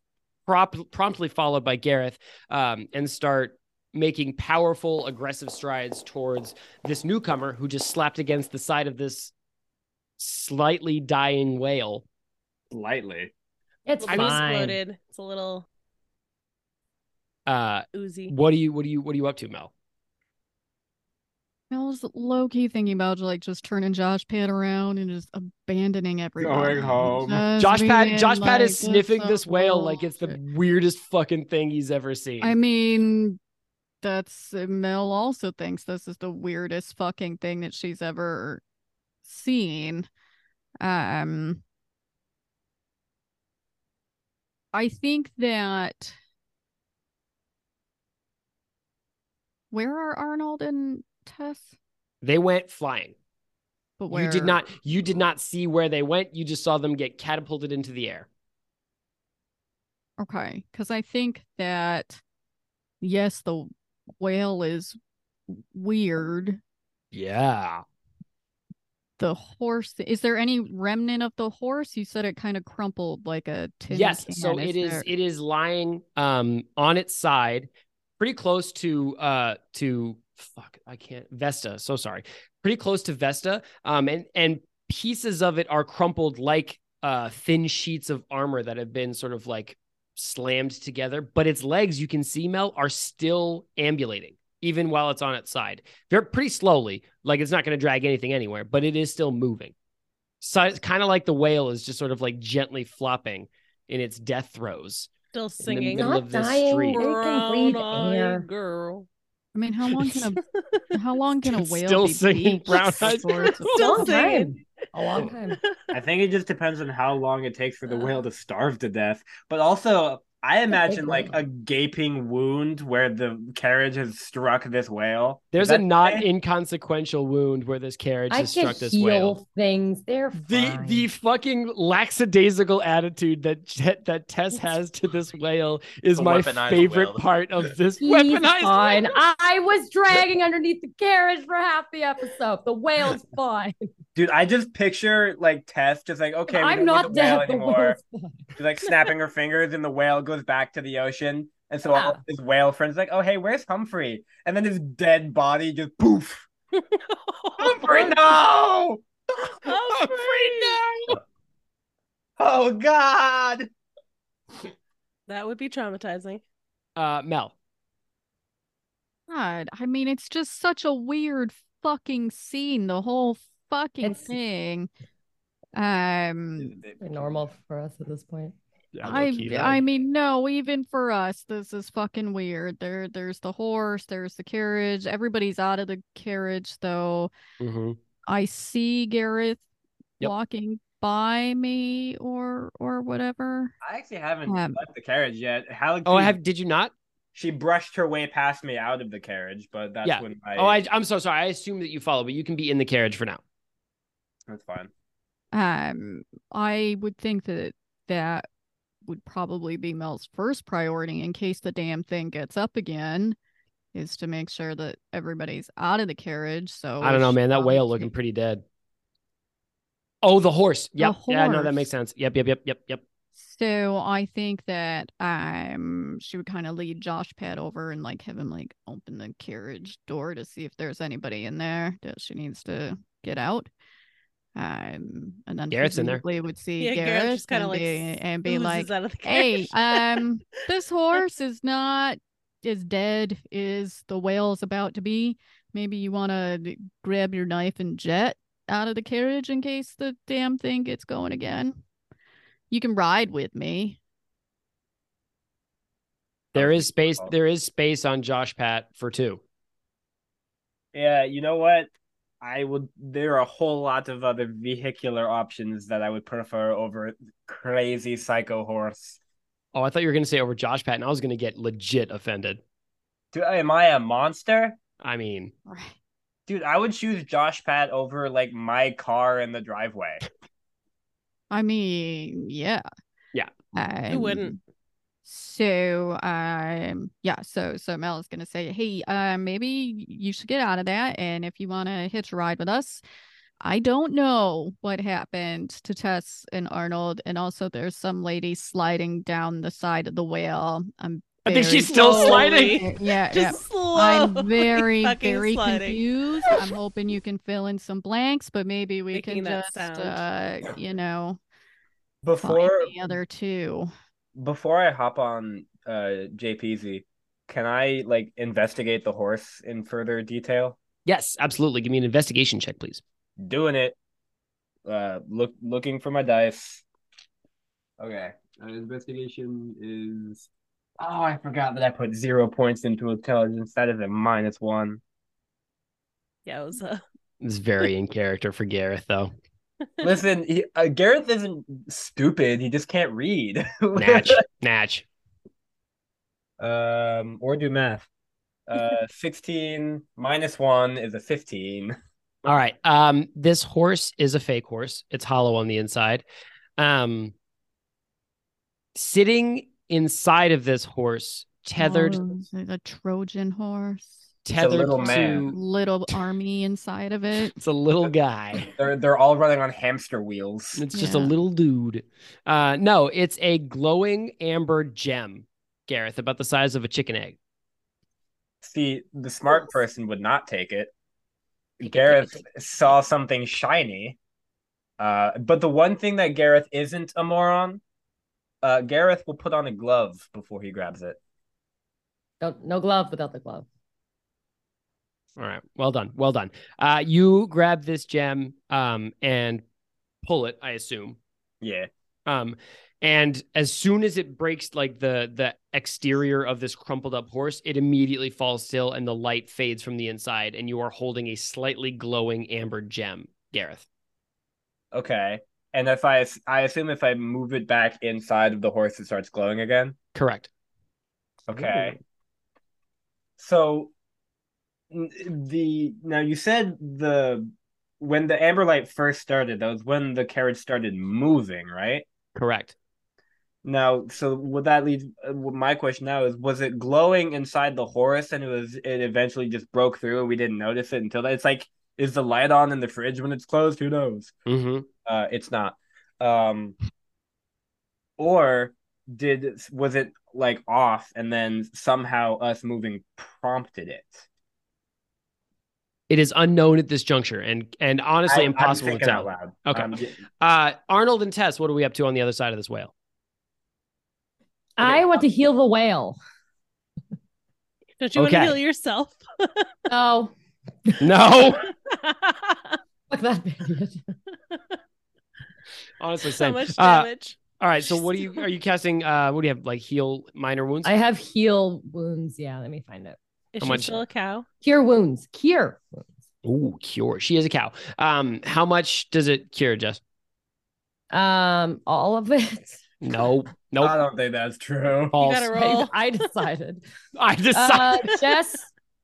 Speaker 4: prop- promptly followed by Gareth, um, and start making powerful, aggressive strides towards this newcomer who just slapped against the side of this slightly dying whale.
Speaker 5: slightly.
Speaker 8: It's
Speaker 6: A
Speaker 8: fine.
Speaker 6: exploded. It's a little
Speaker 4: Uh,
Speaker 6: oozy.
Speaker 4: what do you what do you what are you up to, Mel?
Speaker 1: I was low key thinking about like just turning Josh Pat around and just abandoning everyone.
Speaker 5: home.
Speaker 1: Just
Speaker 4: Josh Pat
Speaker 1: being
Speaker 4: Josh Pat is sniffing this
Speaker 1: a
Speaker 4: whale like it's the weirdest fucking thing he's ever seen.
Speaker 1: I mean, that's Mel also thinks this is the weirdest fucking thing that she's ever seen. Um, I think that where are Arnold and Tess?
Speaker 4: they went flying.
Speaker 1: But where
Speaker 4: You did not you did not see where they went. You just saw them get catapulted into the air.
Speaker 1: Okay, because I think that yes, the whale is weird.
Speaker 4: Yeah.
Speaker 1: The horse is there any remnant of the horse? You said it kind of crumpled like a tin
Speaker 4: yes.
Speaker 1: can.
Speaker 4: So it is
Speaker 1: there-
Speaker 4: it is lying um on its side, pretty close to uh to fuck, I can't Vesta. So sorry. Pretty close to Vesta. Um and and pieces of it are crumpled like uh thin sheets of armor that have been sort of like slammed together, but its legs you can see Mel are still ambulating even while it's on its side. They're pretty slowly, like it's not going to drag anything anywhere, but it is still moving. So it's kind of like the whale is just sort of like gently flopping in its death throes.
Speaker 6: Still singing.
Speaker 8: Not
Speaker 4: of this
Speaker 8: dying.
Speaker 4: street.
Speaker 8: They can breathe air.
Speaker 6: girl.
Speaker 1: I mean, how long can a how long can a whale
Speaker 4: still
Speaker 1: be
Speaker 4: singing
Speaker 1: beached
Speaker 4: Brown
Speaker 1: for
Speaker 4: Eyed
Speaker 1: sorts of-
Speaker 8: A
Speaker 6: Still singing.
Speaker 8: A long time.
Speaker 5: I think it just depends on how long it takes for the whale to starve to death. But also, I imagine like a gaping wound where the carriage has struck this whale.
Speaker 4: There's
Speaker 5: Is
Speaker 4: a not
Speaker 5: okay?
Speaker 4: inconsequential wound where this carriage
Speaker 8: I
Speaker 4: has struck this
Speaker 8: heal
Speaker 4: whale.
Speaker 8: things. They're
Speaker 4: The
Speaker 8: fine.
Speaker 4: the fucking lackadaisical attitude that that Tess has to this whale is
Speaker 7: The
Speaker 4: my favorite
Speaker 7: whale.
Speaker 4: part of this
Speaker 8: He's
Speaker 4: weaponized
Speaker 8: fine.
Speaker 4: whale.
Speaker 8: I was dragging underneath the carriage for half the episode. The whale's fine.
Speaker 5: Dude, I just picture like Tess just like, okay, we
Speaker 8: I'm
Speaker 5: don't
Speaker 8: not
Speaker 5: the
Speaker 8: dead. The
Speaker 5: anymore. She's like snapping her fingers, and the whale goes back to the ocean. And so all
Speaker 8: Yeah.
Speaker 5: his whale friends like, oh hey, where's Humphrey? And then his dead body just poof. Humphrey, no!
Speaker 6: Humphrey! no.
Speaker 5: Oh God!
Speaker 6: That would be traumatizing.
Speaker 4: Uh, Mel.
Speaker 1: God, I mean, it's just such a weird fucking scene, the whole fucking
Speaker 8: It's-
Speaker 1: thing. Um,
Speaker 8: Normal for us at this point.
Speaker 1: I I mean, no, even for us, this is fucking weird. There, there's the horse, there's the carriage. Everybody's out of the carriage, though.
Speaker 4: hmm
Speaker 1: I see Gareth
Speaker 4: Yep.
Speaker 1: walking by me, or or whatever.
Speaker 5: I actually haven't
Speaker 1: Um,
Speaker 5: left the carriage yet. How?
Speaker 4: Oh, I have. Did you not?
Speaker 5: She brushed her way past me out of the carriage, but that's
Speaker 4: Yeah.
Speaker 5: when I.
Speaker 4: Oh, I, I'm so sorry. I assume that you follow, but you can be in the carriage for now.
Speaker 5: That's fine.
Speaker 1: Um, I would think that that would probably be Mel's first priority in case the damn thing gets up again, is to make sure that everybody's out of the carriage. So
Speaker 4: I don't know, man. That whale looking pretty dead. Oh, the horse.
Speaker 1: The
Speaker 4: Yep. Yeah, no, that makes sense. Yep, yep, yep, yep, yep.
Speaker 1: So I think that um she would kind of lead Josh Pat over and like have him like open the carriage door to see if there's anybody in there that she needs to get out. Um and then
Speaker 4: Garrett's in there.
Speaker 1: presumably would see
Speaker 6: Yeah, Garrett
Speaker 1: Garrett
Speaker 6: just kinda,
Speaker 1: and
Speaker 6: like,
Speaker 1: be, and be
Speaker 6: Oozes
Speaker 1: like,
Speaker 6: out of the
Speaker 1: "Hey,
Speaker 6: carriage.
Speaker 1: um, this horse is not as dead as the whale's about to be. Maybe you want to grab your knife and jet out of the carriage in case the damn thing gets going again. You can ride with me.
Speaker 4: There is space. There is space on Josh Pat for two.
Speaker 5: Yeah, you know what? I would. There are a whole lot of other vehicular options that I would prefer over crazy psycho horse.
Speaker 4: Oh, I thought you were going to say over Josh Pat, and I was going to get legit offended.
Speaker 5: Do, am I a monster?
Speaker 4: I mean,
Speaker 5: Dude, I would choose Josh Pat over like my car in the driveway.
Speaker 1: I mean, yeah.
Speaker 4: Yeah.
Speaker 1: Um,
Speaker 6: wouldn't?
Speaker 1: So, um, yeah. So, so Mel is gonna say, "Hey, uh, maybe you should get out of that, and if you want to hitch a ride with us." I don't know what happened to Tess and Arnold, and also there's some lady sliding down the side of the whale. I'm.
Speaker 4: I think she's still
Speaker 6: Slowly.
Speaker 4: sliding.
Speaker 1: Yeah, yeah.
Speaker 6: Just slow.
Speaker 1: I'm very, very
Speaker 6: sliding.
Speaker 1: confused. I'm hoping you can fill in some blanks, but maybe we
Speaker 6: Making
Speaker 1: can just, uh, you know, find
Speaker 5: Before
Speaker 1: the other two.
Speaker 5: Before I hop on uh JPZ, can I like investigate the horse in further detail?
Speaker 4: Yes, absolutely. Give me an investigation check, please.
Speaker 5: Doing it. Uh look looking for my dice. Okay. Uh, investigation is Oh, I forgot that I put zero points into intelligence. That is a minus one.
Speaker 6: Yeah, it was a.
Speaker 4: It's very in character for Gareth, though.
Speaker 5: Listen, he, uh, Gareth isn't stupid. He just can't read.
Speaker 4: Natch, Natch.
Speaker 5: um, or do math. Uh, sixteen minus one is a fifteen.
Speaker 4: All right. Um, this horse is a fake horse. It's hollow on the inside. Um, sitting inside of this horse, tethered,
Speaker 1: Oh, is it a Trojan horse.
Speaker 5: A
Speaker 4: tethered
Speaker 5: little
Speaker 4: to.
Speaker 5: man.
Speaker 1: Little army inside of it.
Speaker 4: It's a little guy.
Speaker 5: They're they're all running on hamster wheels.
Speaker 4: It's just a little dude. Uh, no, it's a glowing amber gem, Gareth, about the size of a chicken egg.
Speaker 5: See, the smart person would not take it.
Speaker 4: Take it,
Speaker 5: Gareth
Speaker 4: take
Speaker 5: saw something shiny. Uh, but the one thing that Gareth isn't a moron, uh, Gareth will put on a glove before he grabs it.
Speaker 8: Don't no glove without the glove.
Speaker 4: All right. Well done. Well done. Uh, you grab this gem um, and pull it, I assume.
Speaker 5: Yeah.
Speaker 4: Um, and as soon as it breaks like the the exterior of this crumpled up horse, it immediately falls still and the light fades from the inside, and you are holding a slightly glowing amber gem, Gareth.
Speaker 5: Okay. And if I, I assume if I move it back inside of the horse, it starts glowing again.
Speaker 4: Correct.
Speaker 5: Okay. So n- the now you said the when the amber light first started, that was when the carriage started moving, right?
Speaker 4: Correct.
Speaker 5: Now, so would that lead? uh, My question now is: Was it glowing inside the horse, and it was it eventually just broke through, and we didn't notice it until that? It's like, is the light on in the fridge when it's closed? Who knows?
Speaker 4: Mm-hmm.
Speaker 5: Uh, it's not. Um, or did was it like off, and then somehow us moving prompted it?
Speaker 4: It is unknown at this juncture, and and honestly,
Speaker 5: I- I'm
Speaker 4: impossible to
Speaker 5: thinking out
Speaker 4: tell.
Speaker 5: loud.
Speaker 4: Okay.
Speaker 5: Um,
Speaker 4: Uh, Arnold and Tess, what are we up to on the other side of this whale?
Speaker 8: I want to heal the whale.
Speaker 6: don't you want to heal yourself?
Speaker 8: Oh,
Speaker 4: No.
Speaker 8: Fuck that idiot.
Speaker 4: Honestly,
Speaker 6: so
Speaker 4: same.
Speaker 6: much
Speaker 4: Uh,
Speaker 6: damage.
Speaker 4: all right. So what do you are you casting? Uh, what do you have? Like heal minor wounds?
Speaker 8: I have heal wounds. Yeah, let me find it.
Speaker 6: Is
Speaker 4: how
Speaker 6: she
Speaker 4: much-
Speaker 6: still a cow?
Speaker 8: Cure wounds. Cure wounds.
Speaker 4: Ooh, cure. She is a cow. Um, how much does it cure, Jess?
Speaker 8: Um, all of it.
Speaker 4: No,
Speaker 5: I
Speaker 4: nope.
Speaker 5: I don't think that's true.
Speaker 4: False.
Speaker 6: gotta roll.
Speaker 8: I, I decided.
Speaker 4: I
Speaker 8: Uh,
Speaker 4: decided.
Speaker 8: Jess,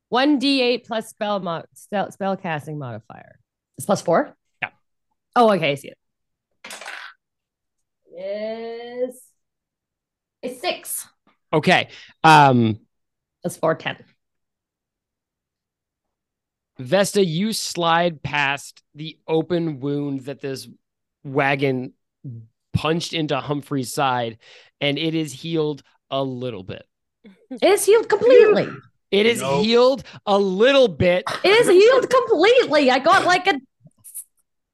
Speaker 8: one d eight plus spell mod spell, spell casting modifier. It's plus four.
Speaker 4: Yeah.
Speaker 8: Oh, okay. I see it. Yes. it's six.
Speaker 4: okay. Um,
Speaker 8: That's four ten.
Speaker 4: Vesta, you slide past the open wound that this wagon punched into Humphry's side, and it is healed a little bit.
Speaker 8: It is healed completely.
Speaker 4: It is
Speaker 5: Nope.
Speaker 4: healed a little bit.
Speaker 8: It is healed completely. I got like a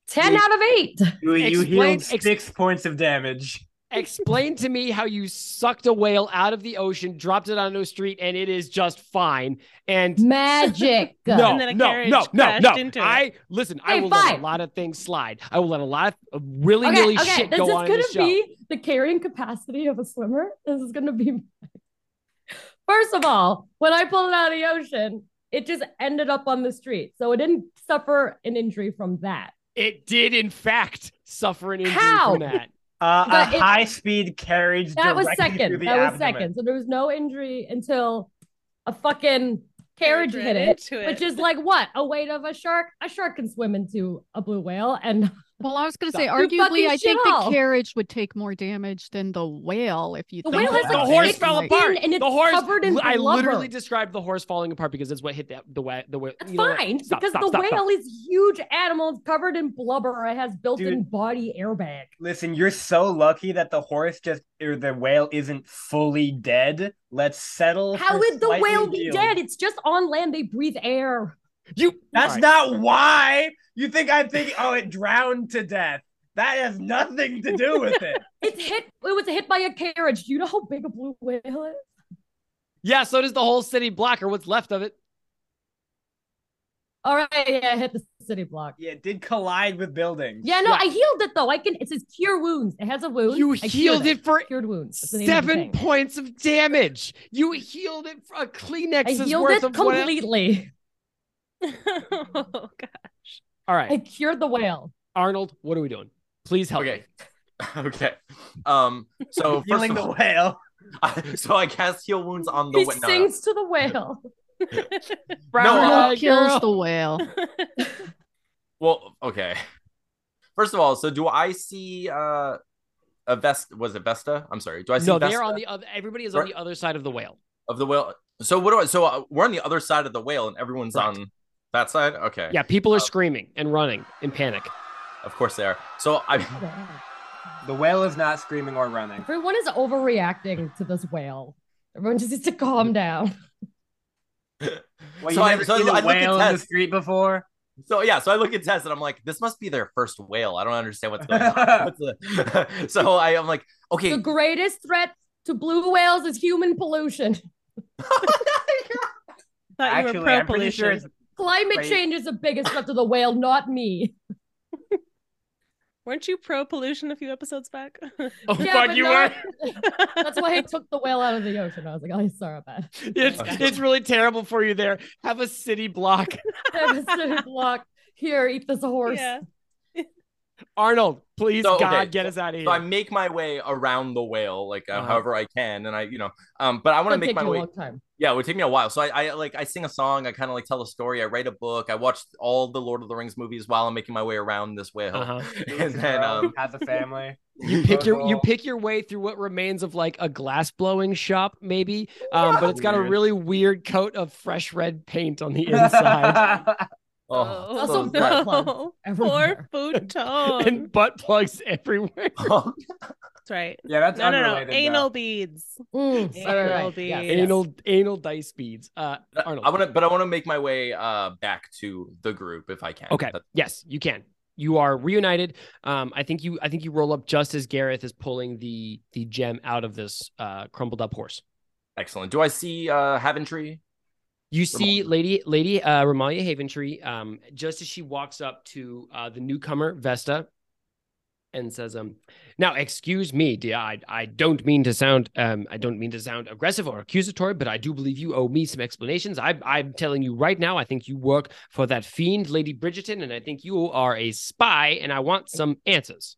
Speaker 8: ten
Speaker 5: You-
Speaker 8: out of eight.
Speaker 5: You, you
Speaker 4: Explain-
Speaker 5: healed
Speaker 4: ex-
Speaker 5: six points of damage.
Speaker 4: Explain to me how you sucked a whale out of the ocean, dropped it onto a street, and it is just fine. And
Speaker 8: Magic.
Speaker 4: no,
Speaker 6: And then a
Speaker 4: no,
Speaker 6: carriage
Speaker 4: no, no, no.
Speaker 6: into it.
Speaker 4: I listen. I
Speaker 8: Okay,
Speaker 4: will let a lot of things slide. I will let a lot of willy
Speaker 8: Okay,
Speaker 4: nilly
Speaker 8: okay.
Speaker 4: shit
Speaker 8: This
Speaker 4: go
Speaker 8: is
Speaker 4: on in
Speaker 8: gonna be the carrying capacity of a swimmer. This is gonna be. First of all, when I pulled it out of the ocean, it just ended up on the street, so it didn't suffer an injury from that.
Speaker 4: It did, in fact, suffer an injury
Speaker 8: How?
Speaker 4: from that.
Speaker 5: Uh,
Speaker 8: But
Speaker 5: a
Speaker 8: it-
Speaker 5: high speed carriage.
Speaker 8: That was
Speaker 5: directly
Speaker 8: second.
Speaker 5: the
Speaker 8: That was
Speaker 5: abdomen.
Speaker 8: second. So there was no injury until a fucking carriage
Speaker 6: Carriage
Speaker 8: hit it,
Speaker 6: it.
Speaker 8: which is like what a weight of a shark. A shark can swim into a blue whale, and
Speaker 1: Well, I was going to say, arguably, I think
Speaker 8: shit all.
Speaker 1: the carriage would take more damage than the whale if you
Speaker 8: The
Speaker 1: think
Speaker 8: whale has,
Speaker 4: the
Speaker 8: like,
Speaker 4: horse fell
Speaker 1: Like,
Speaker 4: apart.
Speaker 8: and it's
Speaker 4: the horse,
Speaker 8: covered in
Speaker 4: I literally described the horse falling apart because it's what hit the the wa- the whale.
Speaker 8: That's
Speaker 4: you
Speaker 8: fine
Speaker 4: Stop,
Speaker 8: because
Speaker 4: stop,
Speaker 8: the
Speaker 4: stop, stop.
Speaker 8: whale is huge animal it's covered in blubber. It has built-in
Speaker 5: Dude.
Speaker 8: body airbag.
Speaker 5: Listen, you're so lucky that the horse just or the whale isn't fully dead. Let's settle.
Speaker 8: How
Speaker 5: for
Speaker 8: would the whale be
Speaker 5: healed.
Speaker 8: dead? It's just on land. They breathe air.
Speaker 4: You.
Speaker 5: That's
Speaker 4: All right.
Speaker 5: not why. You think I think? Oh, it drowned to death. That has nothing to do with it.
Speaker 8: It's hit. It was hit by a carriage. Do you know how big a blue whale is?
Speaker 4: Yeah. So does the whole city block or what's left of it.
Speaker 8: All right, yeah, it hit the city block.
Speaker 5: yeah, it did collide with buildings.
Speaker 8: Yeah, no,
Speaker 4: Yeah.
Speaker 8: I healed it though. I can. It says cure wounds. It has a wound.
Speaker 4: You
Speaker 8: I
Speaker 4: healed it for
Speaker 8: Cured wounds. That's of
Speaker 4: seven points of damage. You healed it for a
Speaker 8: I
Speaker 4: Kleenex's
Speaker 8: healed
Speaker 4: worth
Speaker 8: it
Speaker 4: of
Speaker 8: completely.
Speaker 6: oh god.
Speaker 4: All
Speaker 8: I cured the whale.
Speaker 4: Arnold, what are we doing? Please help.
Speaker 7: Okay. Okay. Um. So first
Speaker 5: Healing
Speaker 7: of
Speaker 5: the
Speaker 7: all,
Speaker 5: whale.
Speaker 7: I, so I cast heal wounds on the
Speaker 8: He
Speaker 7: wh- no, no.
Speaker 8: sings to the whale.
Speaker 4: Brown
Speaker 7: No, uh,
Speaker 1: kills
Speaker 4: girl.
Speaker 1: the whale.
Speaker 7: Well, okay. First of all, so do I see uh a vest? Was it Vesta? I'm sorry. Do I see
Speaker 4: No,
Speaker 7: Vesta
Speaker 4: they're on the other. Everybody is on
Speaker 7: Right.
Speaker 4: the other side of the whale.
Speaker 7: of the whale? So what do I? So uh, we're on the other side of the whale, and everyone's
Speaker 4: Correct.
Speaker 7: on that side. Okay.
Speaker 4: Yeah, people are
Speaker 7: Uh,
Speaker 4: screaming and running in panic.
Speaker 7: Of course they are. So I.
Speaker 5: The whale is not screaming or running.
Speaker 8: Everyone is overreacting to this whale. Everyone just needs to calm down.
Speaker 5: Well,
Speaker 7: So
Speaker 5: you
Speaker 7: I-
Speaker 5: never
Speaker 7: so
Speaker 5: seen
Speaker 7: look-
Speaker 5: a
Speaker 7: I look at
Speaker 5: whale in the street before?
Speaker 7: So yeah, so I look at Tess and I'm like, this must be their first whale. I don't understand what's going on. What's the... so I, I'm like, okay,
Speaker 8: The greatest threat to blue whales is human pollution.
Speaker 6: Thought you were
Speaker 5: Actually, I'm pretty sure it's
Speaker 8: Climate
Speaker 5: Wait.
Speaker 8: change is the biggest threat to the whale, not me.
Speaker 6: Weren't you pro pollution a few episodes back?
Speaker 4: Oh
Speaker 8: Yeah,
Speaker 4: God,
Speaker 8: but
Speaker 4: you
Speaker 8: not-
Speaker 4: were.
Speaker 8: That's why I took the whale out of the ocean. I was like, oh, sorry about
Speaker 4: It's it's really terrible for you there. Have a city block.
Speaker 8: that. City block. Here, eat this horse.
Speaker 6: yeah.
Speaker 4: Arnold, please
Speaker 7: So,
Speaker 4: God,
Speaker 7: okay,
Speaker 4: get us out of here.
Speaker 7: so I make my way around the whale, like uh,
Speaker 4: Uh-huh.
Speaker 7: however I can, and I, you know, um, but I want to make my
Speaker 8: you a
Speaker 7: way.
Speaker 8: long time.
Speaker 7: Yeah, it would take me a while. So I, I like I sing a song. I kind of like tell a story. I write a book. I watch all the Lord of the Rings movies while I'm making my way around this whale.
Speaker 4: Uh-huh.
Speaker 7: And then um,
Speaker 5: has a family.
Speaker 4: You pick your you pick your way through what remains of like a glass blowing shop, maybe. Um, but it's got a really weird coat of fresh red paint on the inside
Speaker 7: oh,
Speaker 8: Also
Speaker 7: so
Speaker 8: butt
Speaker 7: bad.
Speaker 8: plug
Speaker 6: Poor
Speaker 8: everywhere.
Speaker 6: futon.
Speaker 4: and butt plugs everywhere.
Speaker 6: That's right.
Speaker 5: yeah, that's
Speaker 6: No, no, no. Anal
Speaker 5: though.
Speaker 6: beads.
Speaker 8: Mm,
Speaker 6: Anal
Speaker 8: right,
Speaker 6: beads.
Speaker 8: Yes, yes.
Speaker 4: Anal anal dice beads. Uh, Arnold.
Speaker 7: I want to, but I want to make my way uh back to the group if I can.
Speaker 4: Okay.
Speaker 7: That-
Speaker 4: Yes, you can. You are reunited. Um, I think you I think you roll up just as Gareth is pulling the the gem out of this uh crumpled up horse.
Speaker 7: excellent. Do I see uh Haventree?
Speaker 4: You see Lady Lady uh, Remallia Haventree, um, just as she walks up to uh, the newcomer Vesta, and says, "Um, now excuse me, dear. I I don't mean to sound um I don't mean to sound aggressive or accusatory, but I do believe you owe me some explanations. I I'm telling you right now. I think you work for that fiend, Lady Bridgerton, and I think you are a spy, and I want some answers."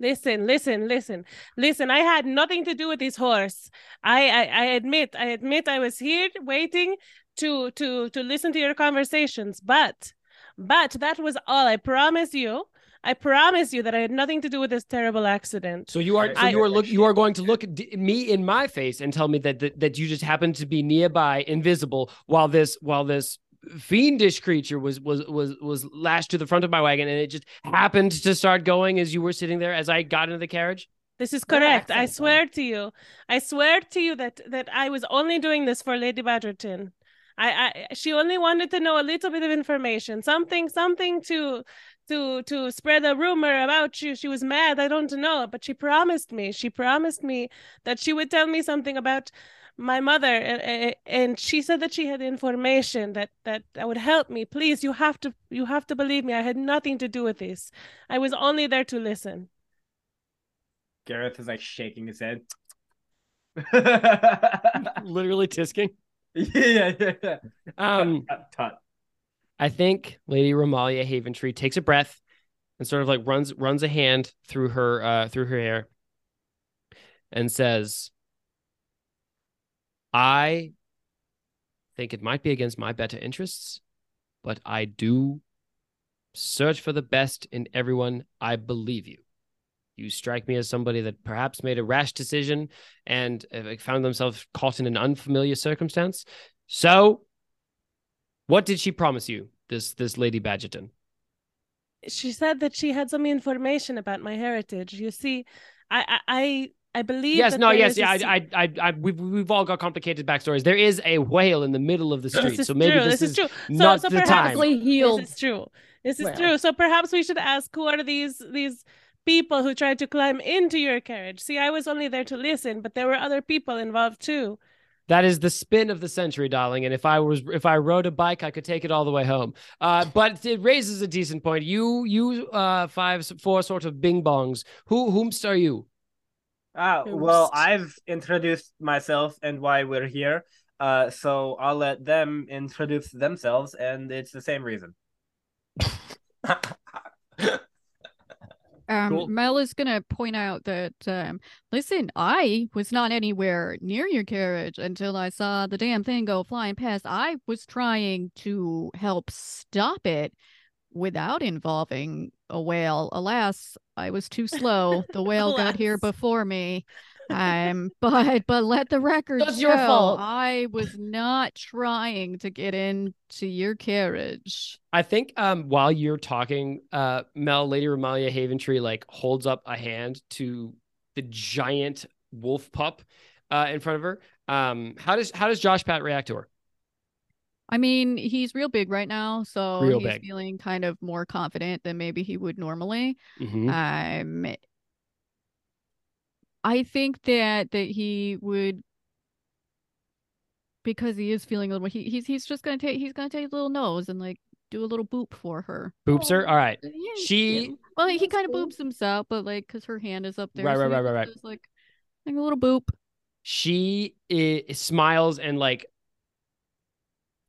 Speaker 6: Listen, listen, listen, listen. I had nothing to do with this horse. I, I, I admit, I admit, I was here waiting to, to, to listen to your conversations. But, but that was all. I promise you. I promise you that I had nothing to do with this terrible accident.
Speaker 4: So you are so
Speaker 6: I-
Speaker 4: you are look you are going to look at me in my face and tell me that, that that you just happened to be nearby, invisible, while this while this fiendish creature was was was was lashed to the front of my wagon, and it just happened to start going as you were sitting there as I got into the carriage.
Speaker 6: This is
Speaker 8: Your
Speaker 6: correct. I swear to you. I swear to you that that I was only doing this for Lady Badgerton. I, I she only wanted to know a little bit of information, something something to to to spread a rumor about you. She was mad. I don't know, but she promised me. She promised me that she would tell me something about my mother and, and- and she said that she had information that that that would help me. Please, you have to you have to believe me. I had nothing to do with this. I was only there to listen.
Speaker 5: Gareth is like shaking his head.
Speaker 4: Literally tisking.
Speaker 5: yeah, yeah, yeah.
Speaker 4: Um,
Speaker 5: Tut, tut.
Speaker 4: I think Lady Remallia Haventree takes a breath and sort of like runs runs a hand through her uh through her hair and says, I think it might be against my better interests, but I do search for the best in everyone. I believe you. You strike me as somebody that perhaps made a rash decision and uh, found themselves caught in an unfamiliar circumstance. So, what did she promise you, this this Lady Badgerton?
Speaker 6: she said that she had some information about my heritage. You see, I I I, I believe.
Speaker 4: Yes,
Speaker 6: that
Speaker 4: no, yes, yeah,
Speaker 6: se-
Speaker 4: I, I, I, I, we've we've all got complicated backstories. There is a whale in the middle of the street, so maybe
Speaker 6: true.
Speaker 4: this,
Speaker 6: This is true.
Speaker 4: Not
Speaker 6: so
Speaker 4: the
Speaker 6: perhaps-
Speaker 4: time.
Speaker 8: Perfectly healed.
Speaker 6: This is true. This is
Speaker 8: Well.
Speaker 6: true. So perhaps we should ask who are these these people who tried to climb into your carriage. See, I was only there to listen, but there were other people involved too.
Speaker 4: That is the spin of the century, darling. And if I was if I rode a bike, I could take it all the way home. Uh, but it raises a decent point. You you uh five four sort of bing bongs. Who whomst are you?
Speaker 5: Ah, well, I've introduced myself and why we're here. Uh, so I'll let them introduce themselves, and it's the same reason.
Speaker 1: Um,
Speaker 4: Cool.
Speaker 1: Mel is gonna point out that um, listen, I was not anywhere near your carriage until I saw the damn thing go flying past. I was trying to help stop it without involving a whale. Alas, I was too slow. The whale got here before me. Um, but but let the record
Speaker 8: That's
Speaker 1: show
Speaker 8: your fault.
Speaker 1: I was not trying to get into your carriage.
Speaker 4: I think um while you're talking, uh Mel, Lady Remallia Haventree like holds up a hand to the giant wolf pup uh in front of her. Um how does how does Josh Pat react to her?
Speaker 1: I mean, he's real big right now, so
Speaker 4: Real
Speaker 1: he's
Speaker 4: big.
Speaker 1: feeling kind of more confident than maybe he would normally.
Speaker 4: Mhm.
Speaker 1: Um, I think that that he would because he is feeling a little. He, he's he's just gonna take he's gonna take a little nose and like do a little boop for her.
Speaker 4: Boops her. Oh, All right.
Speaker 1: Yeah,
Speaker 4: She-
Speaker 1: yeah. well, he kind of
Speaker 8: cool.
Speaker 1: boops himself, but like because her hand is up there,
Speaker 4: Right,
Speaker 1: so
Speaker 4: right, right, right, right.
Speaker 1: like like a little boop.
Speaker 4: She i smiles and like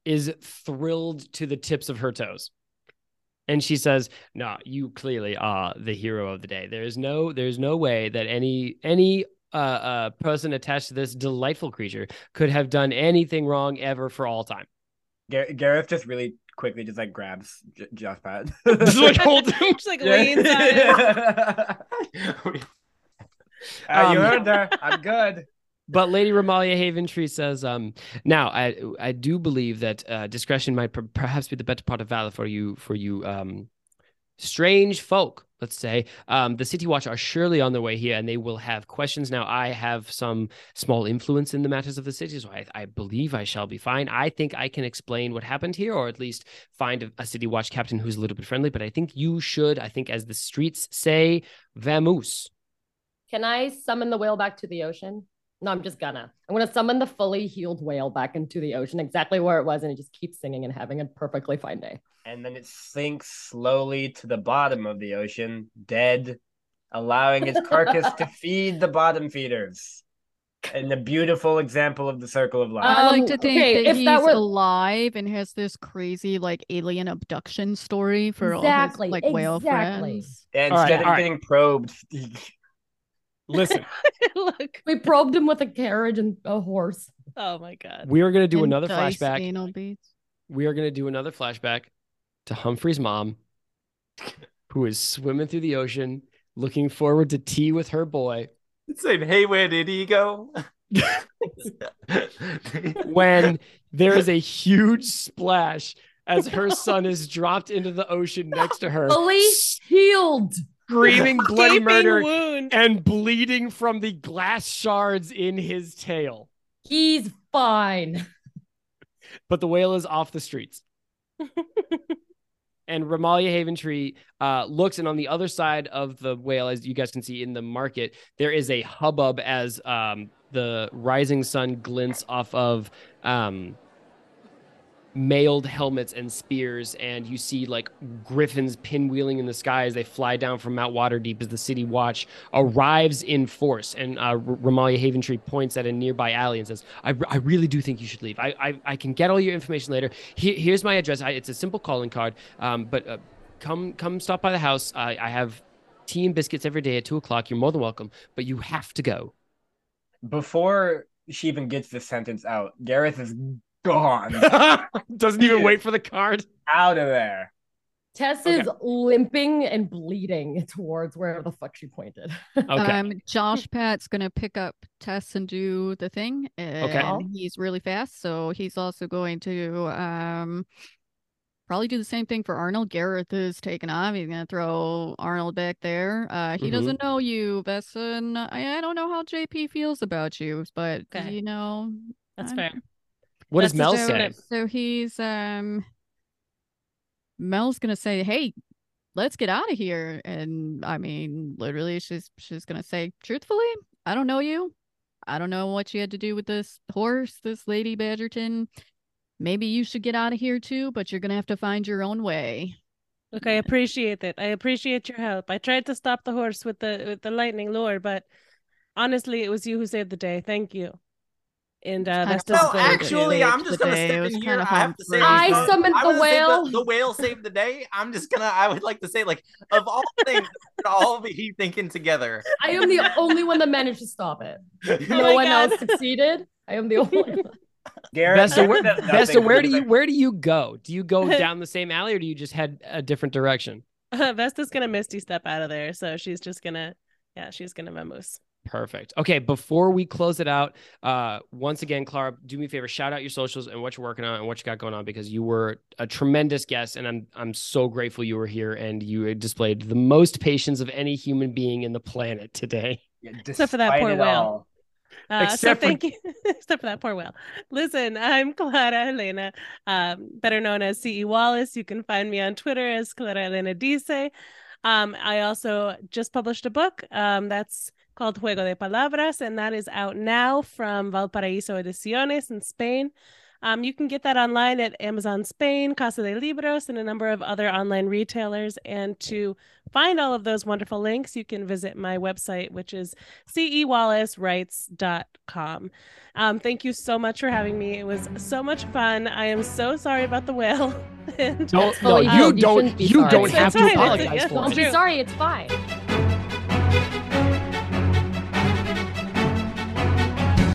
Speaker 4: is thrilled to the tips of her toes. And she says, "No, you clearly are the hero of the day. There's no there's no way that any any uh, uh person attached to this delightful creature could have done anything wrong ever for all time."
Speaker 5: Gar- Gareth just really quickly just like grabs J- Josh Pat.
Speaker 4: Just like hold him.
Speaker 6: Just like leans on it.
Speaker 5: Ah, you
Speaker 4: Um,
Speaker 5: heard her. I'm good.
Speaker 4: But Lady Remallia Haventree says, um, now I I do believe that uh, discretion might per- perhaps be the better part of valor for you for you um, strange folk. Let's say um, the City Watch are surely on their way here, and they will have questions. Now I have some small influence in the matters of the city, so I, I believe I shall be fine. I think I can explain what happened here, or at least find a, a City Watch captain who's a little bit friendly. But I think you should. I think, as the streets say, vamoose.
Speaker 8: Can I summon the whale back to the ocean No, I'm just gonna. I'm gonna summon the fully healed whale back into the ocean, exactly where it was, and it just keeps singing and having a perfectly fine day.
Speaker 5: And then it sinks slowly to the bottom of the ocean, dead, allowing its carcass to feed the bottom feeders. And a beautiful example of the circle of life.
Speaker 1: I like
Speaker 8: Um,
Speaker 1: to think
Speaker 8: okay,
Speaker 1: that
Speaker 8: if
Speaker 1: he's
Speaker 8: that were-
Speaker 1: alive and has this crazy like alien abduction story for
Speaker 8: Exactly,
Speaker 1: all his like whale
Speaker 8: exactly.
Speaker 1: friends.
Speaker 5: and instead
Speaker 4: all
Speaker 5: of
Speaker 4: right.
Speaker 5: getting probed,
Speaker 4: Listen,
Speaker 6: Look.
Speaker 8: We probed him with a carriage and a horse.
Speaker 6: Oh my god.
Speaker 4: we are going to do
Speaker 1: And
Speaker 4: another flashback.
Speaker 1: Anal beads.
Speaker 4: We are going to do another flashback to Humphry's mom, who is swimming through the ocean, looking forward to tea with her boy.
Speaker 7: It's saying, "Hey, where did he go?"
Speaker 4: when there is a huge splash as her son is dropped into the ocean next to her,
Speaker 8: Fully healed.
Speaker 4: Screaming bloody murder
Speaker 6: wound.
Speaker 4: and bleeding from the glass shards in his tail.
Speaker 8: He's fine.
Speaker 4: But the whale is off the streets. and Remallia Haventree uh, looks, and on the other side of the whale, as you guys can see in the market, there is a hubbub as um, the rising sun glints off of um, mailed helmets and spears, and you see like griffins pinwheeling in the sky as they fly down from Mount Waterdeep as the city watch arrives in force. And uh, Remallia Haventree points at a nearby alley and says, I, I really do think you should leave. I, I, I can get all your information later. Here, here's my address. I, it's a simple calling card, um, but uh, come come stop by the house. I, I have tea and biscuits every day at two o'clock. You're more than welcome, but you have to go.
Speaker 5: before she even gets this sentence out, Gareth is gone
Speaker 4: Doesn't even wait for the card.
Speaker 5: out of there.
Speaker 8: Tess
Speaker 4: Okay.
Speaker 8: is limping and bleeding towards wherever the fuck she pointed.
Speaker 4: Okay.
Speaker 1: Um, Josh Pat's gonna pick up Tess and do the thing, and he's really fast, so he's also going to um probably do the same thing for Arnold. Gareth is taken off. He's gonna throw Arnold back there. Uh, he
Speaker 4: Mhm.
Speaker 1: doesn't know you, Vesson. I, I don't know how JP feels about you, but
Speaker 6: Okay.
Speaker 1: you know,
Speaker 6: That's
Speaker 1: I'm-
Speaker 6: fair.
Speaker 4: What does Mel say?
Speaker 1: So he's um Mel's gonna say, Hey, let's get out of here. And I mean, literally she's she's gonna say, Truthfully, I don't know you. I don't know what you had to do with this horse, this lady Badgerton. Maybe you should get out of here too, but you're gonna have to find your own way.
Speaker 6: Look, I appreciate it. I appreciate your help. I tried to stop the horse with the with the lightning lure, but honestly, it was you who saved the day. Thank you. And uh, that's
Speaker 7: No,
Speaker 1: the-
Speaker 7: actually, I'm just gonna
Speaker 1: day.
Speaker 7: step in here. I have to say,
Speaker 8: I
Speaker 7: uh,
Speaker 8: summoned
Speaker 7: I
Speaker 8: the whale.
Speaker 7: the whale saved the day. I'm just gonna. I would like to say, like, of all things, we're all be thinking together.
Speaker 8: I am the only one that managed to stop it. No
Speaker 6: my
Speaker 8: one
Speaker 6: God.
Speaker 8: else succeeded. I am the only one.
Speaker 5: Gareth,
Speaker 4: Vesta, where,
Speaker 5: Gareth does
Speaker 4: Vesta, where do you where do you go? Do you go down the same alley or do you just head a different direction?
Speaker 6: Vesta's gonna misty step out of there, so she's just gonna, yeah, she's gonna vamoose.
Speaker 4: Perfect. Okay, before we close it out, uh, once again, Clara, do me a favor, shout out your socials and what you're working on and what you got going on because you were a tremendous guest, and I'm I'm so grateful you were here and you displayed the most patience of any human being in the planet today.
Speaker 5: Yeah,
Speaker 6: Except for that poor
Speaker 5: it
Speaker 6: whale.
Speaker 5: all.
Speaker 6: Uh,
Speaker 4: Except
Speaker 6: so
Speaker 4: for-
Speaker 6: thank you, except for that poor whale. Listen, I'm Clara Elena, um, better known as CE Wallace. You can find me on Twitter as Clara Elena Dice. Um, I also just published a book um, that's called Juego de Palabras, and that is out now from Valparaíso Ediciones in Spain. Um, you can get that online at Amazon Spain, Casa de Libros, and a number of other online retailers. And to find all of those wonderful links, you can visit my website, which is cewallacewrites.com. Um, thank you so much for having me. It was so much fun. I am so sorry about the whale. and
Speaker 4: Don't, no,
Speaker 8: fully
Speaker 4: you.
Speaker 8: You
Speaker 4: don't
Speaker 8: shouldn't
Speaker 4: you
Speaker 8: sorry.
Speaker 4: don't have to
Speaker 6: fine. It's-
Speaker 4: apologize
Speaker 6: yeah,
Speaker 4: for
Speaker 8: Don't
Speaker 4: it.
Speaker 8: be sorry. It's fine.